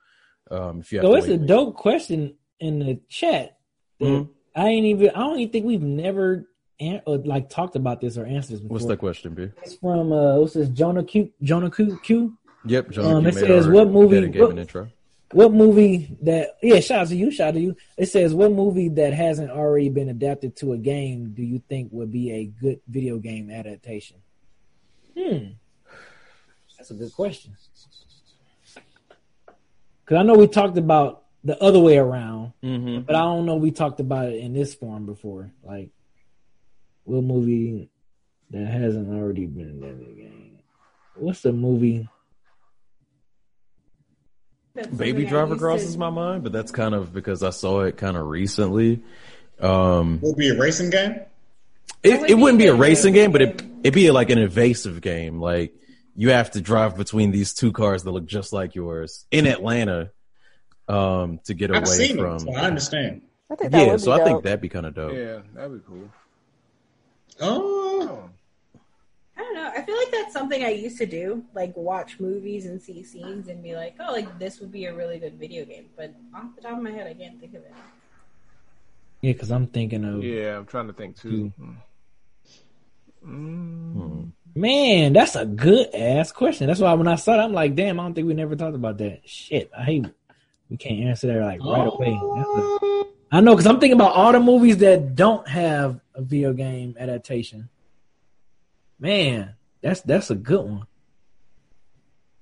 Um, if you have So it's a dope question in the chat. that Mhm. I ain't even. I don't even think we've never an- or, like talked about this or answered this before. What's that question, B? It's from uh, what's this? Jonah Q. Jonah Q. Q. Yep, John. Um, you it says what movie- dead and gave what- an intro. What movie that? Yeah, shout out to you. Shout out to you. It says what movie that hasn't already been adapted to a game do you think would be a good video game adaptation? Hmm, that's a good question. Because I know we talked about the other way around, Mm-hmm. but I don't know we talked about it in this form before. Like, what movie that hasn't already been adapted to a game? What's the movie? That's Baby Driver crosses to- my mind, but that's kind of because I saw it kind of recently. Um, Will it be a racing game? it, would it wouldn't be be a a racing good game, but it game. It'd be like an evasive game. Like you have to drive between these two cars that look just like yours in Atlanta um, to get I've away seen from. it, so I understand. I think that Yeah, would so be I think that'd be kind of dope. yeah, that'd be cool. Oh, I don't know. I feel like that's something I used to do, like watch movies and see scenes and be like, "Oh, like this would be a really good video game." But off the top of my head, I can't think of it. Yeah, because I'm thinking of Yeah, I'm trying to think too. Mm. Man, that's a good ass question. That's why when I saw it, I'm like, damn, I don't think we never talked about that. Shit, I hate we can't answer that like right away. That's a- I know because I'm thinking about all the movies that don't have a video game adaptation. Man, that's that's a good one.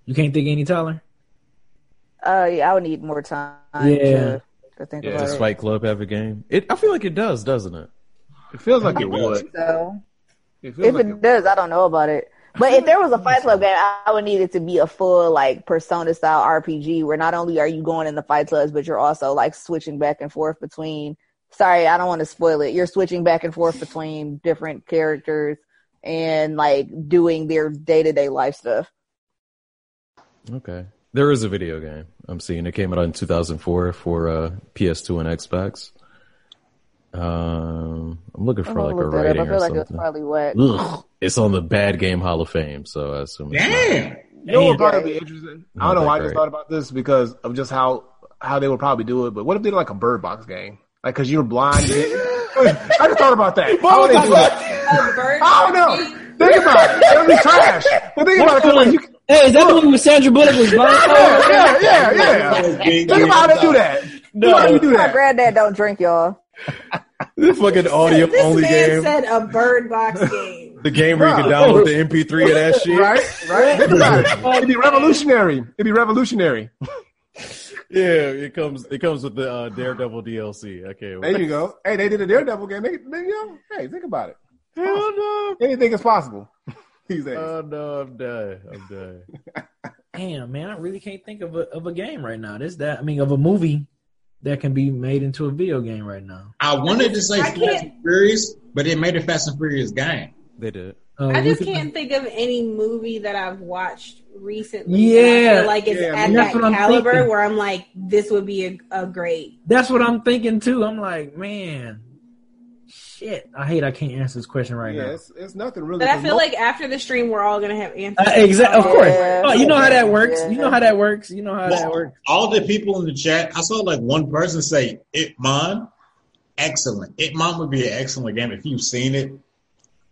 You can't think of any taller. Uh, yeah, I would need more time Yeah. to, to think Yeah. about Does it. Fight Club have a game? It, I feel like it does, doesn't it? It feels like I it would. so. It If like it does, I don't know about it. But if there was a Fight Club game, I would need it to be a full like Persona style RPG where not only are you going in the Fight Clubs, but you're also like switching back and forth between. Sorry, I don't want to spoil it. You're switching back and forth between different characters and like doing their day to day life stuff. Okay. There is a video game I'm seeing. It came out in 2004 for uh, PS2 and Xbox. Um, I'm looking I'm for like a look that up. rating I or feel like it's something. probably whack. Ugh, it's on the Bad Game Hall of Fame, so I assume. It's not. damn. You know what Damn. probably be interesting? I don't know why I just thought about this because of just how how they would probably do it. But what if they did like a bird box game? Like, cause you're blind. [laughs] I just thought about that. How would they do that? A bird I don't know. Think about it. It'll be trash. But think about it. 'cause, like, you, [laughs] Hey, is that the one with Sandra Bullock was blind? yeah, yeah, yeah. [laughs] Think about how they do that. No, how do you do My that? granddad don't drink, y'all. The fucking audio This only man game. said a bird box game. the game where you can download the [laughs] MP3 of that shit. Right, right. Think about it. [laughs] It'd be revolutionary. It'd be revolutionary. Yeah, it comes. It comes with the uh, Daredevil DLC. Okay, can't There you go. Hey, they did a Daredevil game. They, they, you know, hey, think about it. Hell no. Anything is possible [laughs] these days. Oh no, I'm done. I'm done. Damn, man, I really can't think of a of a game right now. This that I mean of a movie that can be made into a video game right now. I wanted to say I Fast and Furious, but it made a Fast and Furious game. They did. Uh, I just can't think of any movie that I've watched recently. Yeah. Like it's Yeah, at that's that what I'm caliber thinking. where I'm like, this would be a, a great. That's what I'm thinking too. I'm like, man, shit. I hate I can't answer this question right yeah, now. it's, it's nothing really. But I 'cause feel most- like after the stream, we're all gonna have answers. Uh, exactly. Of course. Yeah. Oh, you know how that works. Yeah. You know how that works. You know how that works. all the people in the chat, I saw like one person say Ip Man. Excellent. Ip Man would be an excellent game if you've seen it.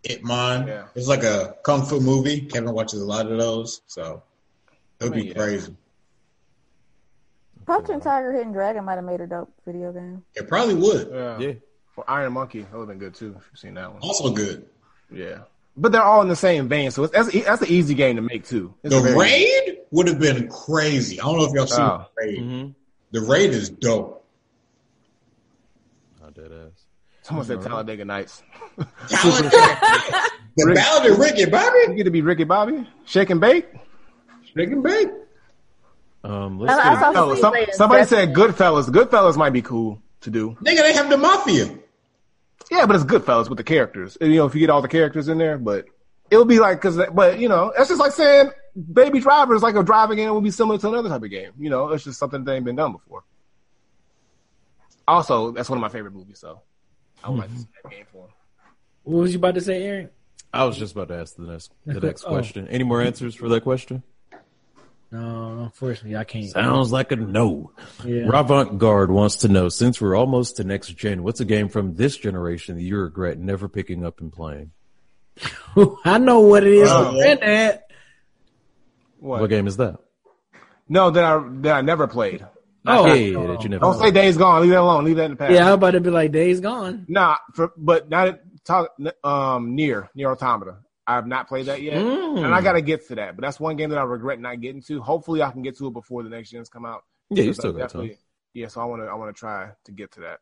Ip Man. Yeah. It's like a kung fu movie. Kevin watches a lot of those, so it would I mean, be yeah. crazy. Crouching Tiger, Hidden Dragon might have made a dope video game. It probably would. yeah. Yeah. For Iron Monkey, that would have been good too if you've seen that one. Also good. Yeah. But they're all in the same vein, so it's, that's that's an easy game to make too. It's The very- raid would have been crazy. I don't know if y'all seen Oh. the raid. Mm-hmm. The raid is dope. I did ass. Someone said Talladega Nights. the Ballad of Ricky Bobby. You get to be Ricky Bobby, shake and bake. Shake and bake. Um, let's I- I get, saw No, Somebody some, saying somebody Destiny. said Goodfellas. Goodfellas might be cool to do. Nigga, they have the mafia. Yeah, but it's Goodfellas with the characters. You know, if you get all the characters in there, but it'll be like because, but you know, it's just like saying Baby Driver is like a driving game would be similar to another type of game. You know, it's just something that ain't been done before. Also, that's one of my favorite movies, so I would like to see that game for him. What was you about to say, Aaron? I was just about to ask the next the next [laughs] Oh. question. Any more answers for that question? No, unfortunately, I can't. Sounds like a no. Yeah. Ravant Guard wants to know since we're almost to next gen, what's a game from this generation that you regret never picking up and playing? [laughs] I know what it is. Granddad. What? What game is that? No, that I that I never played. Oh, yeah, that you never Don't say Days Gone. Leave that alone. Leave that in the past. yeah, I was about to be like, days gone. Nah, for, but not talk. Um, Nier Nier Automata. I have not played that yet, Mm. and I got to get to that. But that's one game that I regret not getting to. Hopefully, I can get to it before the next gens come out. Yeah, you Because I still got time. Yeah, so I want to I want to try to get to that.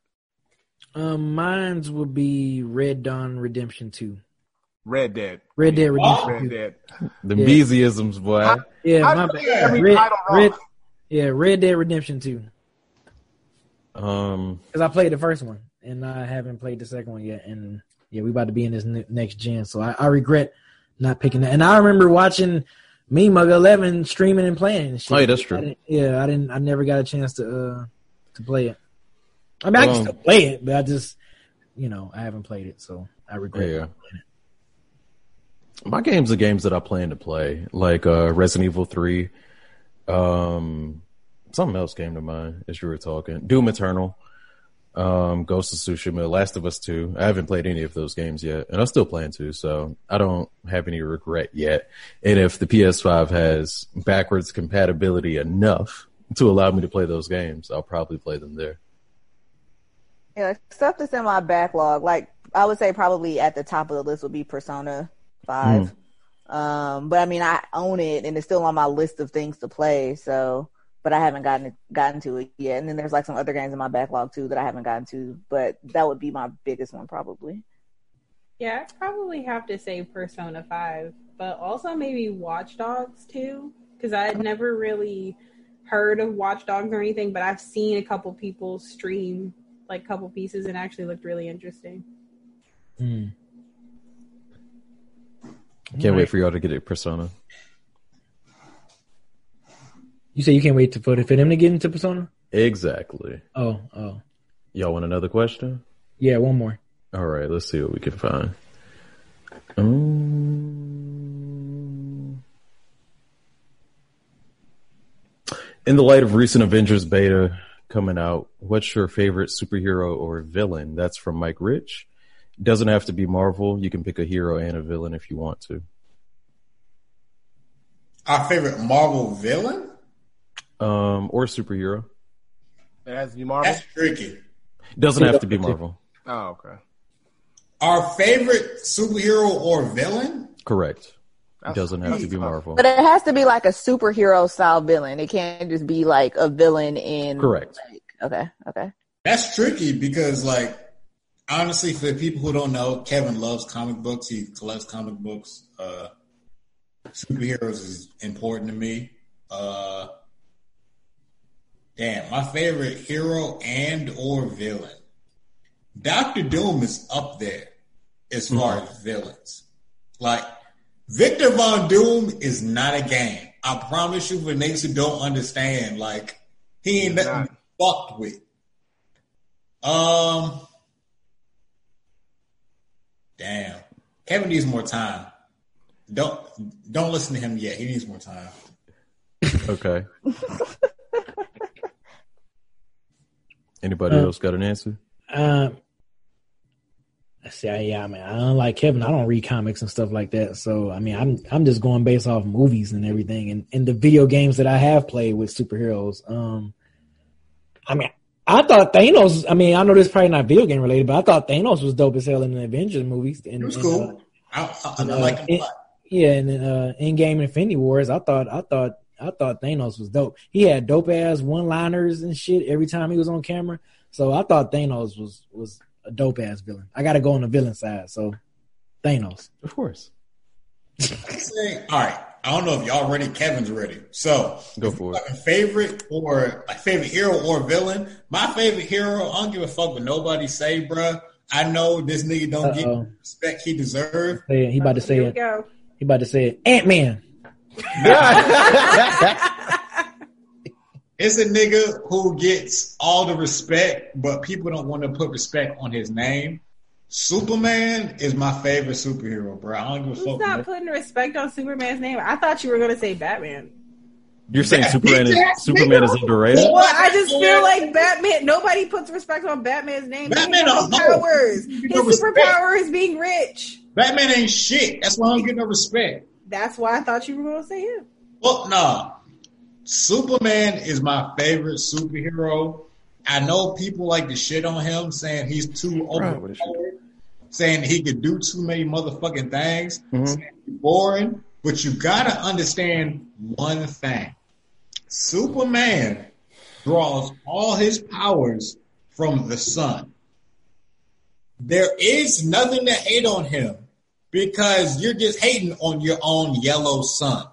Um, mine's would be Red Dawn Redemption Two. Red Dead. Red Dead Redemption Red Two. Dead. The Yeah. Beezyisms, boy. I- Yeah, I my know bad. Red. Red, yeah, Red Dead Redemption Two. Um, Because I played the first one and I haven't played the second one yet. And yeah, we about to be in this ne- next gen, so I, I regret not picking that. And I remember watching Me Mug Eleven streaming and playing. And shit. Oh, yeah, that's true. I yeah, I didn't. I never got a chance to uh to play it. I mean, I can still play it, but I just, you know, I haven't played it, so I regret. Yeah. playing it. my games are games that I plan to play, like uh, Resident Evil Three. Um, something else came to mind as you were talking. Doom Eternal, um, Ghost of Tsushima, Last of Us Two. I haven't played any of those games yet, and I still plan to. So I don't have any regret yet. And if the PS5 has backwards compatibility enough to allow me to play those games, I'll probably play them there. Yeah, stuff that's in my backlog, like I would say probably at the top of the list would be Persona Five. Um, but I mean, I own it and it's still on my list of things to play. So, but I haven't gotten it, gotten to it yet. And then there's like some other games in my backlog too that I haven't gotten to. But that would be my biggest one probably. Yeah, I'd probably have to say Persona 5, but also maybe Watch Dogs too, because I had never really heard of Watch Dogs or anything, but I've seen a couple people stream like a couple pieces and actually looked really interesting. Hmm. Can't wait for y'all to get it Persona. You say you can't wait to, for, for them to get into Persona? Exactly. Oh, oh, Y'all want another question? yeah. One more. All right, let's see what we can find. Um, in the light of recent Avengers beta coming out, what's your favorite superhero or villain? That's from Mike Rich. Doesn't have to be Marvel. You can pick a hero and a villain if you want to. Our favorite Marvel villain? Um, or superhero. It has to be Marvel. That's tricky. Doesn't have to be Marvel. Oh, okay. Our favorite superhero or villain? Correct. That's Doesn't have to be. Marvel. But it has to be like a superhero style villain. It can't just be like a villain in. Correct. Like, okay, okay. That's tricky because, like, honestly, for people who don't know, Kevin loves comic books. He collects comic books. Uh, superheroes is important to me. Uh, damn, my favorite hero and or villain. Doctor Doom is up there as far as villains. Like Victor Von Doom is not a game. I promise you, for niggas who don't understand, like he ain't He's nothing not. fucked with. Um, damn, Kevin needs more time. Don't don't listen to him yet. He needs more time. Okay. [laughs] Anybody Uh, else got an answer? Um, I see. I- Yeah, I mean, I don't like Kevin. I don't read comics and stuff like that. So, I mean, I'm I'm just going based off movies and everything, and, and the video games that I have played with superheroes. Um, I mean, I thought Thanos. I mean, I know this is probably not video game related, but I thought Thanos was dope as hell in the Avengers movies. And, It was and, cool. uh, I, I, I and, uh, like him a it- lot. yeah, and then uh, in game Infinity Wars, I thought, I thought, I thought Thanos was dope. He had dope ass one liners and shit every time he was on camera. So I thought Thanos was was a dope ass villain. I got to go on the villain side. So Thanos. Of course. Say, all right. I don't know if y'all ready. Kevin's ready. So Go for it. like a favorite or like favorite hero or villain. My favorite hero, I don't give a fuck what nobody say, bruh. I know this nigga don't get Uh-oh. the respect he deserves. He about to say Here it. go. He about to say it. Ant Man. [laughs] It's a nigga who gets all the respect, but people don't want to put respect on his name. Superman is my favorite superhero, bro. I don't give a Who's fuck. not putting respect on Superman's name? I thought you were going to say Batman. You're saying Yeah, Superman is [laughs] bitch-ass Superman is nigga. underrated? Well, I just feel like Batman. Nobody puts respect on Batman's name. Batman His don't know. powers. His don't respect. superpower is being rich. Batman ain't shit. That's why I don't get no respect. That's why I thought you were going to say him. Well, nah. Superman is my favorite superhero. I know people like to shit on him, saying he's too Right, what is overpowered, saying he could do too many motherfucking things, Mhm. boring. But you gotta understand one thing: Superman draws all his powers from the sun. There is nothing to hate on him because you're just hating on your own yellow sun.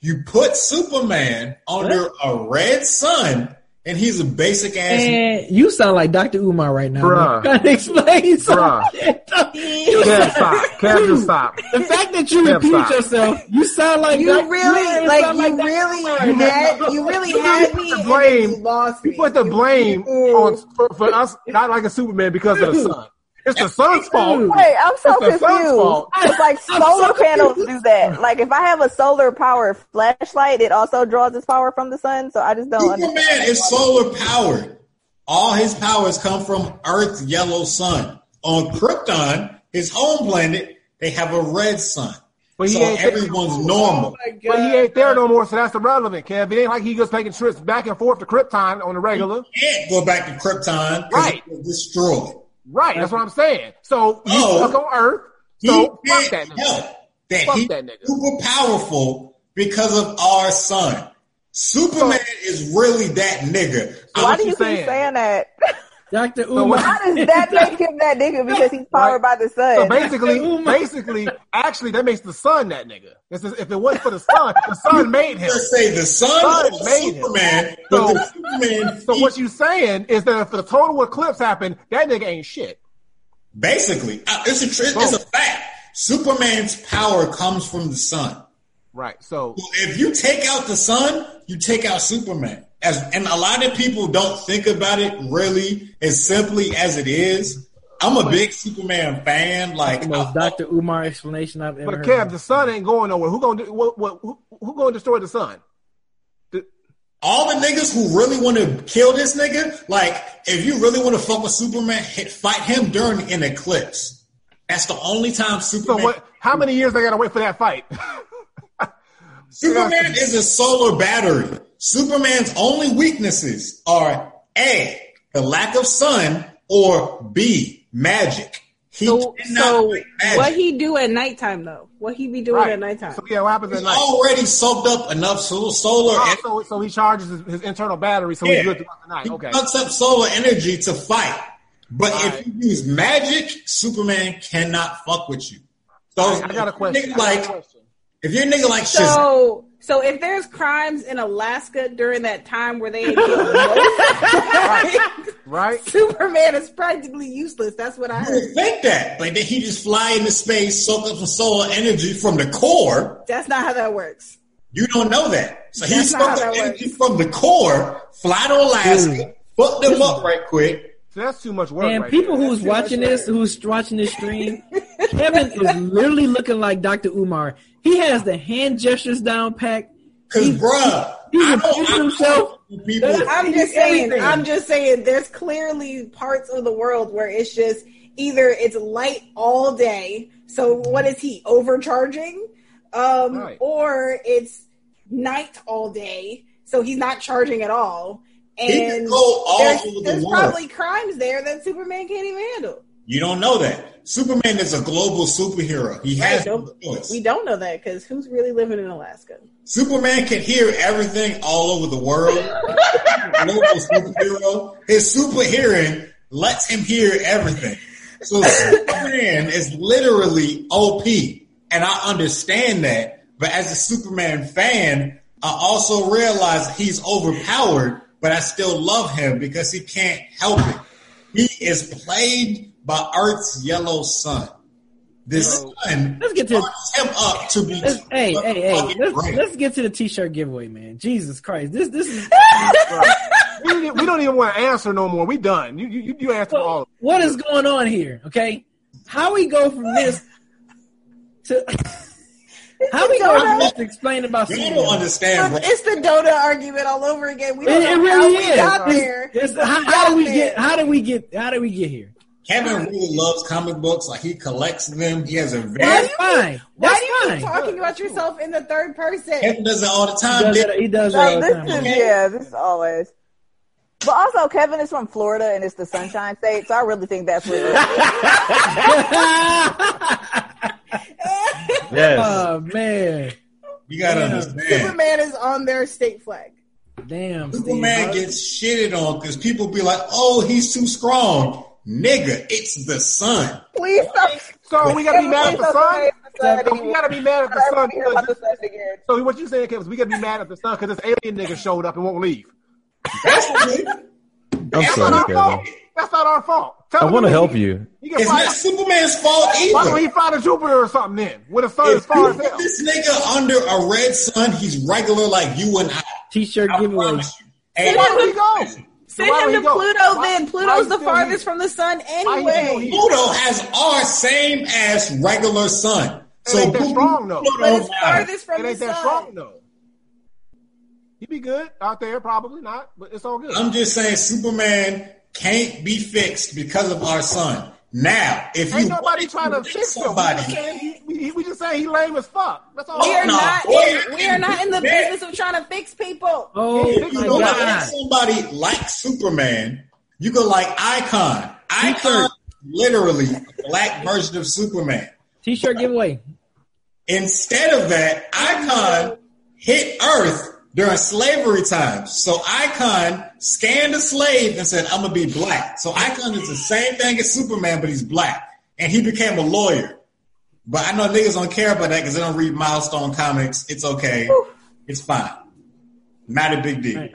You put Superman under a red sun, and he's a basic ass. And you sound like Dr. Umar right now. Bruh. Trying to explain some Bruh. shit. Can't stop. Can't just stop. [laughs] The fact that you Can't repeat stop. yourself, you sound like You Dr. really, you like, you Dr. really had, you really had me. the and blame- then you lost me. You put the blame [laughs] on for, for us not liking Superman because of the sun. It's the sun's fault. Wait, I'm so It's confused. It's like solar so panels confused. do that. Like if I have a solar powered flashlight, it also draws its power from the sun. So I just don't Superman understand. is solar powered. All his powers come from Earth's yellow sun. On Krypton, his home planet, they have a red sun. But he so ain't- everyone's normal. Oh but he ain't there no more, so that's irrelevant, Kev. It ain't like he goes taking trips back and forth to Krypton on the regular. Can't go back to Krypton because Right. it destroyed. Right, that's what I'm saying. So you Oh. stuck on Earth, He so fuck that nigga. help that Fuck that nigga. super powerful because of our sun. Superman is really that nigga. Why do you you keep saying? saying that? [laughs] Dr. what- Umar. How does that [laughs] make him that nigga because he's powered by the sun? So sun? basically, basically, actually, that makes the sun that nigga. This is- If it wasn't for the sun, the sun made him. Just say the sun Sun or made him. Superman, So- the Superman. So what you saying is that if the total eclipse happened, that nigga ain't shit. basically, uh, it's a tr- it's a fact. Superman's power comes from the sun. Right. So If you take out the sun, you take out Superman. As and a lot of people don't think about it really as simply as it is. I'm a big Superman fan. Like The most Dr. Umar explanation I've ever But heard. Kev, the sun ain't going nowhere. Who gonna do, what, what, who, who gonna destroy the sun? The- all the niggas who really want to kill this nigga, like if you really want to fuck with Superman, hit, fight him during an eclipse. That's the only time So Superman. what? How many years they gotta wait for that fight? [laughs] Superman is a solar battery. Superman's only weaknesses are A, the lack of sun, or B, magic. He So, cannot so magic. what he do at nighttime though? What he be doing right. at nighttime? So yeah, what happens at night? already soaked up enough so- solar Oh, energy. so, so he charges his, his internal battery, so Yeah. he's good throughout the night. He Okay. sucks up solar energy to fight. But All if right. you use magic, Superman cannot fuck with you. So All right, I got a if you're question. nigga I got a Like, question. if you're a nigga like Shazam, So, so if there's crimes in Alaska during that time where they ain't doing most, Right? [laughs] Superman is practically useless. That's what I heard. think that. Like, did he just fly into space, soak up some solar energy from the core? That's not how that works. You don't know that. So he That's soaked up energy works. from the core, fly to Alaska, mm. fuck them up right quick. So that's too much work. And right people there. who's watching this, who's watching this stream, [laughs] Kevin is literally looking like Dr. Umar. He has the hand gestures down pat. Cause, He- bruh, he I repeats don't, himself. don't people. I'm just saying. everything. I'm just saying. There's clearly parts of the world where it's just either it's light all day. So what is he overcharging? Um, Right. or it's night all day. So he's not charging at all. And all there's, the there's probably crimes there that Superman can't even handle. You don't know that. Superman is a global superhero. He Right, has don't- no choice. We don't know that because who's really living in Alaska? Superman can hear everything all over the world. global superhero. His super hearing lets him hear everything. So [laughs] Superman is literally OP. And I understand that. But as a Superman fan, I also realize he's overpowered, but I still love him because he can't help it. He is played by Earth's yellow sun. The sun Let's get to starts him up to be. let's, hey, hey, hey. Let's, let's get to the t-shirt giveaway, man. Jesus Christ, this this is [laughs] We, don't- we don't even want to answer no more. We done. You you, you answer all. of what is going on here? Okay, how we go from this to [laughs] how we go from this to explain about You don't understand, bro. It's the Dota argument all over again. We It, don't it know really how we is. got It's- there. it's- but how, how do we get? How do we get? How do we get here? Kevin really loves comic books. Like he collects them. He has a very. That's fine. Why That's do you fine. keep talking about yourself in the third person? Kevin does it all the He time. does it, he does it Like, all the time. is man. yeah, this is always. But also, Kevin is from Florida and it's the Sunshine State, so I really think that's where. [laughs] Yes. oh man, You gotta Yeah. understand. Superman is on their state flag. damn. Steve. Superman gets shitted on because people be like, "Oh, he's too strong." Nigga, it's the sun. Please stop. So we gotta be mad at the sun. So we gotta be mad at the sun. don't hear about because- the sun again. So what you saying, Kevin? is We gotta be mad at the sun because this alien nigga showed up and won't leave. That's what I'm That's not sorry, our Kevin. fault. That's not our fault. Tell I want to help you. He can it's fly. not Superman's fault Why don't either. he fly to Jupiter or something then? When the sun is If far you as put hell. this nigga under a red sun, he's regular like you and I. T-shirt I giveaway. promise you. So And why would he go? Send Why him to go? Pluto Why- then. Pluto's the farthest here? from the sun Why he still anyway. Pluto has our same as regular sun. So It ain't that strong, though. Pluto But it's farthest from It the ain't that sun. strong though. He'd be good out there, probably not, but it's all good. I'm just saying Superman can't be fixed because of our sun. Now, if you Ain't nobody trying to fix him. We somebody, just saying he, we, we just saying he lame as fuck. That's all. We are no, not. boy, in, we are not in the man. business of trying to fix people. Oh if you my don't like somebody like Superman, you go like Icon. Icon, T-shirt. literally black version of Superman. T-shirt giveaway. Instead of that, Icon hit Earth during slavery times. So Icon scanned a slave and said, I'm gonna be black. So Icon is the same thing as Superman, but he's black. And he became a lawyer. But I know niggas don't care about that because they don't read milestone comics. It's okay. It's fine. Not a big deal. Right.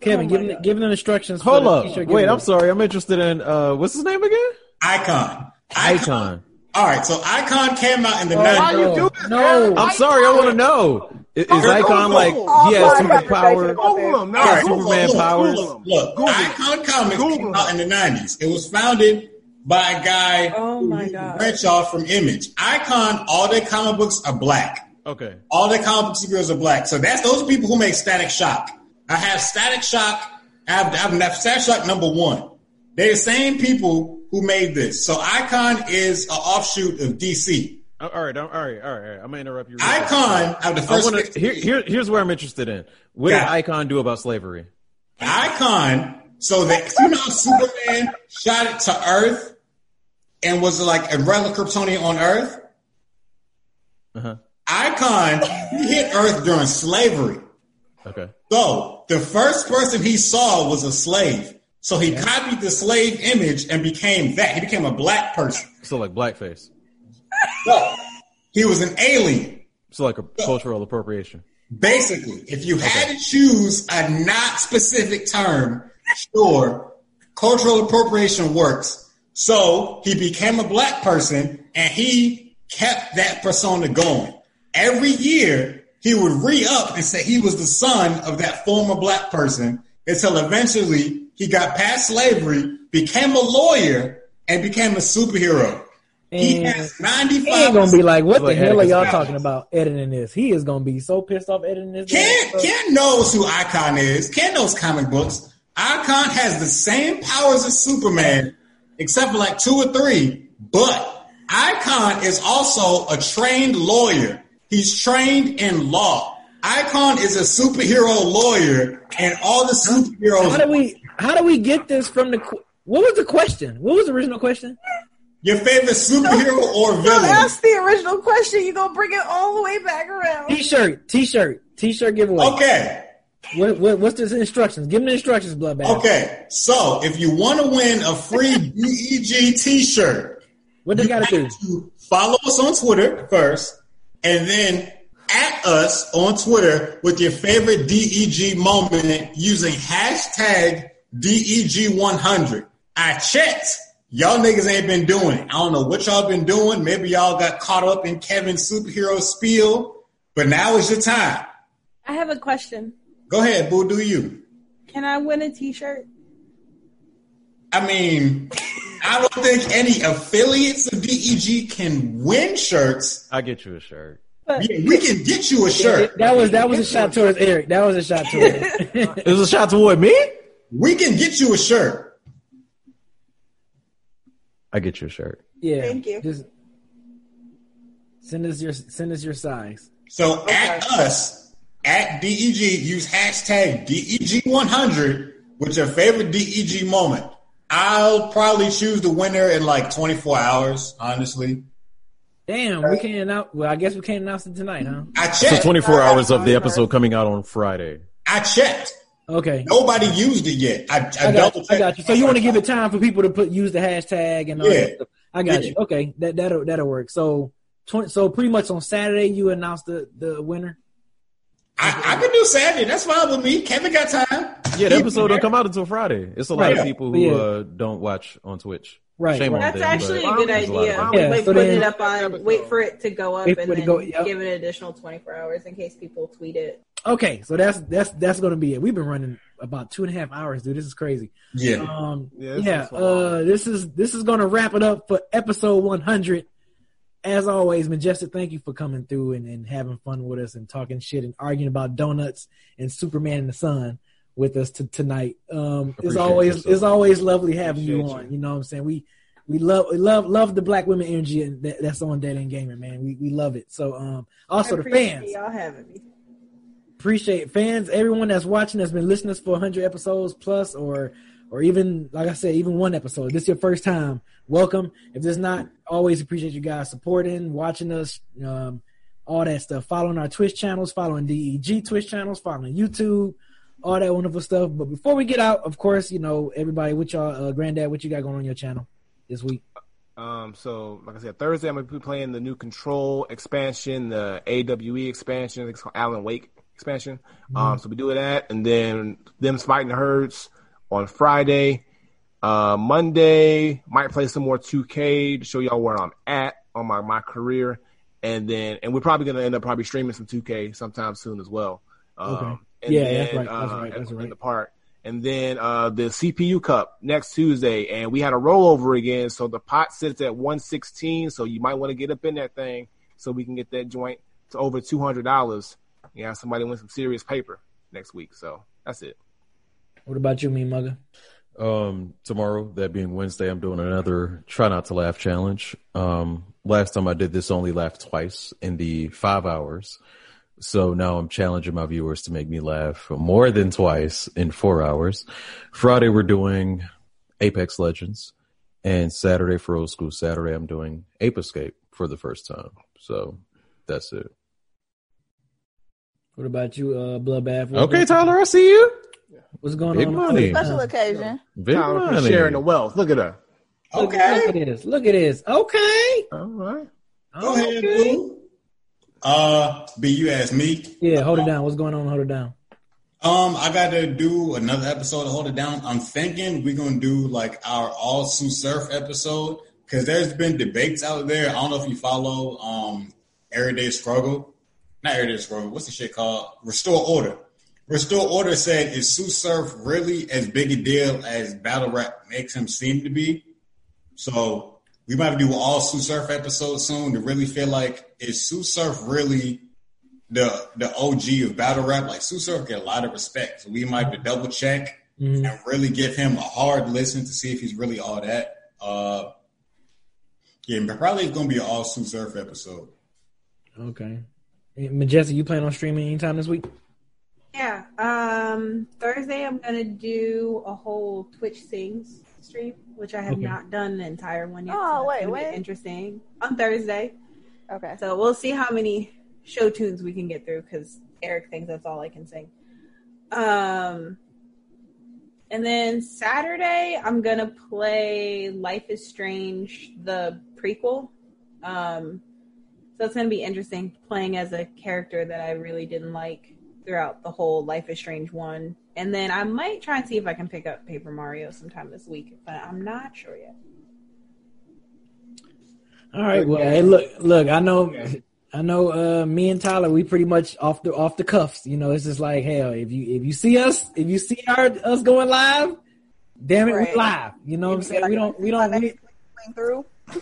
Kevin, give them, give them instructions. for Hold the up. Wait, giveaway. I'm sorry. I'm interested in uh what's his name again? Icon. Icon. All right, so Icon came out in the Oh, 90s. Why you No, do this? no. man? I'm sorry. I want to know. Is, is Icon like All he has five superpower? Google him. No, All right, Google Superman him. powers. Google. Look, Google. Icon Comics Google came out in the 90s. It was founded by a guy Oh my God. branched off from Image. Icon, all their comic books are black. Okay. All their comic book superheroes are black. So that's those people who make Static Shock. I have Static Shock. I have, I have Static Shock number one. They're the same people who made this. So Icon is an offshoot of DC. All right. All right. All right. All right. I'm gonna interrupt you. Icon, of the first. 15 Here, here, here's where I'm interested in. What did Icon do about slavery? Icon, so that you know Superman shot it to Earth and was like a relic Kryptonian on Earth. Uh-huh. Icon he hit Earth during slavery. Okay. So the first person he saw was a slave. So he copied the slave image and became that. He became a black person. So like blackface. So he was an alien. So like a cultural appropriation. Basically, if you had to choose a not specific term, sure, cultural appropriation works. So he became a black person and he kept that persona going. Every year, he would re up and say he was the son of that former black person until eventually he got past slavery, became a lawyer, and became a superhero. He has 95 he ain't gonna be like, what the Like hell are y'all talking about editing this? He is gonna be so pissed off editing this. Ken, damn. Ken knows who Icon is. Ken knows comic books. Icon has the same powers as Superman, except for like two or three. But Icon is also a trained lawyer. He's trained in law. Icon is a superhero lawyer, and all the superheroes. How do we? How do we get this from the? What was the question? What was the original question? Your favorite superhero or Don't villain? ask the original question. You gonna bring it all the way back around. T-shirt, T-shirt, T-shirt giveaway. Okay. What, what, what's the instructions? Give me the instructions, Bloodbath. Okay. So if you want to win a free [laughs] DEG T-shirt, What they you gotta do? follow us on Twitter first, and then at us on Twitter with your favorite DEG moment using hashtag DEG100. I checked. Y'all niggas ain't been doing it. I don't know what y'all been doing. Maybe y'all got caught up in Kevin's superhero spiel, but now is your time. I have a question. Go ahead, boo. Do you? Can I win a T-shirt? I mean, I don't think any affiliates of DEG can win shirts. I get you a shirt. But Yeah, we can get you a shirt. That was that was a shot towards Eric. That was a shot towards. [laughs] It was a shot toward me. We can get you a shirt. I get you a shirt. yeah. Thank you. Just send us your send us your size. So at us, at DEG, use hashtag DEG100 with your favorite DEG moment. I'll probably choose the winner in like 24 hours, honestly. Damn, we can't announce. Well, I guess we can't announce it tonight, huh? I checked. So checked. 24 hours of the episode coming out on Friday. I checked. Okay. Nobody used it yet. I, I, I got, double you. I got you. So you want to give it time for people to put use the hashtag and all Yeah. that stuff. I got Yeah. you. Okay, that that'll that'll work. So twenty. So pretty much on Saturday you announce the the winner. I, I can do Saturday. That's fine with me. Kevin got time. Yeah, the episode don't come out until Friday. It's a lot Right. of people who Yeah. uh, don't watch on Twitch. Right, Shame right. on That's them, actually a good there's lot of idea. people. Yeah, wait, so put then- it up on. Wait for it to go up Wait and for it to then go- yep. give it an additional 24 hours in case people tweet it. Okay, so that's that's that's gonna be it. We've been running about two and a half hours, dude. This is crazy. Yeah. Um, Yeah, yeah, this is uh, this is this is gonna wrap it up for episode 100. As always, Majestic, thank you for coming through and, and having fun with us and talking shit and arguing about donuts and Superman in the sun with us to, tonight. Um, it's always it's always lovely having you Appreciate on. you. You know what I'm saying? We we love we love love the black women energy and that, that's on Dead End Gaming, man. We we love it. So um, also I the fans y'all having me. Appreciate fans, everyone that's watching that's been listening for 100 episodes plus, or or even like I said, even one episode. This is your first time. Welcome. If this not, always appreciate you guys supporting, watching us, um, all that stuff. Following our Twitch channels, following DEG Twitch channels, following YouTube, all that wonderful stuff. But before we get out, of course, you know everybody, what y'all, uh, Granddad, what you got going on your channel this week? Um, so like I said, Thursday I'm gonna be playing the new Control expansion, the AWE expansion. It's called Alan Wake expansion. Um, so we do that, and then them fighting the herds on Friday. Uh, Monday might play some more 2K to show y'all where I'm at on my my career, and then and we're probably gonna end up probably streaming some 2K sometime soon as well. Um, Okay. Yeah, then, that's right, that's uh, right, that's in right. the park. And then uh, the CPU Cup next Tuesday, and we had a rollover again. So the pot sits at 116. So you might want to get up in that thing so we can get that joint to over two hundred dollars. Yeah, somebody win some serious paper next week. So that's it. What about you, me mugger? Um, tomorrow, that being Wednesday, I'm doing another try not to laugh challenge. Um, last time I did this, only laughed twice in the five hours. So now I'm challenging my viewers to make me laugh more than twice in four hours. Friday, we're doing Apex Legends and Saturday for old school Saturday, I'm doing Ape Escape for the first time. So that's it. What about you, uh, Bloodbath? What's Okay, going- Tyler, I see you. What's going Big on? money. Special occasion. Big Tyler for money. sharing the wealth. Look at her. Look, Okay. look at this. Look at this. Okay. All right. Go ahead, Okay. boo. Uh, B, you asked me. Yeah, hold it down. What's going on? Hold it down. Um, I got to do another episode to hold it down. I'm thinking we're gonna do like our all Sue Surf episode because there's been debates out there. I don't know if you follow um Everyday Struggle, not. What's the shit called? Restore Order. Restore Order said, "Is Sue Surf really as big a deal as battle rap makes him seem to be?" So we might do an all Sue Surf episodes soon to really feel like is Sue Surf really the the OG of battle rap? Like Sue Surf get a lot of respect, so we might have to double check Mhm. and really give him a hard listen to see if he's really all that. Uh, yeah, probably it's gonna be an all Sue Surf episode. Okay. Majestic, you plan on streaming anytime this week? Yeah. Um, Thursday, I'm gonna do a whole Twitch Sings stream, which I have Okay. not done the entire one yet. Oh, so wait, wait. interesting on Thursday. Okay. So we'll see how many show tunes we can get through because Eric thinks that's all I can sing. Um, and then Saturday, I'm gonna play Life is Strange, the prequel. Um, so it's gonna be interesting playing as a character that I really didn't like throughout the whole Life is Strange one. And then I might try and see if I can pick up Paper Mario sometime this week, but I'm not sure yet. All right. Well, hey, look, look. I know, I know. Uh, me and Tyler, we pretty much off the off the cuffs. You know, it's just like hell. If you if you see us, if you see our us going live, damn it, Right. we live. You know what I'm saying? We don't. We don't. We, through. [laughs]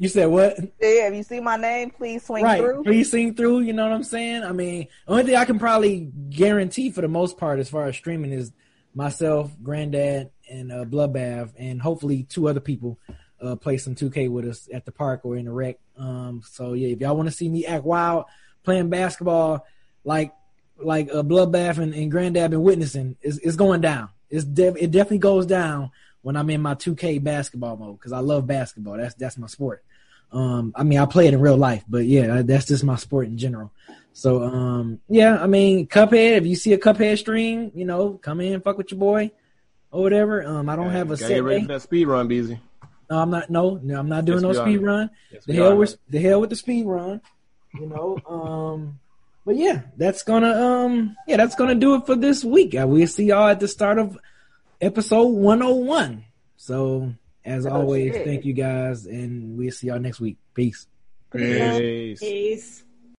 you said what? Yeah, if you see my name, please swing right. through. Please sing through. You know what I'm saying? I mean, only thing I can probably guarantee for the most part, as far as streaming, is myself, Granddad, and uh, Bloodbath, and hopefully two other people uh, play some 2K with us at the park or in the rec. Um, so yeah, if y'all want to see me act wild playing basketball, like like uh, Bloodbath and, and Granddad been witnessing, it's, it's going down. It's def- it definitely goes down when I'm in my 2K basketball mode because I love basketball. That's that's my sport. Um, I mean, I play it in real life, but yeah, that's just my sport in general. So, um, yeah, I mean, Cuphead. If you see a Cuphead stream, you know, come in, fuck with your boy, or whatever. Um, I don't have a set ready day. for that speed run, BZ. No, I'm not. No, no, I'm not doing Yes, no speed run. Yes, the hell with the hell with the speed run. You know. Um, but yeah, that's gonna um, yeah, that's gonna do it for this week. We'll see y'all at the start of episode 101. So as Oh, always, shit. thank you guys, and we'll see y'all next week. Peace. Peace. Peace.